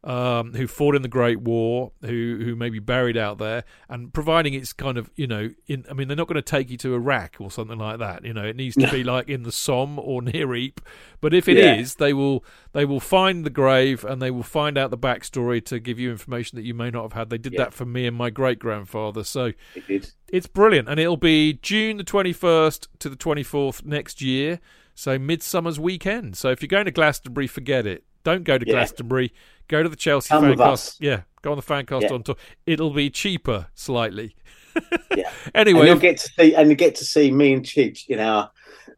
um, who fought in the Great War, who who may be buried out there, and providing it's kind of you know, in I mean, they're not going to take you to Iraq or something like that. You know, it needs to No. be like in the Somme or near Ypres. But if it is, Yeah. they will they will find the grave and they will find out the backstory to give you information that you may not have had. They did Yeah. that for me and my great grandfather. So It it's brilliant, and it'll be June the twenty first to the twenty fourth next year. So midsummer's weekend. So if you're going to Glastonbury, forget it. Don't go to Yeah. Glastonbury. Go to the Chelsea Come Fancast. Yeah, go on the Fancast Yeah. on tour. It'll be cheaper slightly. Yeah. Anyway, and you'll get to see and you get to see me and Chidge in our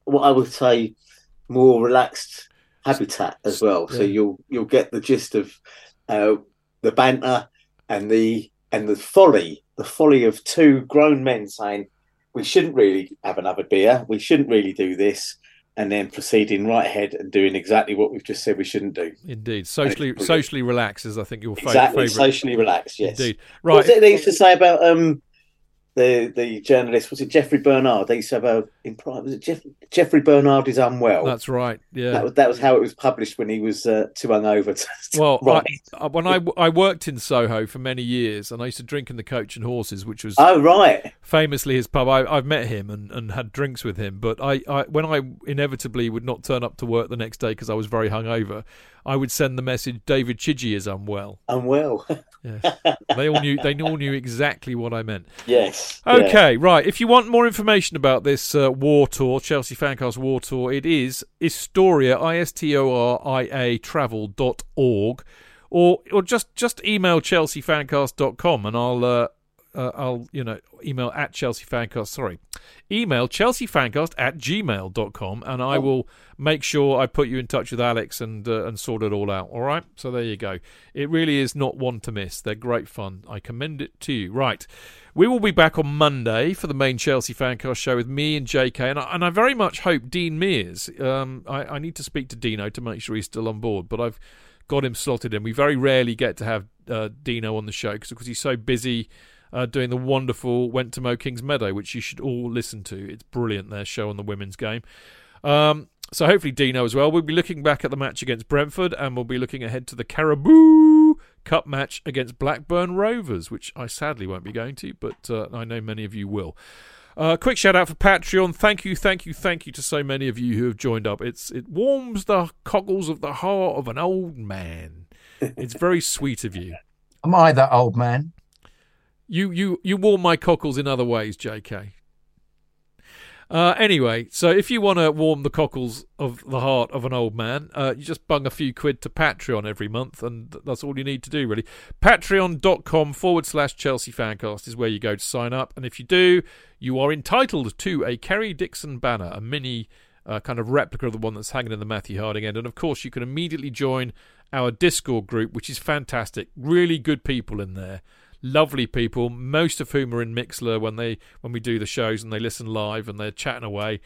what I would say more relaxed habitat as well. So you'll you'll get the gist of uh, the banter and the and the folly, the folly of two grown men saying we shouldn't really have another beer, we shouldn't really do this, and then proceeding right ahead and doing exactly what we've just said we shouldn't do. indeed, socially socially relax is I think your Exactly, favorite. socially relaxed. Yes. Indeed, right. was it they used to say about um the the journalist? Was it Jeffrey Bernard? They used to have a in private. Was it Jeff, Jeffrey Bernard is unwell? That's right. Yeah. that was that was how it was published when he was uh, too hungover. To, to Well, write. I, when I, I worked in Soho for many years, and I used to drink in the Coach and Horses, which was oh right, famously his pub. I, I've met him and, and had drinks with him, but I, I when I inevitably would not turn up to work the next day because I was very hungover, I would send the message David Chidgey is unwell. unwell. Yes. they all knew they all knew exactly what I meant. yes. Yeah. Okay, right. If you want more information about this uh, war tour, Chelsea Fancast war tour, it is Historia, I S T O R I A travel travel.org. Or or just just email chelseafancast.com and I'll uh, uh, I'll you know email at Chelsea Fancast sorry. Email chelseafancast at gmail.com and I will make sure I put you in touch with Alex and uh, and sort it all out. All right? So there you go. It really is not one to miss. They're great fun. I commend it to you. Right. We will be back on Monday for the main Chelsea Fancast show with me and JK, and I, and I very much hope Dean Mears. Um, I, I need to speak to Dino to make sure he's still on board, but I've got him slotted in. We very rarely get to have uh, Dino on the show because he's so busy uh, doing the wonderful Went to Mo Kings Meadow, which you should all listen to. It's brilliant, their show on the women's game. Um, so hopefully Dino as well. We'll be looking back at the match against Brentford, and we'll be looking ahead to the Carabao Cup match against Blackburn Rovers, which I sadly won't be going to, but uh, I know many of you will. Uh, quick shout out for Patreon. Thank you, thank you, thank you to so many of you who have joined up. It's it warms the cockles of the heart of an old man. It's very sweet of you. Am I that old man? You you you warm my cockles in other ways, J.K. Uh, anyway, so if you want to warm the cockles of the heart of an old man, uh, you just bung a few quid to Patreon every month, and that's all you need to do, really. Patreon.com forward slash Chelsea Fancast is where you go to sign up, and if you do, you are entitled to a Kerry Dixon banner, a mini uh, kind of replica of the one that's hanging in the Matthew Harding end, and of course, you can immediately join our Discord group, which is fantastic. Really good people in there lovely people, most of whom are in Mixlr when they when we do the shows and they listen live and they're chatting away,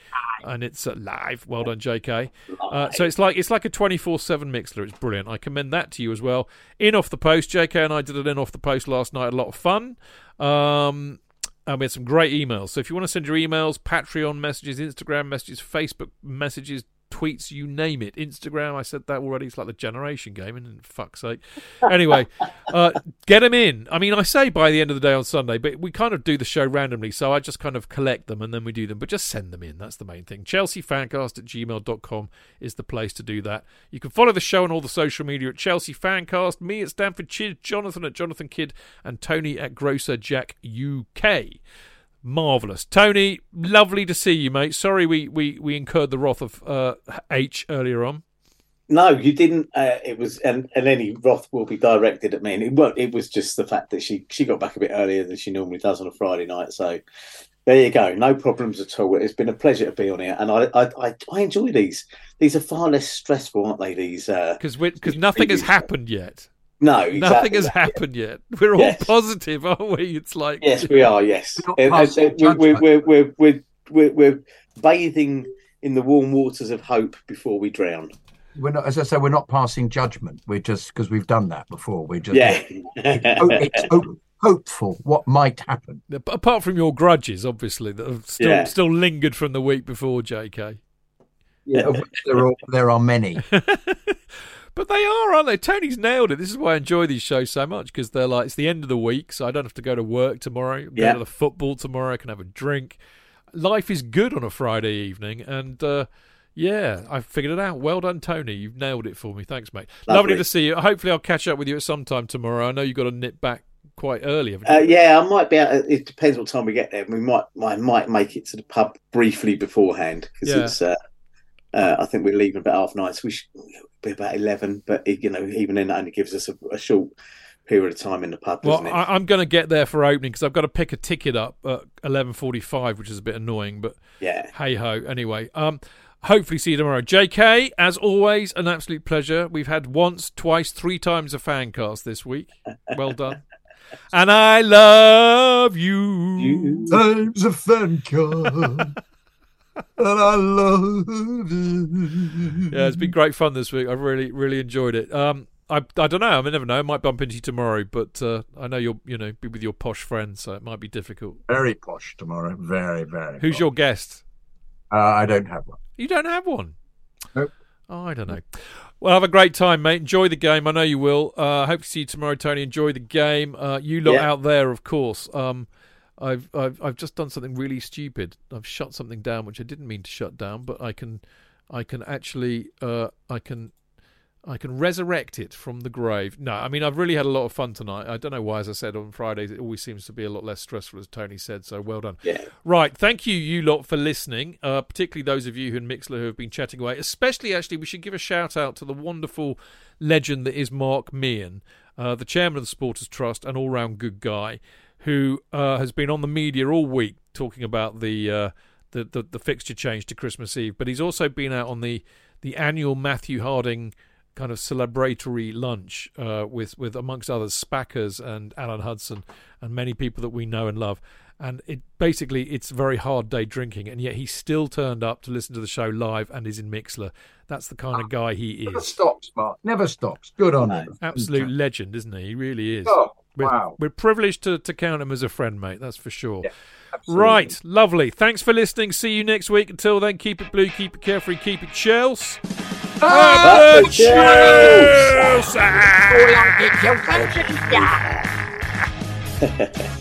and it's uh, live. Well done, J.K. Uh, so it's like it's like a twenty four seven Mixlr. It's brilliant. I commend that to you as well. In off the post, J.K. and I did it in off the post last night. A lot of fun. Um, and we had some great emails. So if you want to send your emails, Patreon messages, Instagram messages, Facebook messages, tweets, you name it. Instagram, I said that already. It's like the generation game, and fuck's sake. Anyway, uh, get them in. I mean, I say by the end of the day on Sunday, but we kind of do the show randomly, so I just kind of collect them and then we do them. But just send them in. That's the main thing. ChelseaFancast at gmail.com is the place to do that. You can follow the show on all the social media at Chelsea Fancast, me at Stamford Chidge, Jonathan at Jonathan Kydd, and Tony at Grocer Jack UK. Marvelous, Tony. Lovely to see you, mate. Sorry we we, we incurred the wrath of uh, H earlier on. No, you didn't. Uh, it was, and, and any wrath will be directed at me. And it, won't. it was just the fact that she she got back a bit earlier than she normally does on a Friday night. So there you go. No problems at all. It's been a pleasure to be on here, and I I, I, I enjoy these. These are far less stressful, aren't they? These uh, because because nothing has happened yet. No, nothing has that. happened yet. We're all Yes. positive, aren't we? It's like Yes, we are. Yes, we're, we're, we're, we're, we're, we're bathing in the warm waters of hope before we drown. We're not, as I say, we're not passing judgment. We're just because we've done that before. We're just Yeah. it's hope, hopeful what might happen. apart from your grudges, obviously that have still Yeah. still lingered from the week before, J.K. Yeah, there are there are many. But they are, aren't they? Tony's nailed it. This is why I enjoy these shows so much because they're like it's the end of the week, so I don't have to go to work tomorrow. Go Yeah. to the football tomorrow. I can have a drink. Life is good on a Friday evening, and uh, yeah, I figured it out. Well done, Tony. You've nailed it for me. Thanks, mate. Lovely, Lovely. to see you. Hopefully, I'll catch up with you at some time tomorrow. I know you've got to nip back quite early. haven't you? Uh, yeah, I might be. Able, it depends what time we get there. We might, I might make it to the pub briefly beforehand because Yeah. it's. Uh, uh, I think we're leaving about half nine, so we should be about eleven. But you know, even then, that only gives us a, a short period of time in the pub, Well, it? I, I'm going to get there for opening because I've got to pick a ticket up at 11:45, which is a bit annoying, but yeah. hey ho. Anyway, um, hopefully see you tomorrow. J.K. As always, an absolute pleasure. We've had once, twice, three times a fan cast this week. Well done. and I love you. Times a fan card. and I love you. Yeah, it's been great fun this week. I've really, really enjoyed it. Um, I, I don't know. I never know. I might bump into you tomorrow, but uh, I know you'll, you know, be with your posh friends, so it might be difficult. Very posh tomorrow. Very, very. Who's posh. your guest? Uh, I don't have one. You don't have one. Nope. Oh, I don't know. Well, have a great time, mate. Enjoy the game. I know you will. Uh, hope to see you tomorrow, Tony. Enjoy the game. Uh, you lot Yeah. out there, of course. Um, I've, I've I've just done something really stupid. I've shut something down, which I didn't mean to shut down, but I can, I can actually, uh, I can, I can resurrect it from the grave. No, I mean I've really had a lot of fun tonight. I don't know why, as I said on Fridays, it always seems to be a lot less stressful, as Tony said. So well done. Yeah. Right, thank you, you lot, for listening. Uh, particularly those of you who in Mixlr who have been chatting away. Especially, actually, we should give a shout out to the wonderful legend that is Mark Meehan, uh, the chairman of the Supporters Trust, an all-round good guy, who uh, has been on the media all week talking about the, uh, the the the fixture change to Christmas Eve. But he's also been out on the the annual Matthew Harding kind of celebratory lunch uh, with with amongst others Spackers and Alan Hudson and many people that we know and love. And it basically it's a very hard day drinking, and yet he still turned up to listen to the show live and is in Mixlr. That's the kind of guy he is. Never stops, Mark. Never stops. Good on No. him. Absolute legend, isn't he? He really is. Oh, We're, wow. we're privileged to, to count him as a friend, mate. That's for sure. Yeah, right, lovely. Thanks for listening. See you next week. Until then, keep it blue, keep it carefree, keep it Chels. Up the Chels!